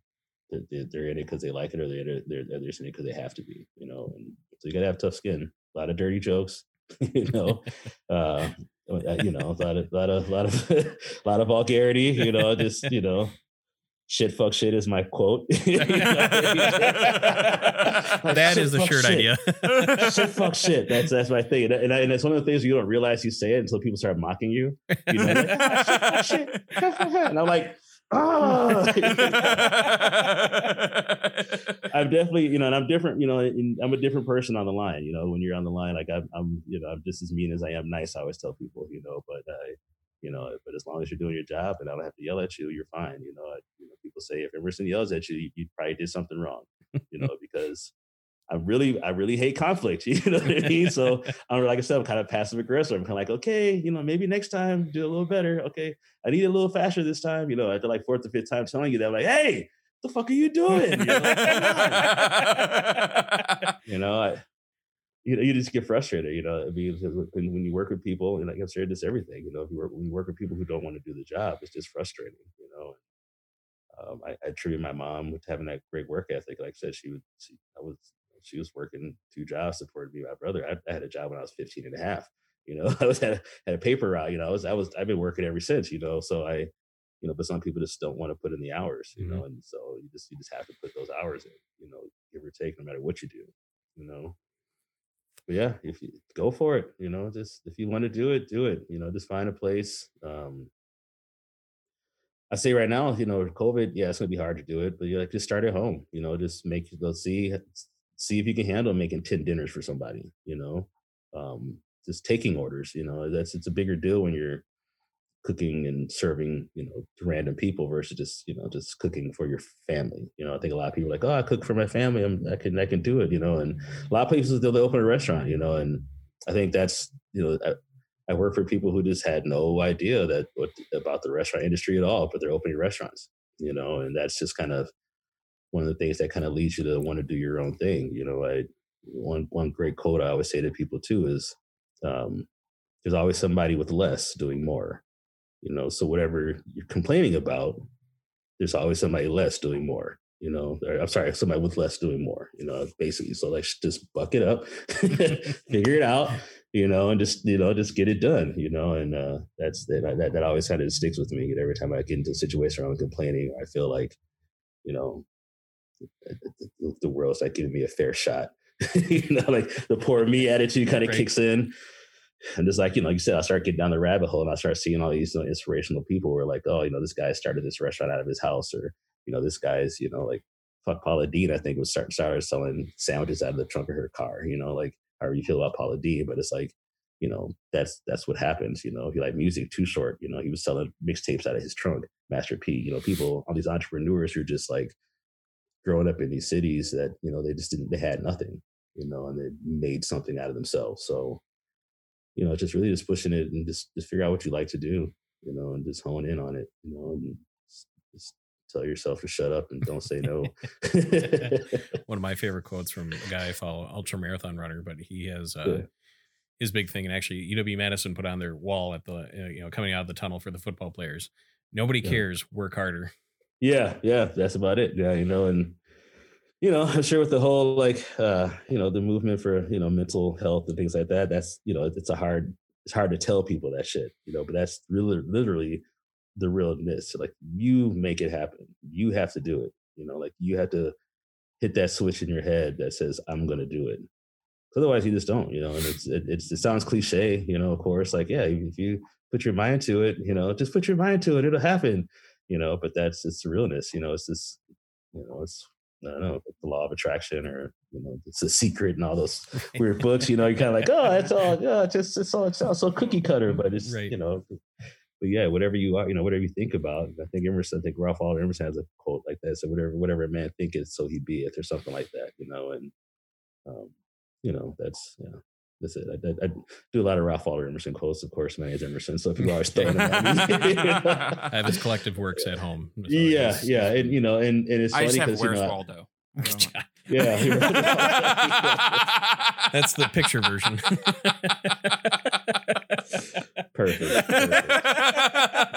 Speaker 3: they're, they're in it because they like it or they're, they're, they're just in it because they have to be, you know, and so you got to have tough skin, a lot of dirty jokes, you know, uh, uh, you know, a lot of, lot of, lot of, a lot of vulgarity. You know, just you know, shit, fuck, shit is my quote.
Speaker 1: that is a shirt
Speaker 3: shit.
Speaker 1: idea.
Speaker 3: shit, fuck, shit. That's that's my thing, and, and, it's one of the things you don't realize you say it until people start mocking you. You know, like, ah, shit, shit. and I'm like. Oh. I'm definitely, you know, and I'm different, you know, I'm a different person on the line, you know, when you're on the line, like I'm, I'm, you know, I'm just as mean as I am nice. I always tell people, you know, but, uh, you know, but as long as you're doing your job and I don't have to yell at you, you're fine. You know, I, you know people say if Emerson yells at you, you, probably did something wrong, you know, because I really, I really hate conflict. You know what I mean? So I'm like I said, I'm kind of passive aggressive. I'm kind of like, okay, you know, maybe next time do a little better. Okay, I need a little faster this time. You know, after like fourth or fifth time telling you that, I'm like, hey, the fuck are you doing? You know, you know I, you, you just get frustrated. You know, I mean, when, when you work with people, and I've said this everything. You know, if you work when you work with people who don't want to do the job, it's just frustrating. You know. Um, I, I attribute my mom with having that great work ethic. Like I said, she would, she, I was she was working two jobs, supported me, my brother. I, I, had a job when I was 15 and a half. You know, I was had a, had a paper route. You know, I was I was I've been working ever since. You know, so I, you know, but some people just don't want to put in the hours. You mm-hmm. know, and so you just you just have to put those hours in. You know, give or take, no matter what you do. You know. But yeah, if you go for it, you know, just if you want to do it, do it. You know, just find a place. Um, I say right now, you know, COVID, yeah, it's gonna be hard to do it, but you like just start at home. You know, just make let's see see if you can handle making 10 dinners for somebody, you know, um, just taking orders, you know, that's, it's a bigger deal when you're cooking and serving, you know, to random people versus just, you know, just cooking for your family. You know, I think a lot of people are like, oh, I cook for my family. I'm, I can, I can do it, you know, and a lot of places they'll open a restaurant, you know, and I think that's, you know, I, I work for people who just had no idea that what about the restaurant industry at all, but they're opening restaurants, you know, and that's just kind of one of the things that kind of leads you to want to do your own thing. You know, I one one great quote I always say to people too is um, there's always somebody with less doing more. You know, so whatever you're complaining about, there's always somebody less doing more. You know, or, I'm sorry, somebody with less doing more. You know, basically. So like, just buck it up, figure it out. You know, and just you know, just get it done. You know, and uh, that's that that that always kind of sticks with me. And every time I get into a situation where I'm complaining, I feel like, you know, the world's like giving me a fair shot. you know, like the poor me attitude kind of right. kicks in. And just like, you know, like you said, I start getting down the rabbit hole and I start seeing all these you know, inspirational people where like, oh, you know, this guy started this restaurant out of his house or, you know, this guy's, you know, like fuck Paula Deen, I think was start, started selling sandwiches out of the trunk of her car, you know, like however you feel about Paula Deen, but it's like, you know, that's that's what happens. You know, he like music too short. You know, he was selling mixtapes out of his trunk. Master P. You know, people all these entrepreneurs who are just like growing up in these cities that you know they just didn't they had nothing. You know, and they made something out of themselves. So, you know, just really just pushing it and just just figure out what you like to do. You know, and just hone in on it. You know, and just tell yourself to shut up and don't say no.
Speaker 1: One of my favorite quotes from a guy I follow, ultra marathon runner, but he has uh, his big thing, and actually UW Madison put on their wall at the uh, you know coming out of the tunnel for the football players. Nobody yeah. cares. Work harder.
Speaker 3: Yeah, yeah, that's about it. Yeah, you know, and you know, I'm sure with the whole like uh, you know, the movement for, you know, mental health and things like that, that's, you know, it's a hard it's hard to tell people that shit, you know, but that's really literally the realness. Like you make it happen. You have to do it. You know, like you have to hit that switch in your head that says, I'm gonna do it. Otherwise you just don't, you know, and it's it, it's it sounds cliche, you know, of course, like, yeah, if you put your mind to it, you know, just put your mind to it, it'll happen, you know, but that's it's the realness, you know, it's this, you know, it's I don't know, the law of attraction or, you know, it's a secret and all those weird books, you know, you're kind of like, oh, it's all, yeah, it's just, it's all, it sounds so cookie cutter, but it's, right. you know, but yeah, whatever you are, you know, whatever you think about. I think Emerson, I think Ralph Waldo Emerson has a quote like that. So whatever, whatever a man thinketh, so he beeth, or something like that, you know. And um, you know, that's yeah, that's it. I, I, I, do a lot of Ralph Waldo Emerson quotes, of course. My name is Emerson, so people are throwing them
Speaker 1: I have his collective works at home.
Speaker 3: Yeah, yeah, and you know, and and it's
Speaker 2: I
Speaker 3: funny
Speaker 2: because
Speaker 3: you know,
Speaker 2: Waldo.
Speaker 3: yeah,
Speaker 1: that's the picture version.
Speaker 3: Perfect. Perfect.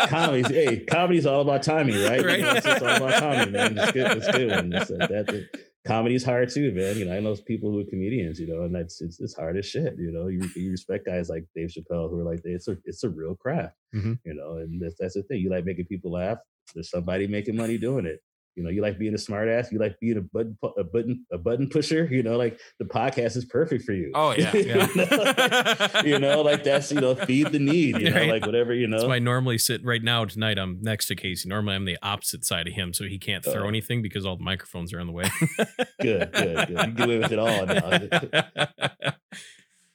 Speaker 3: Comedy's hey, comedy's all about timing, right? right. You know, it's, it's, all about timing, man. It's good. It's good. One. It's, that, that, comedy's hard too, man. You know, I know people who are comedians, you know, and that's it's, it's hard as shit. You know, you, you respect guys like Dave Chappelle who are like, it's a it's a real craft, mm-hmm. you know, and that's that's the thing. You like making people laugh. There's somebody making money doing it. You know, you like being a smartass. You like being a button, a button, a button pusher. You know, like the podcast is perfect for you.
Speaker 2: Oh yeah, yeah.
Speaker 3: you, know? Like, you, know? like, that's you know, feed the need. You know, right. like whatever you know.
Speaker 1: That's why I normally sit right now tonight. I'm next to Casey. Normally, I'm the opposite side of him, so he can't throw uh, anything because all the microphones are in the way.
Speaker 3: good, good, good. You can get away with it all now.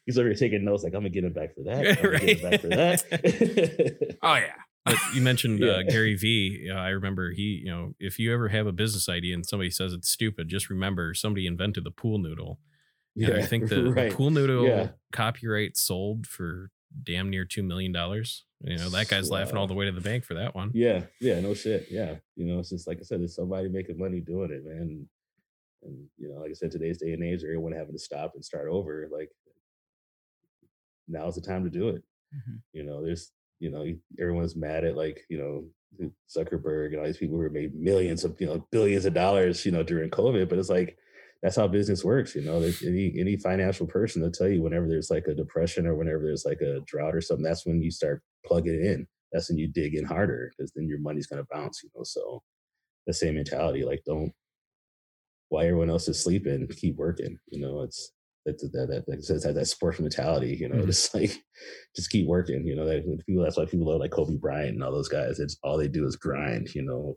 Speaker 3: He's over here taking notes, like I'm gonna get him back for that. I'm right. get him back for
Speaker 2: that. oh yeah.
Speaker 1: But you mentioned yeah. uh, Gary Vee. I remember he, you know, if you ever have a business idea and somebody says it's stupid, just remember somebody invented the pool noodle. Yeah, and I think the, right. the pool noodle yeah. copyright sold for damn near two million dollars. You know, that guy's wow. laughing all the way to the bank for that one.
Speaker 3: Yeah, yeah, no shit. Yeah, you know, it's just like I said, there's somebody making money doing it, man. And you know, like I said, today's day and age, everyone having to stop and start over. Like now's the time to do it. Mm-hmm. You know, there's you know, everyone's mad at like, you know, Zuckerberg and all these people who made millions of, you know, billions of dollars, you know, during COVID. But it's like, that's how business works. You know, there's any, any financial person will tell you whenever there's like a depression or whenever there's like a drought or something, that's when you start plugging in. That's when you dig in harder because then your money's going to bounce, you know? So the same mentality, like don't, while everyone else is sleeping, keep working. You know, it's, that that that, that, that, that sports mentality, you know, mm-hmm. just like just keep working, you know. That people that's why people love like Kobe Bryant and all those guys. It's all they do is grind, you know.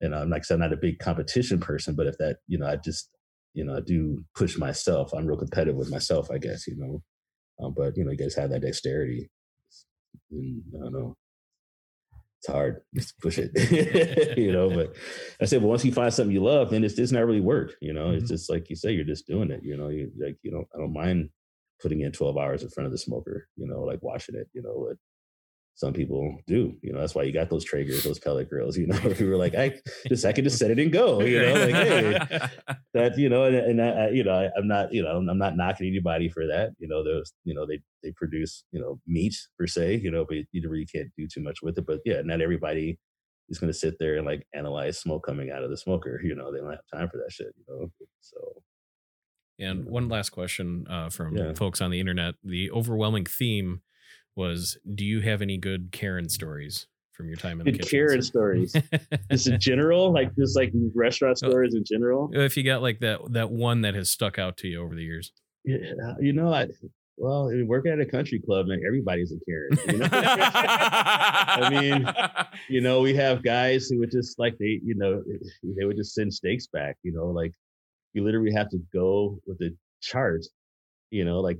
Speaker 3: And I'm like I said, I'm not a big competition person, but if that, you know, I just, you know, I do push myself. I'm real competitive with myself, I guess, you know. Um, but you know, you guys have that dexterity. And, I don't know it's hard. Just push it, you know. But I said, but once you find something you love, then it's just not really work. You know, mm-hmm. it's just like you say, you're just doing it. You know, you like you know, I don't mind putting in 12 hours in front of the smoker. You know, like washing it. You know, some people do. You know, that's why you got those Traegers, those pellet grills. You know, who were like, I just I can just set it and go. You know, like hey, that you know, and, and I, you know, I, am not you know I'm not knocking anybody for that. You know, those you know they they produce you know meat per se. You know, but you really can't do too much with it. But yeah, not everybody is going to sit there and like analyze smoke coming out of the smoker. You know, they don't have time for that shit. You know, so.
Speaker 1: And one last question uh, from yeah. folks on the internet: the overwhelming theme was do you have any good Karen stories from your time in good the kitchen?
Speaker 3: Karen stories. just in general, like just like restaurant stories in general.
Speaker 1: If you got like that that one that has stuck out to you over the years.
Speaker 3: Yeah, you know, I well, I mean, working at a country club, man, everybody's a Karen. You know? I mean, you know, we have guys who would just like they, you know, they would just send steaks back. You know, like you literally have to go with a chart. You know, like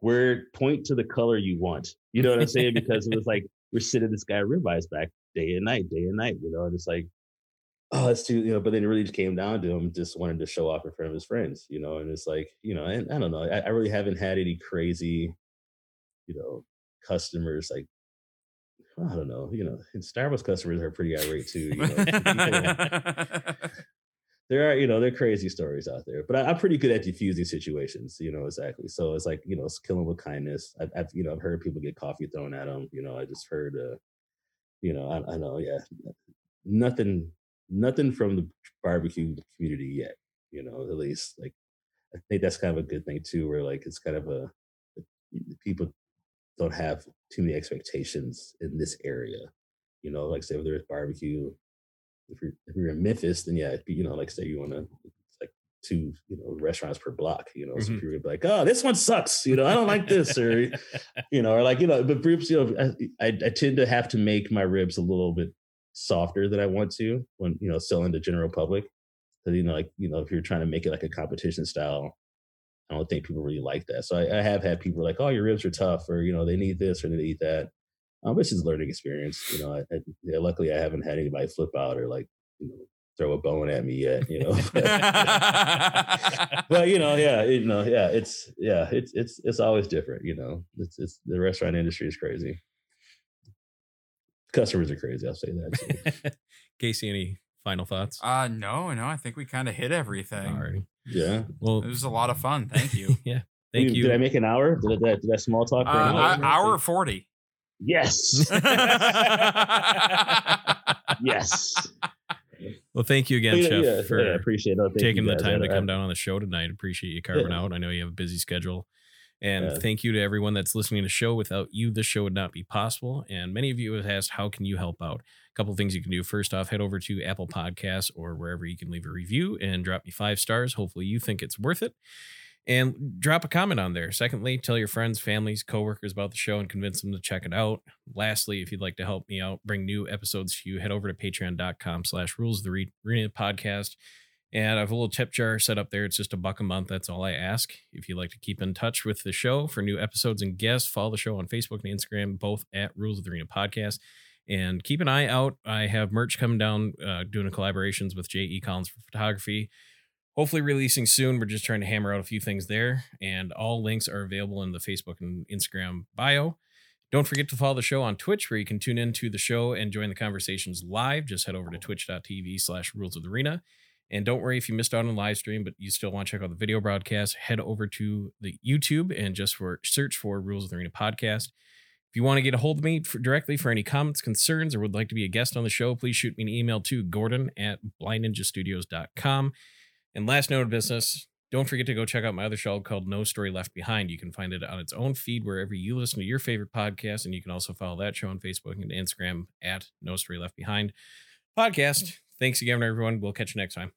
Speaker 3: where point to the color you want. You know what I'm saying? Because it was like we're sitting this guy ribeyes back day and night, day and night. You know, and it's like, oh, it's too, you know. But then it really just came down to him just wanting to show off in front of his friends. You know, and it's like, you know, and I don't know. I, I really haven't had any crazy, you know, customers like I don't know, you know, and Starbucks customers are pretty irate too. You know, there are, you know, there are crazy stories out there, but I, am pretty good at diffusing situations, you know, exactly. So it's like, you know, it's killing with kindness. I've, I've, you know, I've heard people get coffee thrown at them. You know, I just heard, uh, you know, I, I know, yeah, nothing, nothing from the barbecue community yet. You know, at least like I think that's kind of a good thing too, where like it's kind of a people don't have too many expectations in this area. You know, like say if there's barbecue, if you're if you're in Memphis, then yeah, you know, like say you want to like two, you know, restaurants per block, you know, mm-hmm. so you're like, oh, this one sucks, you know, I don't like this, or you know, or like, you know, but ribs, you know, I, I tend to have to make my ribs a little bit softer than I want to when, you know, selling to general public. Cause you know, like, you know, if you're trying to make it like a competition style, I don't think people really like that. So I, I, have had people like, "Oh, your ribs are tough," or you know, they need this or they need that. Um, it's just learning experience. You know, I, I, yeah, luckily I haven't had anybody flip out or like you know throw a bone at me yet. You know, but you know, yeah, you know, yeah, it's yeah, it's it's it's always different. You know, it's it's the restaurant industry is crazy. Customers are crazy. I'll say that.
Speaker 1: Casey, any final thoughts?
Speaker 2: Uh no, no. I think we kind of hit everything.
Speaker 1: Alrighty.
Speaker 3: Yeah.
Speaker 2: Well, it was a lot of fun. Thank you.
Speaker 1: yeah. Thank
Speaker 3: did,
Speaker 1: you.
Speaker 3: Did I make an hour? Did I, did I small talk?
Speaker 2: For uh, an hour? hour 40.
Speaker 3: Yes. yes.
Speaker 1: Well, thank you again,
Speaker 3: yeah,
Speaker 1: Chef,
Speaker 3: yeah,
Speaker 1: for
Speaker 3: yeah, appreciate it.
Speaker 1: taking the time to come down on the show tonight. Appreciate you carving out. I know you have a busy schedule. And thank you to everyone that's listening to the show. Without you, the show would not be possible. And many of you have asked, how can you help out? A couple things you can do. First off, head over to Apple Podcasts or wherever you can leave a review and drop me five stars. Hopefully, you think it's worth it. And drop a comment on there. Secondly, tell your friends, families, coworkers about the show and convince them to check it out. Lastly, if you'd like to help me out, bring new episodes to you, head over to patreon.com slash rules the arena podcast and I have a little tip jar set up there. It's just a buck a month. That's all I ask. If you'd like to keep in touch with the show for new episodes and guests, follow the show on Facebook and Instagram, both at Rules of the Arena Podcast. And keep an eye out. I have merch coming down, uh, doing collaborations with J.E. Collins for photography. Hopefully, releasing soon. We're just trying to hammer out a few things there. And all links are available in the Facebook and Instagram bio. Don't forget to follow the show on Twitch, where you can tune into the show and join the conversations live. Just head over to twitch.tv slash rules of the arena. And don't worry if you missed out on the live stream, but you still want to check out the video broadcast, head over to the YouTube and just for search for Rules of the Arena podcast. If you want to get a hold of me for, directly for any comments, concerns, or would like to be a guest on the show, please shoot me an email to gordon at blindninjastudios.com. And last note of business, don't forget to go check out my other show called No Story Left Behind. You can find it on its own feed wherever you listen to your favorite podcast, and you can also follow that show on Facebook and Instagram at No Story Left Behind podcast. Thanks again, everyone. We'll catch you next time.